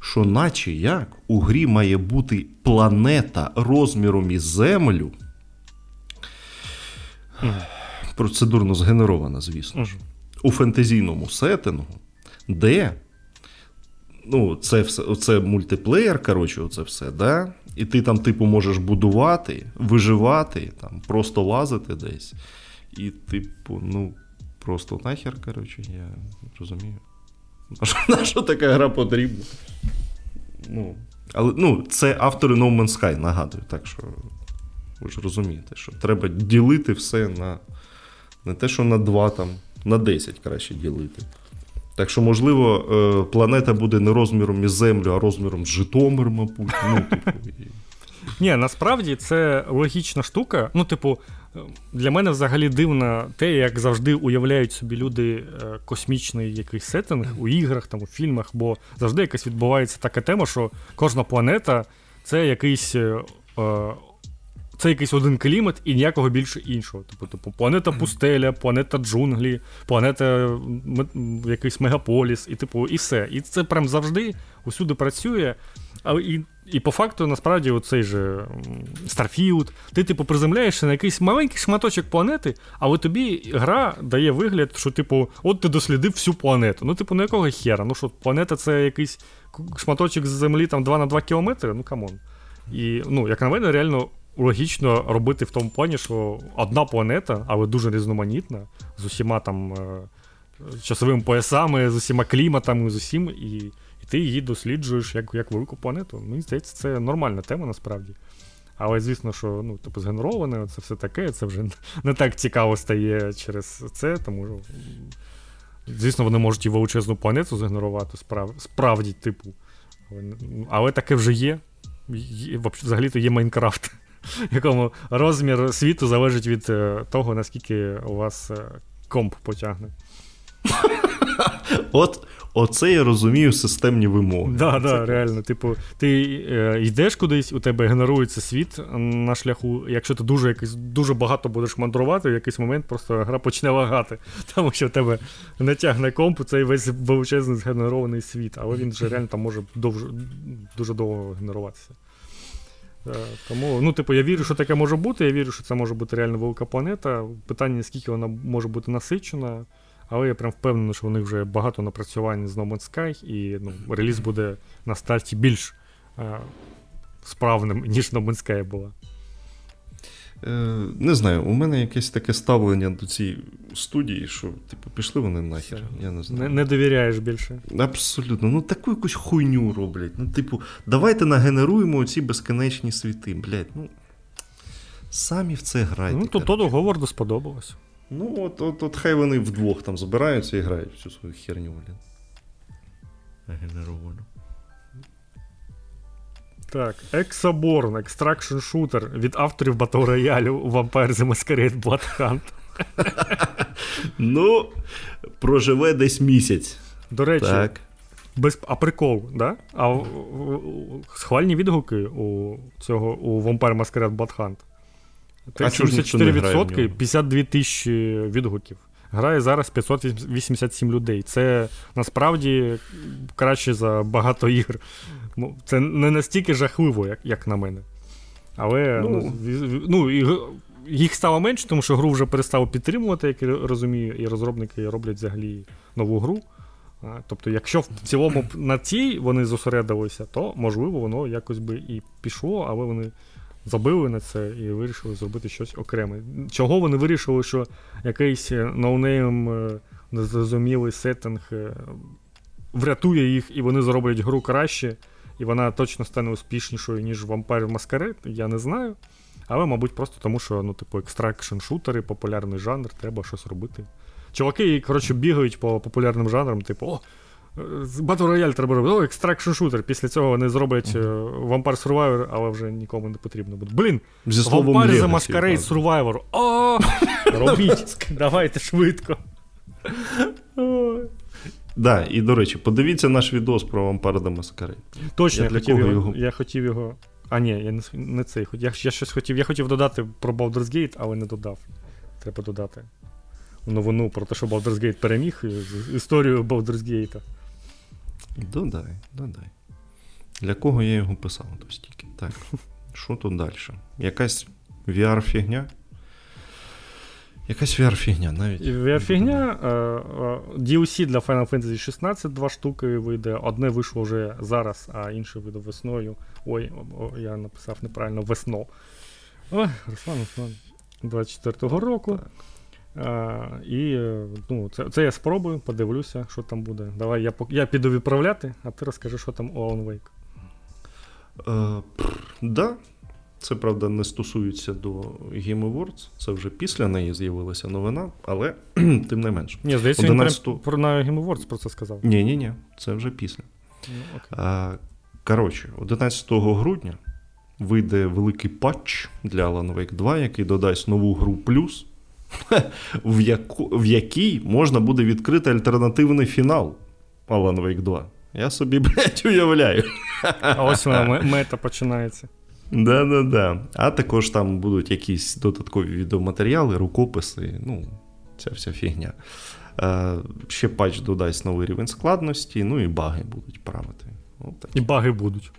Що, наче як, у грі має бути планета розміром із Землю. Процедурно згенерована, звісно ж, у фентезійному сеттингу, де ну, це все, це мультиплеєр, коротше, оце все, да? І ти там, типу, можеш будувати, виживати, там, просто лазити десь. І, типу, ну, просто нахер, коротше, я розумію. На що така гра потрібна? Ну, але ну, це автори No Man's Sky, нагадую, так що ви ж розумієте, що треба ділити все на не те, що на 2, там, на 10 краще ділити. Так що, можливо, е, планета буде не розміром із Землю, а розміром з Житомир, мабуть. Ну, типу. Ні, насправді це логічна штука. Ну, типу, для мене взагалі дивно те, як завжди уявляють собі люди е, космічний якийсь сеттинг у іграх, там, у фільмах, бо завжди якась відбувається така тема, що кожна планета це якийсь е, це якийсь один клімат і ніякого більше іншого. Типу, типу планета пустеля, планета джунглі, планета якийсь мегаполіс, і типу, і все. І це прям завжди усюди працює. А і і по факту, насправді, оцей же Starfield, ти, типу, приземляєшся на якийсь маленький шматочок планети, але тобі гра дає вигляд, що, типу, от ти дослідив всю планету. Ну, типу, ну якого хера? Ну що, планета це якийсь шматочок з землі там 2 на 2 кілометри? Ну come on. І, ну, як на мене, реально логічно робити в тому плані, що одна планета, але дуже різноманітна, з усіма там е, часовими поясами, з усіма кліматами, з усім, і ти її досліджуєш як як велику планету. Мені здається, це нормальна тема насправді. Але звісно, що ну, типу, згенероване, це все таке, це вже не так цікаво стає через це, тому що, звісно, вони можуть і величезну планету згенерувати, справ, справді, типу. Але, таке вже є. Взагалі-то є Майнкрафт якому розмір світу залежить від е, того, наскільки у вас е, комп потягне. От Оце я розумію системні вимоги. Да, да, реально. Типу, ти е, йдеш кудись, у тебе генерується світ на шляху. Якщо ти дуже якийсь, дуже багато будеш мандрувати, в якийсь момент просто гра почне лагати, тому що в тебе не тягне комп, цей весь величезний згенерований світ, але він вже реально там може довж, дуже довго генеруватися. Е, тому, ну, типу, я вірю, що таке може бути. Я вірю, що це може бути реально велика планета. Питання, скільки вона може бути насичена. Але я прям впевнений, що у них вже багато напрацювань з No Man's Sky, і ну, реліз буде на старті більш е, справним, ніж No Man's Sky була. Е, Не знаю, у мене якесь таке ставлення до цієї студії, що, типу, пішли вони нахер. Я не знаю. Не, не довіряєш більше. Абсолютно. Ну таку якусь хуйню роблять. Ну, типу, давайте нагенеруємо оці безконечні світи. Блять, ну. Самі в це грають. Ну, то Тоду Говарду сподобалось. Ну, от, от, от хай вони вдвох там збираються і грають всю свою херню, блін. Генеровану. Так, Exaborn, Extraction Shooter від авторів Battle Royale Vampire The Masquerade Blood Hunt. Ну, проживе десь місяць. До речі, так. без... а прикол, да? А схвальні відгуки у цього у Vampire Masquerade Blood Hunt. 74%, 52 тисячі відгуків. Грає зараз 587 людей. Це насправді краще за багато ігр. Ну, Це не настільки жахливо, як як на мене. Але ну, ну, ну їх стало менше, тому що гру вже перестали підтримувати, як я розумію, і розробники роблять взагалі нову гру. Тобто, якщо в цілому на цій вони зосередилися, то можливо воно якось би і пішло, але вони забили на це і вирішили зробити щось окреме. Чого вони вирішили, що якийсь no-name е, незрозумілий сеттинг е, врятує їх, і вони зроблять гру краще, і вона точно стане успішнішою, ніж Vampire Masquerade, я не знаю. Але, мабуть, просто тому, що ну, типу, extraction шутери, популярний жанр, треба щось робити. Чуваки, коротше, бігають по популярним жанрам, типу, о, Battle Royale треба робити. О, Extraction Shooter. Після цього вони зроблять uh-huh. Vampire Survivor, але вже нікому не потрібно буде. Блін, Vampire The Masquerade Survivor. О, робіть. Давайте швидко. Да, і до речі, подивіться наш відос про Vampire The Masquerade. Точно, я, я хотів його, його. Я хотів його. А, ні, я не, не цей. Я, я щось хотів. Я хотів додати про Baldur's Gate, але не додав. Треба додати. Новину про те, що Baldur's Gate переміг історію Baldur's Gate. Додай, додай. Для кого я його писав то стільки? Так. Що тут далі? Якась VR-фігня? Якась VR-фігня навіть. VR-фігня. DLC для Final Fantasy 16 два штуки вийде. Одне вийшло вже зараз, а інше вийде весною. Ой, я написав неправильно весно. Ой, Руслан, Руслан. 24-го року. Так. А, І ну, це це я спробую, подивлюся, що там буде. Давай я я піду відправляти, а ти розкажи, що там у Alan Wake. Так. Е, да. Це правда не стосується до Game Awards, Це вже після неї з'явилася новина, але тим не менш. Ні, здається, 11... він про на Game Awards про це сказав. Ні, ні, ні, це вже після. Ну, а, Коротше, 11 грудня вийде великий патч для Alan Wake 2, який додасть нову гру плюс в яку, в якій можна буде відкрити альтернативний фінал Alan Wake 2. Я собі, блядь, уявляю. А ось вона мета починається. Да-да-да. А також там будуть якісь додаткові відеоматеріали, рукописи, ну, ця вся фігня. Е, Ще патч додасть новий рівень складності, ну і баги будуть правити. От і баги будуть.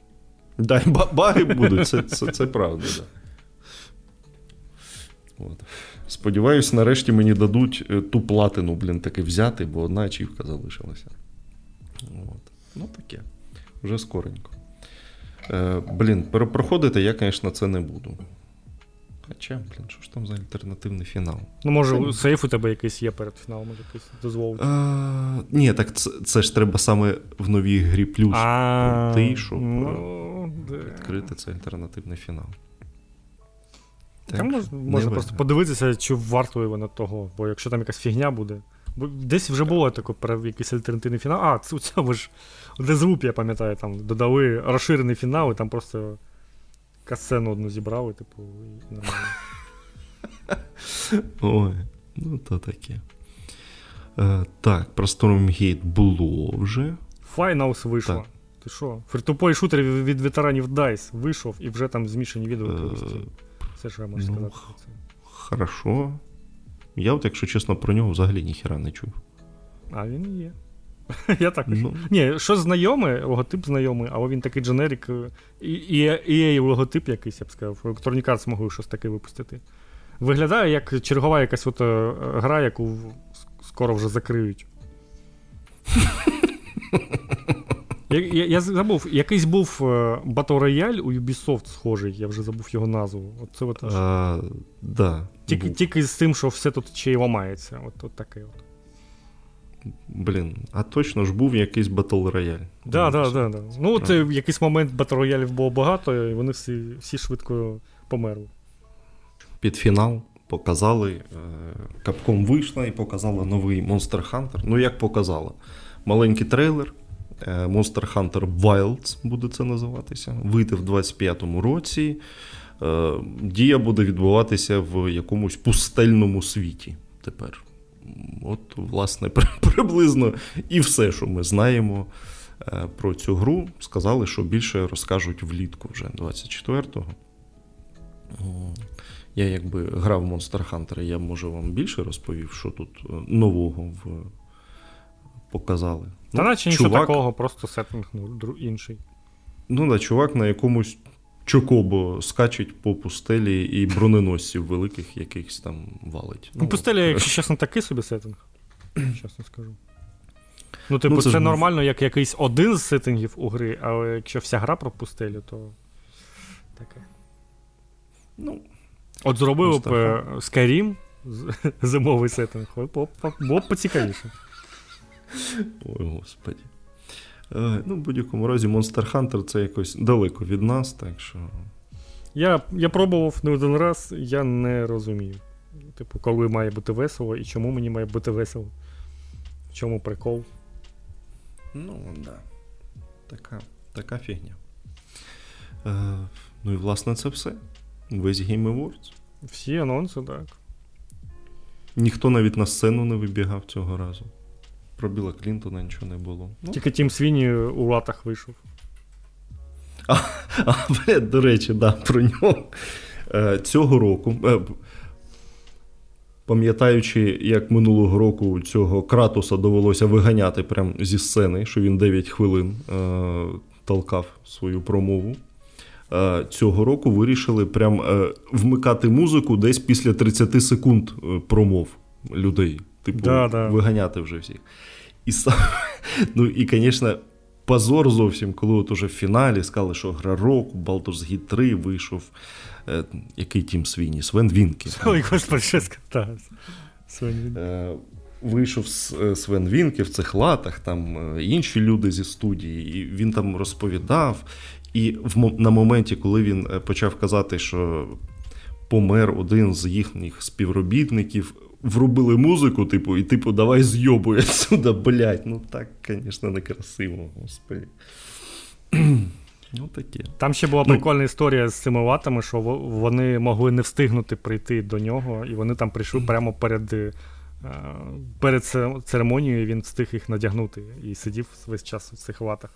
Да, і баги будуть, це це, це правда, да. От. Сподіваюсь, нарешті мені дадуть е, ту платину, блін, таки взяти, бо одна ачівка залишилася. От. Ну, таке. Вже скоренько. Е, Блін, перепроходити я, звісно, це не буду. Хоча, блін, що ж там за альтернативний фінал? Ну, може, це... сейф у тебе якийсь є перед фіналом, може якийсь дозволить. А, Ні, так це, це ж треба саме в новій грі плюс. Ти, щоб ну, відкрити цей альтернативний фінал. Так, Там можна, можна просто подивитися, чи вартує вона того, бо якщо там якась фігня буде. Бо Десь вже було таке якийсь альтернативний фінал. А, це у цьому ж Дезлуп, я пам'ятаю, там додали розширений фінал, і там просто касцену одну зібрали, типу, і нормально. Ой, ну то таке. Е, Так, про Stormgate було вже. Finals вийшло. Так. Ти що? Фрітупой шутер від ветеранів DICE вийшов і вже там змішані відео. Все, що я можу ну, сказати. це. Хорошо. Я, от, якщо чесно, про нього взагалі ніхера не чув. А він є. Я так ну. Ні, що знайоме, логотип знайомий, але він такий дженерік. І і, і логотип якийсь, я б сказав. Electronic Arts могли щось таке випустити. Виглядає як чергова якась от е, гра, яку скоро вже закриють. Я я, я забув, якийсь був Battle Royale у Ubisoft схожий, я вже забув його назву. От це от, а, да, Тільки тільки з тим, що все тут ще й ламається. От, от таке от. Блін, а точно ж був якийсь Battle Royale. Да, да, да, да. Ну, це в якийсь момент Battle Royale було багато, і вони всі всі швидко померли. Під фінал показали. Капком вийшла і показала новий Monster Hunter. Ну, як показала? Маленький трейлер. Е, Monster Hunter Wilds буде це називатися. Вийде в 25-му році. Е, дія буде відбуватися в якомусь пустельному світі тепер. От, власне, приблизно і все, що ми знаємо е, про цю гру. Сказали, що більше розкажуть влітку вже 24-го. Я якби грав Monster Hunter, я може вам більше розповів, що тут нового в... показали. Та ну, наче нічого чувак... такого, просто сеттинг ну, інший. Ну да, чувак на якомусь чокобо скачить по пустелі і броненосців великих якихось там валить. Ну, ну Пустеля, якщо чесно, такий собі сеттинг. Чесно скажу. Ну, типу, ну, це, це нормально, як якийсь один з сеттингів у гри, але якщо вся гра про пустелю, то таке. Ну, От зробив б Skyrim зимовий сеттинг, було б поцікавіше. Ой, господі. Е, ну, в будь-якому разі, Monster Hunter це якось далеко від нас, так що. Я я пробував не один раз, я не розумію. Типу, коли має бути весело і чому мені має бути весело. В чому прикол? Ну, да. Така така фігня. Е, Ну і власне це все. Весь Game Awards. Всі анонси, так. Ніхто навіть на сцену не вибігав цього разу. Про Біла Клінтона нічого не було. Ну. Тільки Тім Свіні у латах вийшов. А, а бля, До речі, да, про нього. Е, Цього року. Е, Пам'ятаючи, як минулого року цього Кратуса довелося виганяти прямо зі сцени, що він 9 хвилин е, толкав свою промову. Е, Цього року вирішили прям е, вмикати музику десь після 30 секунд е, промов людей. Типу, да, да. виганяти вже всіх. І сам, ну і, звісно, позор зовсім, коли от уже в фіналі сказали, що гра року, Baldur's Gate 3 вийшов. Е, який тім свині? Свен Вінки. Ой, господи, що сказав. Е, вийшов е, Свен Вінки в цих латах, там е, інші люди зі студії, і він там розповідав. І в, на моменті, коли він почав казати, що помер один з їхніх співробітників, врубили музику, типу, і типу, давай зйобуй отсюда, блядь. Ну так, звісно, некрасиво, господи. Ну, таке. Там ще була ну, прикольна історія з цими латами, що вони могли не встигнути прийти до нього, і вони там прийшли прямо перед е, перед церемонією, він встиг їх надягнути і сидів весь час у цих латах.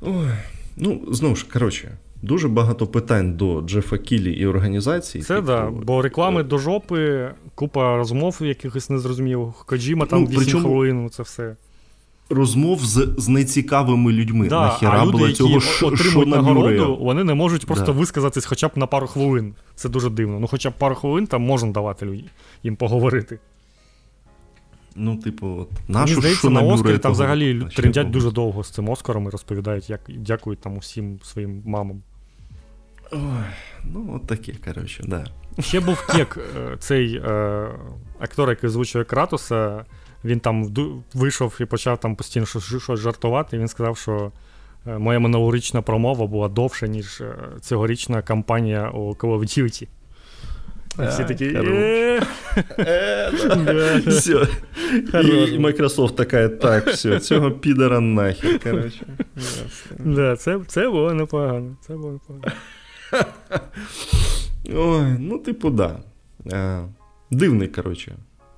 Ой, Ну, знову ж коротше, Дуже багато питань до Джефа Кілі і організації. Це так, да, бо реклами е, до жопи, купа розмов якихось незрозумілих. Коджіма там ну, 8 причому... хвилин, це все. Розмов з з нецікавими людьми. Да, Нахіра а люди, було які ш, отримують нагороду, вони не можуть просто да. висказатись хоча б на пару хвилин. Це дуже дивно. Ну, хоча б пару хвилин там можна давати їм поговорити. Ну, типу, от, нашу Мені здається, на Оскарі там взагалі трендять дуже довго з цим Оскаром і розповідають, як дякують там усім своїм мамам. Ой, Ну, от таке, коротше, да. Ще був кек, е, цей е, актор, який звучує Кратуса, він там вийшов і почав там постійно щось, жартувати. І він сказав, що е, моя минулорічна промова була довша, ніж е, цьогорічна кампанія у Call of Duty. А, Все такі. Все. І Microsoft така, так, все, цього підера нахер. коротше. Да, це, це було непогано. Це було непогано. Ой, ну, типу, да. Дивний, коротше.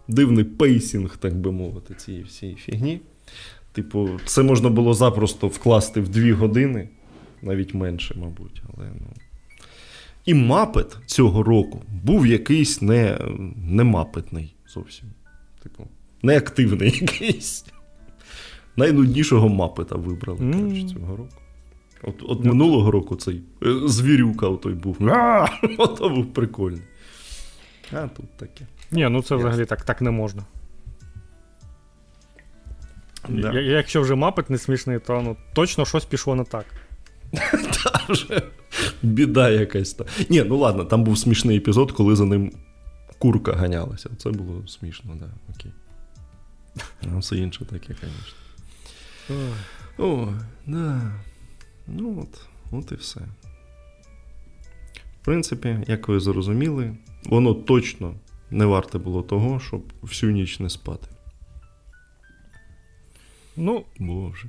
дивний pacing, так би мовити, цієї всієї фігні. Типу, це можна було запросто вкласти в дві години, навіть менше, мабуть. але ну... І мапет цього року був якийсь не, не мапетний зовсім. Типу, неактивний якийсь. Найнуднішого мапета вибрали мм. коротше, цього року. От от минулого року цей е, звірюка той був. Ото був прикольний. А тут таке. Ні, ну це взагалі так так не можна. Да. Я, Якщо вже мапет не смішний, то ну, точно щось пішло не так. Та вже Біда якась. Ні, ну ладно, там був смішний епізод, коли за ним курка ганялася. Це було смішно, да, окей. А все інше таке, звісно. О, да. Ну от, от і все. В принципі, як ви зрозуміли, воно точно не варте було того, щоб всю ніч не спати. Ну, Боже.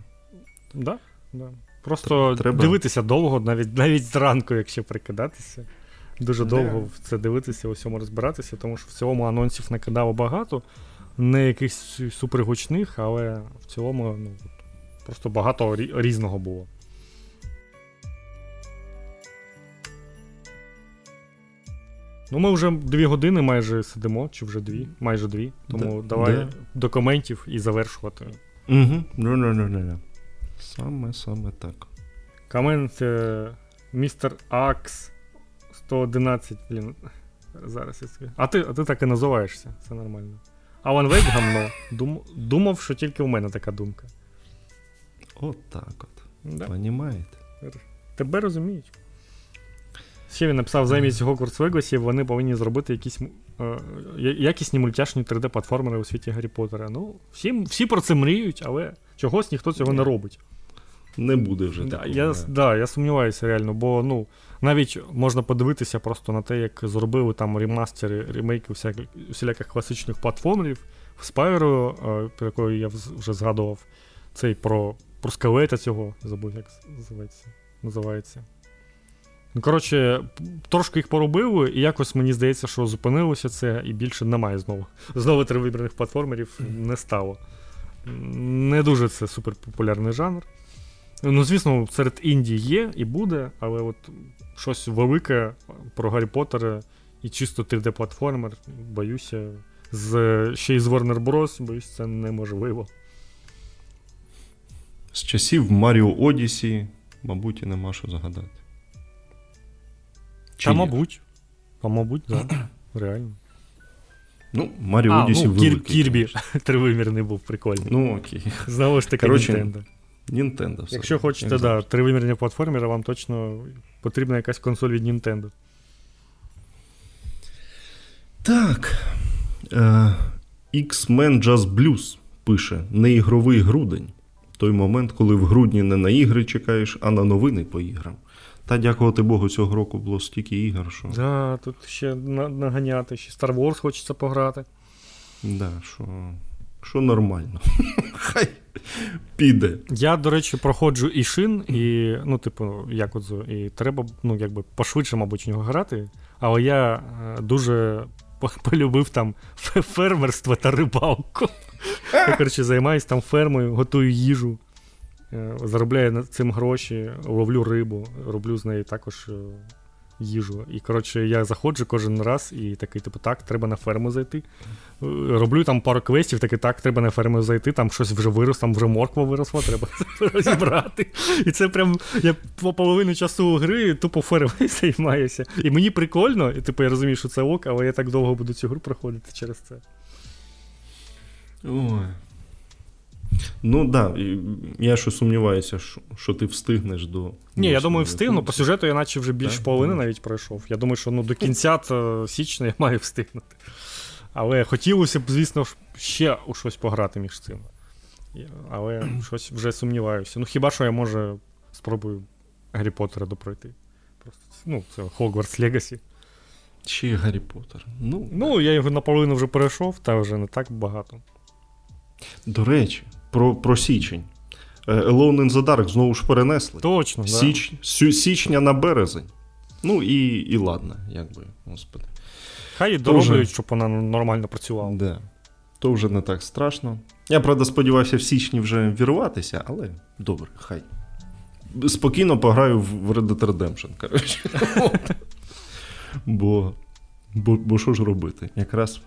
Да, да. Просто Треба... дивитися довго, навіть навіть зранку, якщо прикидатися. Дуже довго в це дивитися, у всьому розбиратися, тому що в цілому анонсів накидало багато, не якихось супергучних, але в цілому ну, просто багато різного було. Ну, ми вже дві години майже сидимо, чи вже дві, майже дві. Тому да, давай да. документів і завершувати. Угу. Ну, ну, ну, ну. Саме саме так. Комент е, містер Акс 111, блін. Зараз я скажу. А ти а ти так і називаєшся, це нормально. Алан Вейк гамно. Дум, думав, що тільки у мене така думка. От так от. Да. Понімаєте? Тебе розуміють. Ще він написав, замість Hogwarts Legacy вони повинні зробити якісь е, якісні мультяшні 3D-платформери у світі Гаррі Поттера. Ну, всі всі про це мріють, але чогось ніхто цього не робить. Не буде вже. Да, такого, я да, я сумніваюся реально, бо ну, навіть можна подивитися просто на те, як зробили там ремастери, ремейки всяких, всіляких класичних платформерів. В Spyro, е, про якої я вже згадував, цей про про скелета цього, забув, як називається. називається. Ну, коротше, трошки їх поробили, і якось мені здається, що зупинилося це, і більше немає знову. Знову тривибірних платформерів не стало. Не дуже це суперпопулярний жанр. Ну, звісно, серед Індії є і буде, але от щось велике про Гаррі Поттера і чисто 3D-платформер, боюся, з, ще й з Warner Bros., боюсь, це неможливо. З часів Маріо Одісі, мабуть, і нема що загадати. Чи Та, є? мабуть. А мабуть, так. Да. Реально. Ну, Маріо Одісі ну, великий. Кірбі тривимірний був прикольний. Ну, окей. Знову ж таки, Nintendo. Nintendo. Все. Якщо хочете, да, тривимірні платформери, вам точно потрібна якась консоль від Nintendo. Так. Uh, X-Men Just Blues пише: неігровий грудень. Той момент, коли в грудні не на ігри чекаєш, а на новини по іграм. Та дякувати Богу, цього року було стільки ігор. що... Да, тут ще наганяти, ще Star Wars хочеться пограти. Да, що що нормально. Хай піде. Я, до речі, проходжу і шин, і, ну, типу, як от, і треба ну, якби пошвидше, мабуть, в нього грати. Але я е, дуже полюбив там фермерство та рибалку. Я, коротше, займаюся там фермою, готую їжу. Е, заробляю цим гроші, ловлю рибу, роблю з неї також е, їжу. І коротше, я заходжу кожен раз і такий, типу, так, треба на ферму зайти. Е, роблю там пару квестів, такий, так, треба на ферму зайти, там щось вже вирос, там вже морква виросла, треба розібрати. І це прям я по половину часу гри тупо фермою займаюся. І мені прикольно, і типу я розумію, що це ок, але я так довго буду цю гру проходити через це. Ой. Ну так, да. я що сумніваюся, що, що ти встигнеш до. Ні, я думаю, встигну. По сюжету я наче вже більш половини навіть пройшов. Я думаю, що ну, до кінця січня я маю встигнути. Але хотілося б, звісно, ще у щось пограти між цим. Але щось вже сумніваюся. Ну, хіба що я може спробую Гаррі Поттера допройти. Просто, Ну, це Hogwarts Legacy. Чи Гаррі Поттер? Ну, ну, я його наполовину вже перейшов, та вже не так багато. До речі, про про січень. Е, Alone in the Dark знову ж перенесли. Точно, Січ, да. Січня на березень. Ну і і ладно, якби, господи. Хай і дороблюють, щоб вона нормально працювала. Да. то вже не так страшно. Я, правда, сподівався в січні вже вірватися, але добре, хай. Спокійно пограю в Red Dead Redemption, коротше. Бо бо, бо що ж робити? Якраз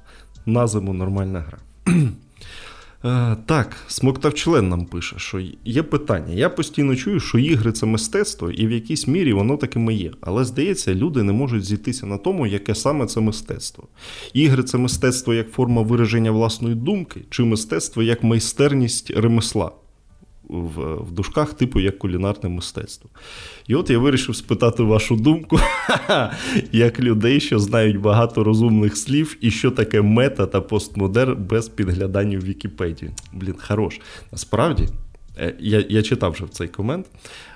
на зиму нормальна гра. Е, так, смоктав член нам пише, що є питання. Я постійно чую, що ігри це мистецтво, і в якійсь мірі воно такими є. Але здається, люди не можуть зійтися на тому, яке саме це мистецтво. Ігри це мистецтво як форма вираження власної думки, чи мистецтво як майстерність ремесла в в дужках, типу як кулінарне мистецтво. І от я вирішив спитати вашу думку, як людей, що знають багато розумних слів, і що таке мета та постмодер без підглядання в Вікіпедію. Блін, хорош. Насправді. Е, я я читав вже цей комент.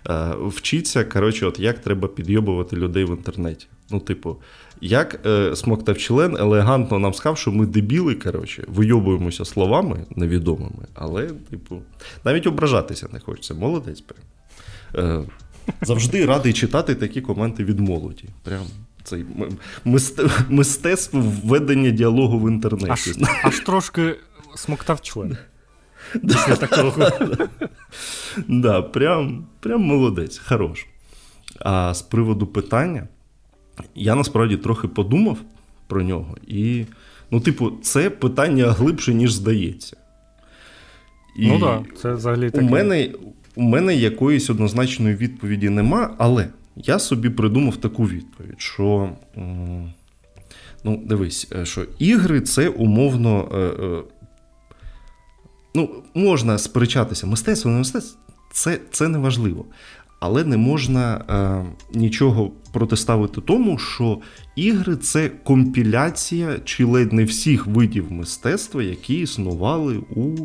Е, вчиться, коротше, от як треба підйобувати людей в інтернеті. Ну, типу, як е, член елегантно нам сказав, що ми дебіли, коротше, вийобуємося словами невідомими, але, типу, навіть ображатися не хочеться. Молодець прям. Е, Завжди радий читати такі коменти від молоді. Прям цей мистецтво введення діалогу в інтернеті. Аж, аж трошки смоктав член. Після такого. Да, прям, прям молодець, хорош. А з приводу питання, я насправді трохи подумав про нього, і, ну, типу, це питання глибше, ніж здається. І ну так, це взагалі таке. У мене, у мене якоїсь однозначної відповіді нема, але я собі придумав таку відповідь, що. Ну, дивись, е, що ігри це умовно. Е, е, ну, можна сперечатися, мистецтво, не мистецтво, це це не важливо. Але не можна е, нічого протиставити тому, що ігри це компіляція чи ледь не всіх видів мистецтва, які існували у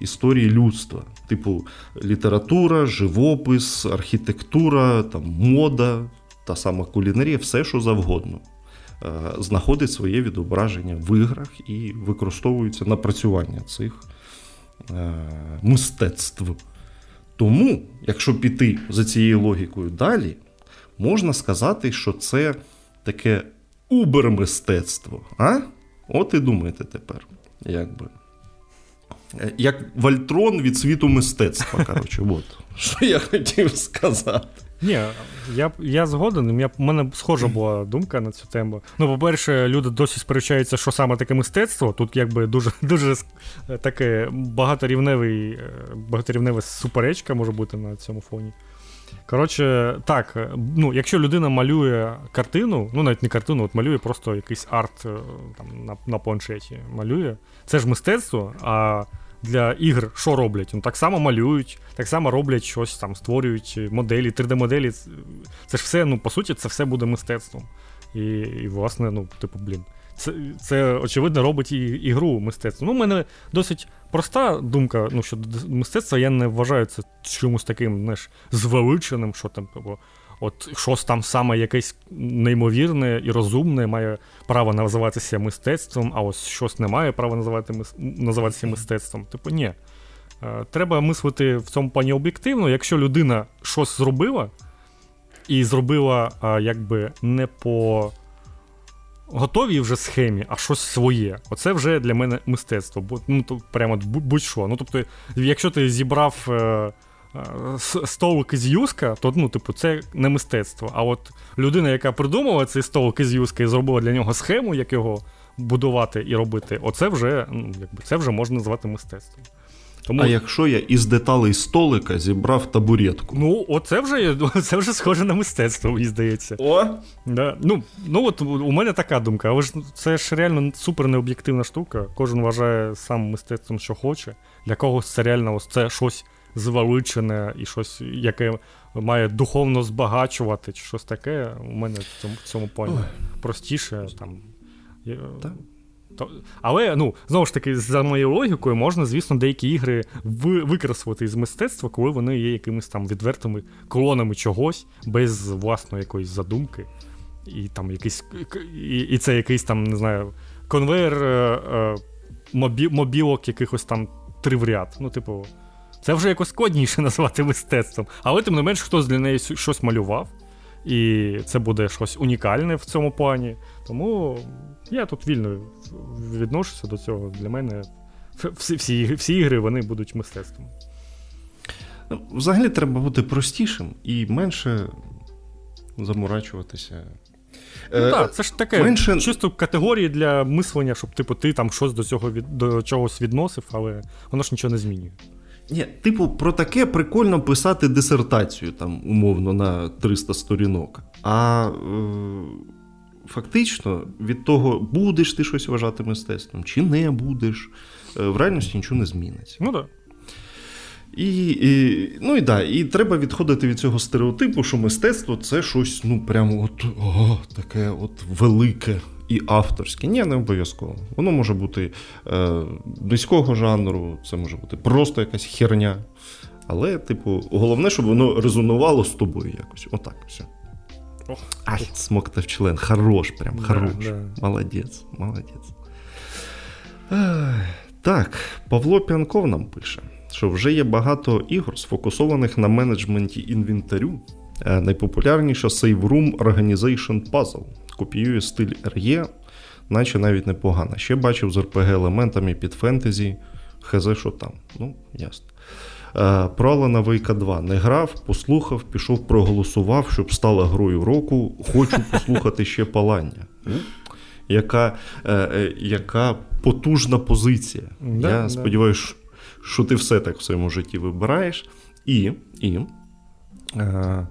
історії людства. Типу література, живопис, архітектура, там, мода, та сама кулінарія, все що завгодно. Е, знаходить своє відображення в іграх і використовується напрацювання цих е, мистецтв. Тому, якщо піти за цією логікою далі, можна сказати, що це таке убермистецтво. А? От і думайте тепер, якби. би, як Вольтрон від світу мистецтва. коротше, от, Що я хотів сказати. Ні, я я згоден. Я, У мене схожа була думка на цю тему. Ну, по-перше, люди досі сперечаються, що саме таке мистецтво. Тут якби дуже дуже таке багаторівневий, е, багаторівнева суперечка може бути на цьому фоні. Коротше, так, ну, якщо людина малює картину, ну навіть не картину, от малює просто якийсь арт е, там, на на планшеті, малює, це ж мистецтво. а для ігр що роблять? Ну, Так само малюють, так само роблять щось, там, створюють моделі, 3D-моделі. Це ж все, ну, по суті, це все буде мистецтвом. І, і власне, ну, типу, блін. Це, це очевидно, робить і ігру мистецтво. Ну, У мене досить проста думка, ну, що мистецтво я не вважаю це чомусь таким знаєш, звеличеним, що там. Типу, от щось там саме якесь неймовірне і розумне має право називатися мистецтвом, а ось щось не має права називати, називатися мистецтвом. Типу, ні. Е, треба мислити в цьому плані об'єктивно. Якщо людина щось зробила, і зробила якби не по готовій вже схемі, а щось своє. Оце вже для мене мистецтво. Бо, ну, то прямо будь-що. Ну, тобто, якщо ти зібрав. Столик із юска, то ну, типу, це не мистецтво. А от людина, яка придумала цей столик із юска і зробила для нього схему, як його будувати і робити, оце вже ну, якби, це вже можна назвати мистецтвом. Тому... А якщо я із деталей столика зібрав табуретку? Ну, оце вже це вже схоже на мистецтво, мені здається. О! Да. Ну, ну от у мене така думка, але ж це ж реально супер необ'єктивна штука. Кожен вважає сам мистецтвом, що хоче. Для когось це реально ось це щось звеличене і щось, яке має духовно збагачувати, чи щось таке. У мене в цьому в цьому плані простіше. там. Так. То, Але ну, знову ж таки, за моєю логікою, можна, звісно, деякі ігри викреслити з мистецтва, коли вони є якимись там відвертими колонами чогось, без власної якоїсь задумки. І там якийсь, і, і це якийсь там, не знаю, конвейер е, е, мобі, мобілок якихось там три в ряд. Ну, типу, це вже якось складніше назвати мистецтвом. Але тим не менш, хтось для неї щось малював, і це буде щось унікальне в цьому плані. Тому я тут вільно відношуся до цього. Для мене всі всі, всі ігри вони будуть мистецтвом. Ну, взагалі треба бути простішим і менше заморачуватися. Ну е, Так, це ж таке менше... чисто категорії для мислення, щоб типу, ти там щось до цього від, до чогось відносив, але воно ж нічого не змінює. Ні, типу, про таке прикольно писати дисертацію там, умовно, на 300 сторінок. А е, фактично від того, будеш ти щось вважати мистецтвом, чи не будеш, е, в реальності нічого не зміниться. Ну так. Да. І, і ну і да, і треба відходити від цього стереотипу, що мистецтво це щось, ну, прямо от о, таке от велике і авторське. Ні, не обов'язково. Воно може бути е, низького жанру, це може бути просто якась херня. Але, типу, головне, щоб воно резонувало з тобою якось. Отак. все. Ай, смоктав член. Хорош, прям да, хорош. Да. Молодець, молодець. Так, Павло Пянков нам пише що вже є багато ігор, сфокусованих на менеджменті інвентарю. Е, найпопулярніша Save Room Organization Puzzle. Копіює стиль RE, наче навіть непогано. Ще бачив з RPG-елементами під фентезі. Хз, що там. Ну, ясно. Е, про Алана Вейка 2 не грав, послухав, пішов, проголосував, щоб стала грою року. Хочу послухати ще палання. Яка е, яка потужна позиція. Да, Я да. сподіваюся, що ти все так в своєму житті вибираєш. І і е,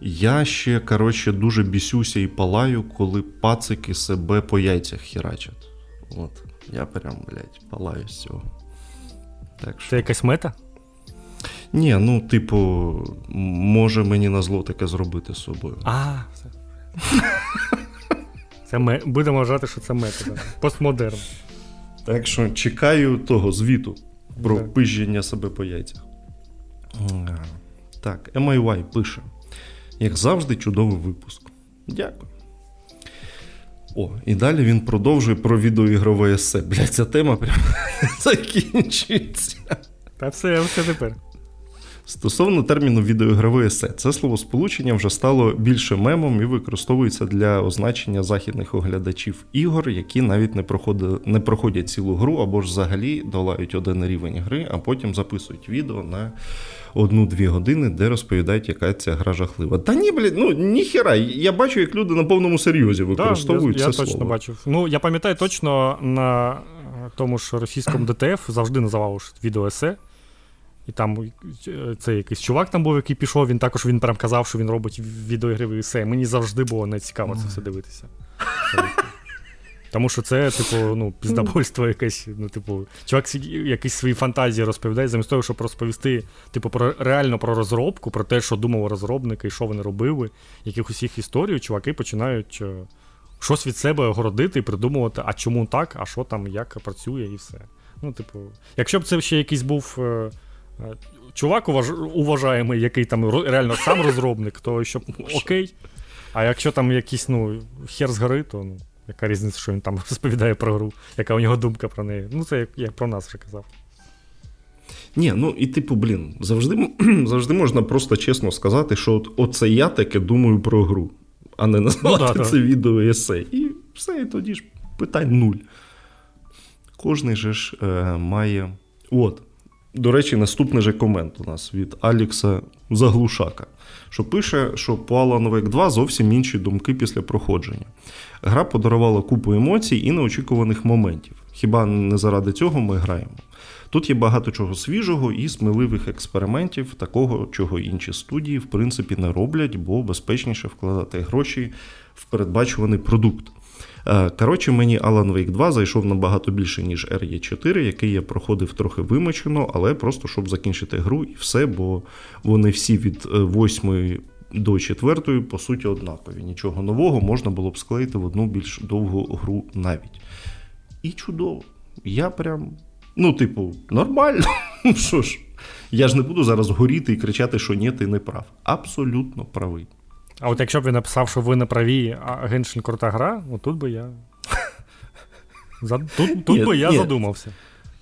я ще коротше, дуже бісюся і палаю, коли пацики себе по яйцях хірачать. От, Я прям, блядь, палаю з цього. Так що... Це якась мета? Ні, ну, типу, може мені на зло таке зробити з собою. А, все. Це ми... Будемо вважати, що це мета. Постмодерн. Так що чекаю того звіту про да. пиження себе по яйцях. Так, MIY пише. Як завжди, чудовий випуск. Дякую. О, і далі він продовжує про відеоігрове есе. Блять, ця тема прям закінчується. Та все, все тепер. Стосовно терміну відеоігрове есе, це словосполучення вже стало більше мемом і використовується для означення західних оглядачів ігор, які навіть не проходять, не проходять цілу гру або ж взагалі долають один рівень гри, а потім записують відео на одну-дві години, де розповідають, яка ця гра жахлива. Та ні, блін, ну ніхера. Я бачу, як люди на повному серйозі використовують да, я, це я слово. точно бачив. Ну я пам'ятаю точно на тому ж російському DTF завжди називав відео есе. І там е, це якийсь чувак там був, який пішов, він також він прям казав, що він робить відеоігровий есе. Мені завжди було не цікаво це все дивитися. Тому що це, типу, ну, піздабольство якесь. Ну, типу, чувак якісь свої фантазії розповідає, замість того, щоб розповісти, типу, про реально про розробку, про те, що думав розробники і що вони робили, якихось їх історій, чуваки починають е, щось від себе огородити і придумувати, а чому так, а що там, як працює, і все. Ну, типу, якщо б це ще якийсь був. Е, чувак уваж... уважаємий, який там реально сам розробник, то що окей. А якщо там якийсь ну, хер згори, то ну, яка різниця, що він там розповідає про гру, яка у нього думка про неї. Ну, це як, як про нас вже казав. Ні, ну і типу, блін, завжди завжди можна просто чесно сказати, що от, оце я таке думаю про гру, а не назвати ну, да, це да. відео есе. І все, і тоді ж питань нуль. Кожний же ж е, має. От, до речі, наступний же комент у нас від Алікса Заглушака, що пише, що по Alan Wake 2 зовсім інші думки після проходження. Гра подарувала купу емоцій і неочікуваних моментів. Хіба не заради цього ми граємо? Тут є багато чого свіжого і сміливих експериментів, такого, чого інші студії в принципі не роблять, бо безпечніше вкладати гроші в передбачуваний продукт. Е, коротше, мені Alan Wake 2 зайшов набагато більше, ніж re 4 який я проходив трохи вимочено, але просто щоб закінчити гру і все, бо вони всі від 8 е, до 4 по суті однакові. Нічого нового можна було б склеїти в одну більш довгу гру навіть. І чудово. Я прям. Ну, типу, нормально. Що ж, я ж не буду зараз горіти і кричати, що ні, ти не прав. Абсолютно правий. А от якщо б він написав, що ви не праві, а Genshin крута гра, от тут би я. Тут тут ні, би я задумався.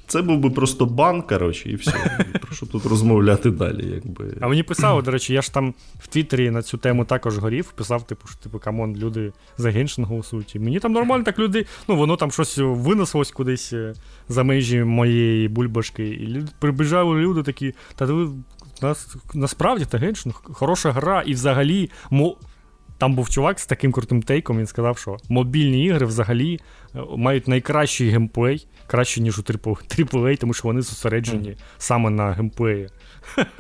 Це був би просто бан, коротше, і все. Про що тут розмовляти далі? якби. А мені писали, до речі, я ж там в Твіттері на цю тему також горів, писав, типу, що типу, come on, люди за Genshin голосують. І мені там нормально так люди, ну воно там щось винеслось кудись е, за межі моєї бульбашки. І люди, прибіжали люди такі, та ви нас, насправді та Геншин хороша гра, і взагалі. Мо... Там був чувак з таким крутим тейком, він сказав, що мобільні ігри взагалі е, мають найкращий геймплей, краще, ніж у AAA, тому що вони зосереджені mm. саме на геймплеї.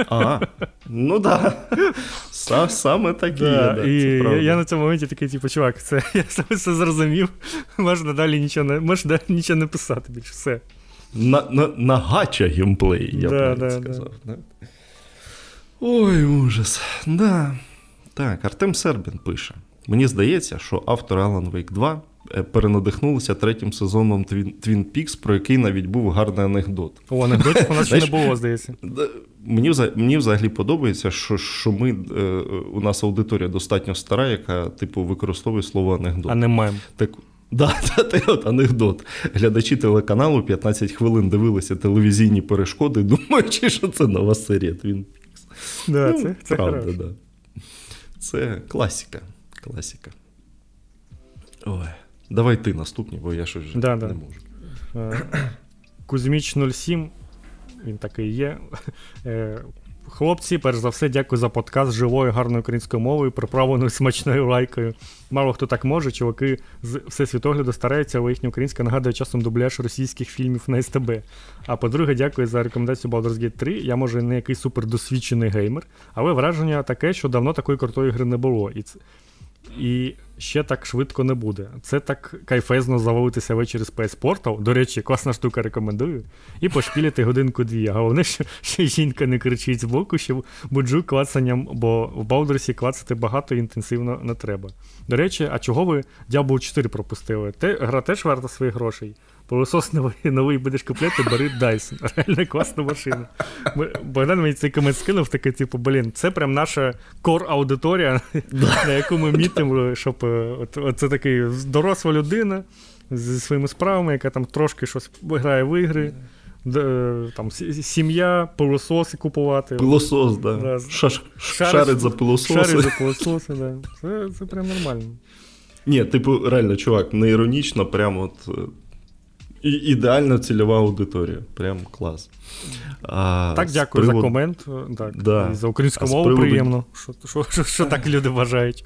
А, ну так. Да. Саме так да, є. Да, і я, я на цьому моменті такий, типу, чувак, це я саме все зрозумів. Можна далі нічого не можна нічого не писати більше. все. На на, на гача геймплей, я б да, сказав. Ой, ужас. Да. Так, Артем Сербін пише: Мені здається, що автор Alan Wake 2 е, перенадихнулися третім сезоном Twin Peaks, про який навіть був гарний анекдот. О, анекдотів у нас ще не було, здається. Мені мені взагалі подобається, що що ми, е, у нас аудиторія достатньо стара, яка типу використовує слово анекдот. А не мем. Так, Да, та, от анекдот. Глядачі телеканалу 15 хвилин дивилися телевізійні перешкоди, думаючи, що це нова серія Twin Peaks. Да, ну, це, це правда, да. Це класіка. Класіка. Ой. Давай ти наступний, бо я щось да, не да. можу. Е, Кузьміч 07, він такий є. Хлопці, перш за все, дякую за подкаст живою, гарною українською мовою, приправленою смачною лайкою. Мало хто так може, чуваки з всесвітогляду стараються, але їхня українська нагадує часом дубляж російських фільмів на СТБ. А по-друге, дякую за рекомендацію Baldur's Gate 3. Я, може, не якийсь супердосвідчений геймер, але враження таке, що давно такої крутої гри не було. І це... І ще так швидко не буде. Це так кайфезно завалитися ввечері з PS Portal. До речі, класна штука рекомендую. І пошпіліти годинку-дві. Головне, що, що жінка не кричить з боку, що буджу клацанням, бо в Балдерсі клацати багато і інтенсивно не треба. До речі, а чого ви Diablo 4 пропустили? Те, Гра теж варта своїх грошей. Пилосос новий, новий будеш купляти, бери Dyson. Реально класна машина. Богдан мені цей комент скинув, такий, типу, блін, це прям наша кор-аудиторія, на яку ми мітимо, щоб е, от, от це такий доросла людина зі своїми справами, яка там трошки щось грає в ігри. Е, там Сім'я, пилососи купувати. Пилосос, да. да. Шаш, шарить за пилососи. Шарить за пилососи, да. Це це прям нормально. Ні, типу, реально, чувак, не іронічно, прямо от е, і Ідеальна цільова аудиторія. Прям клас. А, Так, дякую привод... за комент. Так, да. І За українську мову приводу... приємно, що, що, що, що так люди бажають.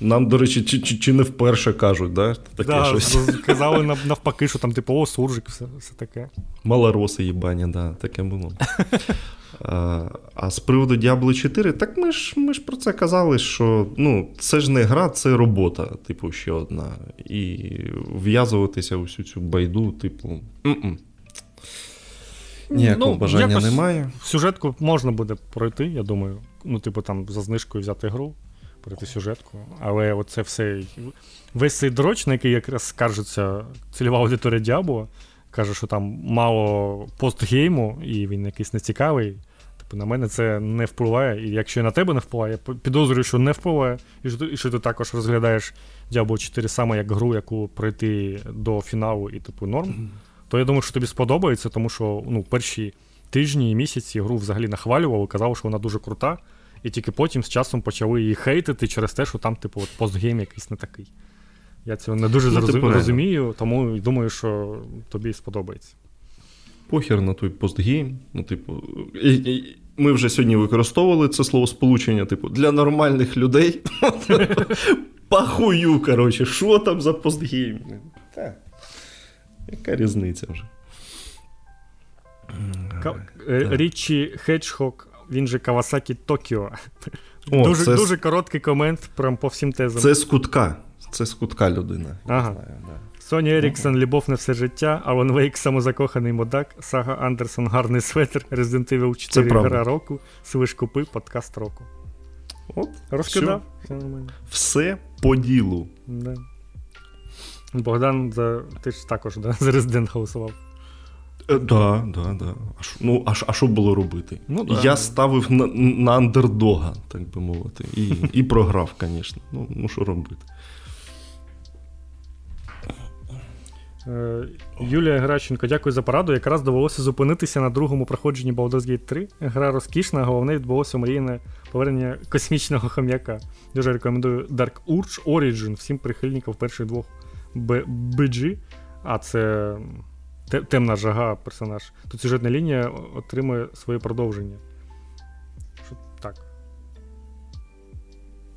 Нам, до речі, чи чи, чи не вперше кажуть, да? таке да, щось. Казали навпаки, що там, типу, о, суржик, все все таке. Малороси їбані, да, таке було. А з приводу Diablo 4, так ми ж ми ж про це казали, що ну, це ж не гра, це робота, типу, ще одна. І в'язуватися у всю цю байду, типу. М-м. Ніякого ну, бажання немає. Сюжетку можна буде пройти, я думаю. Ну, типу, там за знижкою взяти гру, пройти сюжетку. Але оце все. Весь цей дроч, на який якраз скаржиться цільова аудиторія Діабло, каже, що там мало постгейму, і він якийсь нецікавий. Типу, на мене це не впливає. І якщо на тебе не впливає, я підозрюю, що не впливає, і що, і що ти також розглядаєш Diablo 4 саме як гру, яку пройти до фіналу і типу норм, mm-hmm. то я думаю, що тобі сподобається, тому що ну, перші тижні і місяці гру взагалі нахвалювали, казав, що вона дуже крута. І тільки потім з часом почали її хейтити через те, що там, типу, от постгейм якийсь не такий. Я цього не дуже ну, типу, розумію, тому думаю, що тобі сподобається похер на той постгейм. Ну, типу, і, і, ми вже сьогодні використовували це слово сполучення, типу, для нормальних людей. Пахую, коротше, що там за постгейм? Так. Яка різниця вже? Е, Річі Хеджхок, він же Кавасакі Токіо. Дуже це... дуже короткий комент прям по всім тезам. Це з кутка. Це з кутка людина. Ага. Знаю, да. Соні Еріксон, Любов на все життя, Алан Вейк, самозакоханий модак, Сага Андерсон, гарний светр, Resident Evil 4 гра року, Свиш купи, подкаст року. От, Розкидав. Все, все по ділу. Да. Богдан, за... ти ж також да, за Resident голосував. Так, да, да, да. А шо, ну, а, а що було робити? Ну, да. Я ставив на на андердога, так би мовити, і і програв, звісно. Ну, ну що робити? Юлія Граченко, дякую за пораду. Якраз довелося зупинитися на другому проходженні Baldur's Gate 3. Гра розкішна, головне відбулося мрійне повернення космічного хом'яка. Дуже рекомендую Dark Urge Origin всім прихильникам перших двох BG. А це темна жага персонаж. Тут сюжетна лінія отримує своє продовження. Що Так.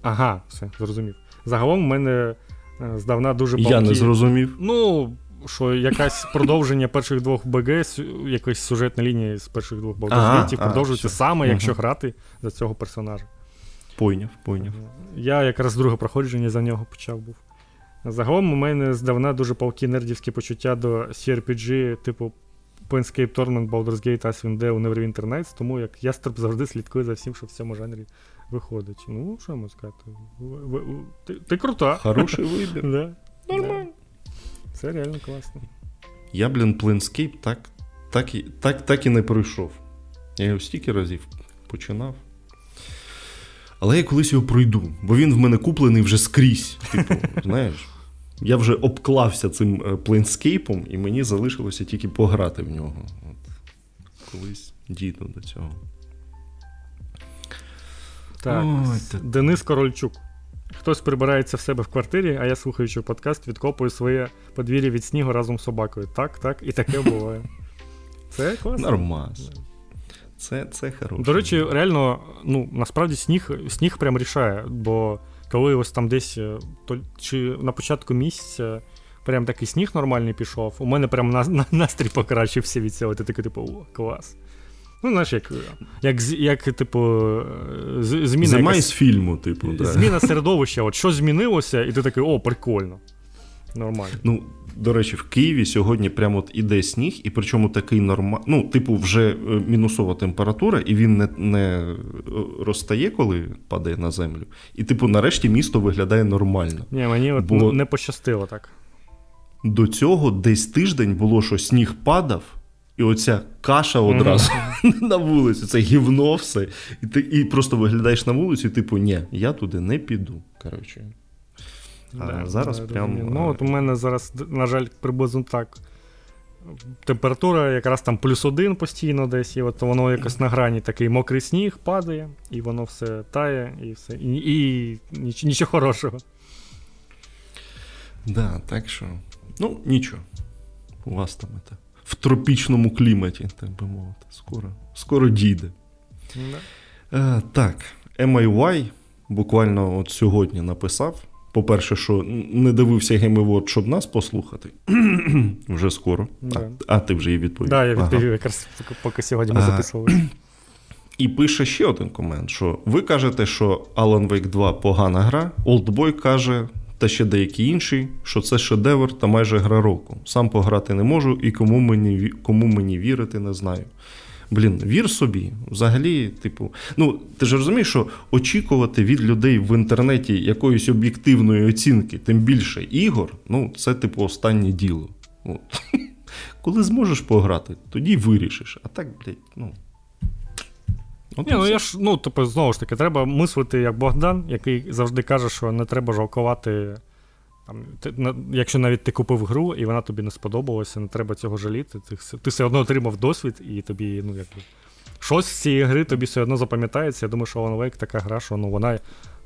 Ага, все, зрозумів. Загалом в мене е, здавна дуже палки. Я не зрозумів. Ну, що якась продовження перших двох БГ, якась сюжетна лінія з перших двох Baldur's продовжується саме, якщо угу. грати за цього персонажа. Пойняв, пойняв. Я якраз друге проходження за нього почав був. Загалом у мене здавна дуже палкі нердівські почуття до CRPG, типу Planescape Torment, Baldur's Gate, Icewind Dale, Neverwinter Nights, тому як ястреб завжди слідкує за всім, що в цьому жанрі виходить. Ну, що можу сказати? Ти, ти крута. Хороший вибір. Да. Нормально. Це реально класно. Я, блін, Planescape так так, і так, так і не пройшов. Я його стільки разів починав. Але я колись його пройду, бо він в мене куплений вже скрізь. Типу, знаєш, я вже обклався цим плейнскейпом, і мені залишилося тільки пограти в нього. От, Колись дійду до цього. Так, Ой, Денис Корольчук. Хтось прибирається в себе в квартирі, а я, слухаючи подкаст, відкопую своє подвір'я від снігу разом з собакою. Так, так, і таке буває. Це класно. Нормас. Це це хороше. До речі, реально, ну, насправді сніг сніг прям рішає, бо коли ось там десь е, то, чи на початку місяця прям такий сніг нормальний пішов, у мене прям на, на, настрій покращився від цього. Ти такий, типу, о, клас. Ну, знаєш, як, як, як типу, зміна. Зима із фільму, типу. Да. Зміна середовища, от що змінилося, і ти такий, о, прикольно. Нормально. Ну, до речі, в Києві сьогодні прямо от іде сніг, і причому такий нормальний. Ну, типу, вже е, мінусова температура, і він не не е, розтає, коли падає на землю. І, типу, нарешті місто виглядає нормально. Ні, мені от Бо не пощастило так. До цього десь тиждень було, що сніг падав. І оця каша одразу mm-hmm. на вулиці, це гівно все. І ти і просто виглядаєш на вулицю, і типу, ні, я туди не піду. Коротше. А да, зараз да, прям... Ну, от у мене зараз, на жаль, приблизно так. Температура якраз там плюс один постійно десь, і от воно якось на грані такий мокрий сніг падає, і воно все тає, і все. І, і, і нічого хорошого. Да, так що. Ну, нічого. У вас там це в тропічному кліматі, так би мовити. Скоро скоро дійде. Mm. Е, Так, MIY буквально от сьогодні написав. По-перше, що не дивився Game щоб нас послухати. вже скоро. Yeah. А, а ти вже їй відповів. Так, да, я відповів ага. якраз поки сьогодні ми записували. І пише ще один комент: що ви кажете, що Alan Wake 2 погана гра, Oldboy каже, та ще деякі інші, що це шедевр та майже гра року. Сам пограти не можу і кому мені кому мені вірити, не знаю. Блін, вір собі. Взагалі, типу, ну ти ж розумієш, що очікувати від людей в інтернеті якоїсь об'єктивної оцінки, тим більше ігор, ну це типу останнє діло. От. Коли зможеш пограти, тоді вирішиш. А так, блядь, ну. От Ні, ну я ж, ну, тобто, знову ж таки, треба мислити як Богдан, який завжди каже, що не треба жалкувати. Там, ти, на, Якщо навіть ти купив гру і вона тобі не сподобалася, не треба цього жаліти. Ти, ти все одно отримав досвід, і тобі, ну, якби. Щось з цієї гри тобі все одно запам'ятається. Я думаю, що Alan Wake така гра, що ну, вона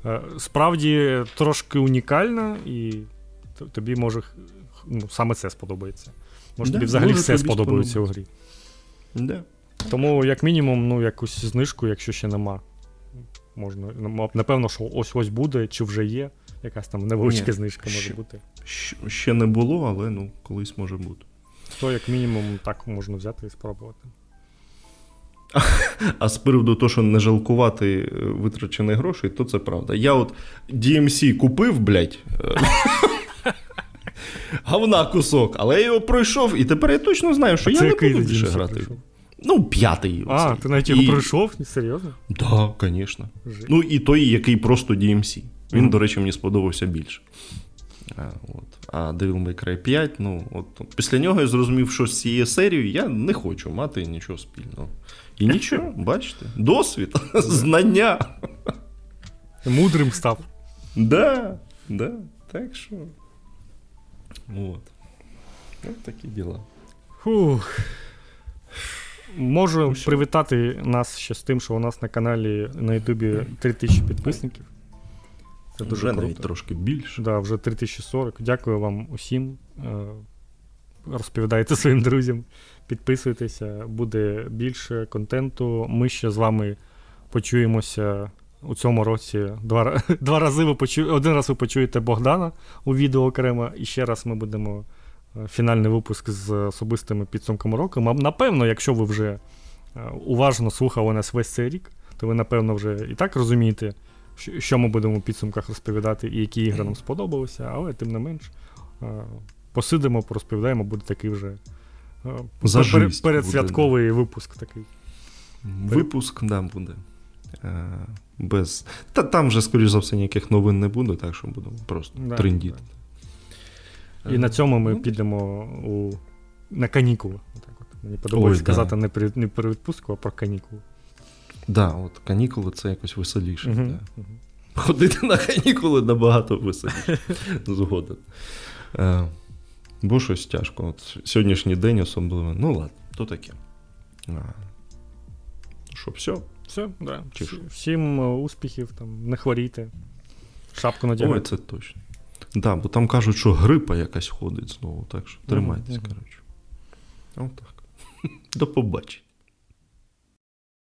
е, справді трошки унікальна, і тобі може ну, саме це сподобається. Може, да, тобі взагалі все сподобається у грі. Да. Тому, як мінімум, ну, якусь знижку, якщо ще нема. Можна, Напевно, що ось ось буде, чи вже є. Якась там невеличка знижка може ще, бути. Ще не було, але ну, колись може бути. То, як мінімум, так можна взяти і спробувати. А з приводу того, що не жалкувати е, витрачених грошей, то це правда. Я от DMC купив, блядь, е, говна кусок, але я його пройшов, і тепер я точно знаю, що а я не буду більше грати. Пройшов? Ну, п'ятий. А, оцей. ти навіть його і... пройшов? Серйозно? Так, да, звісно. Ну, і той, який просто DMC. Він, mm. до речі, мені сподобався більше. А от. а Devil May Cry 5, ну, от після нього я зрозумів, що з цією серією я не хочу мати нічого спільного. І нічого, бачите, досвід, знання. Мудрим став. Да, да, так що. От. Ось такі діла. Фух. Можу привітати нас ще з тим, що у нас на каналі на Ютубі 3000 підписників. Це дуже вже круто. навіть трошки більше. Да, вже 3040. Дякую вам усім. Е, розповідайте своїм друзям, підписуйтеся, буде більше контенту. Ми ще з вами почуємося у цьому році. Два два рази ви почу... Один раз ви почуєте Богдана у відео окремо, і ще раз ми будемо фінальний випуск з особистими підсумками року. Напевно, якщо ви вже е, уважно слухали нас весь цей рік, то ви, напевно, вже і так розумієте, що ми будемо у підсумках розповідати і які ігри нам сподобалися, але тим не менш. Е, посидимо, порозповідаємо, буде такий вже Зажисть передсвятковий буде, випуск такий. Випуск, да, буде. Без... Та там вже, скоріш за все, ніяких новин не буде, так що будемо просто да, трендіти. Да. І на цьому ми ну, підемо у... на канікули. Так от. Мені подобається сказати да. не при не про відпустку, а про канікули. Так, да, от канікули це якось веселіше. Uh-huh, да. uh-huh. Ходити на канікули набагато веселіше. Згоден. Е, Бо щось тяжко. От Сьогоднішній день особливо. Ну ладно, то таке. Що, все? Все, да. Всім е, успіхів, там, не хворійте. Шапку надягайте. Ой, це точно. Да, бо там кажуть, що грипа якась ходить знову, так що тримайтесь, коротше. Отак. До побачення.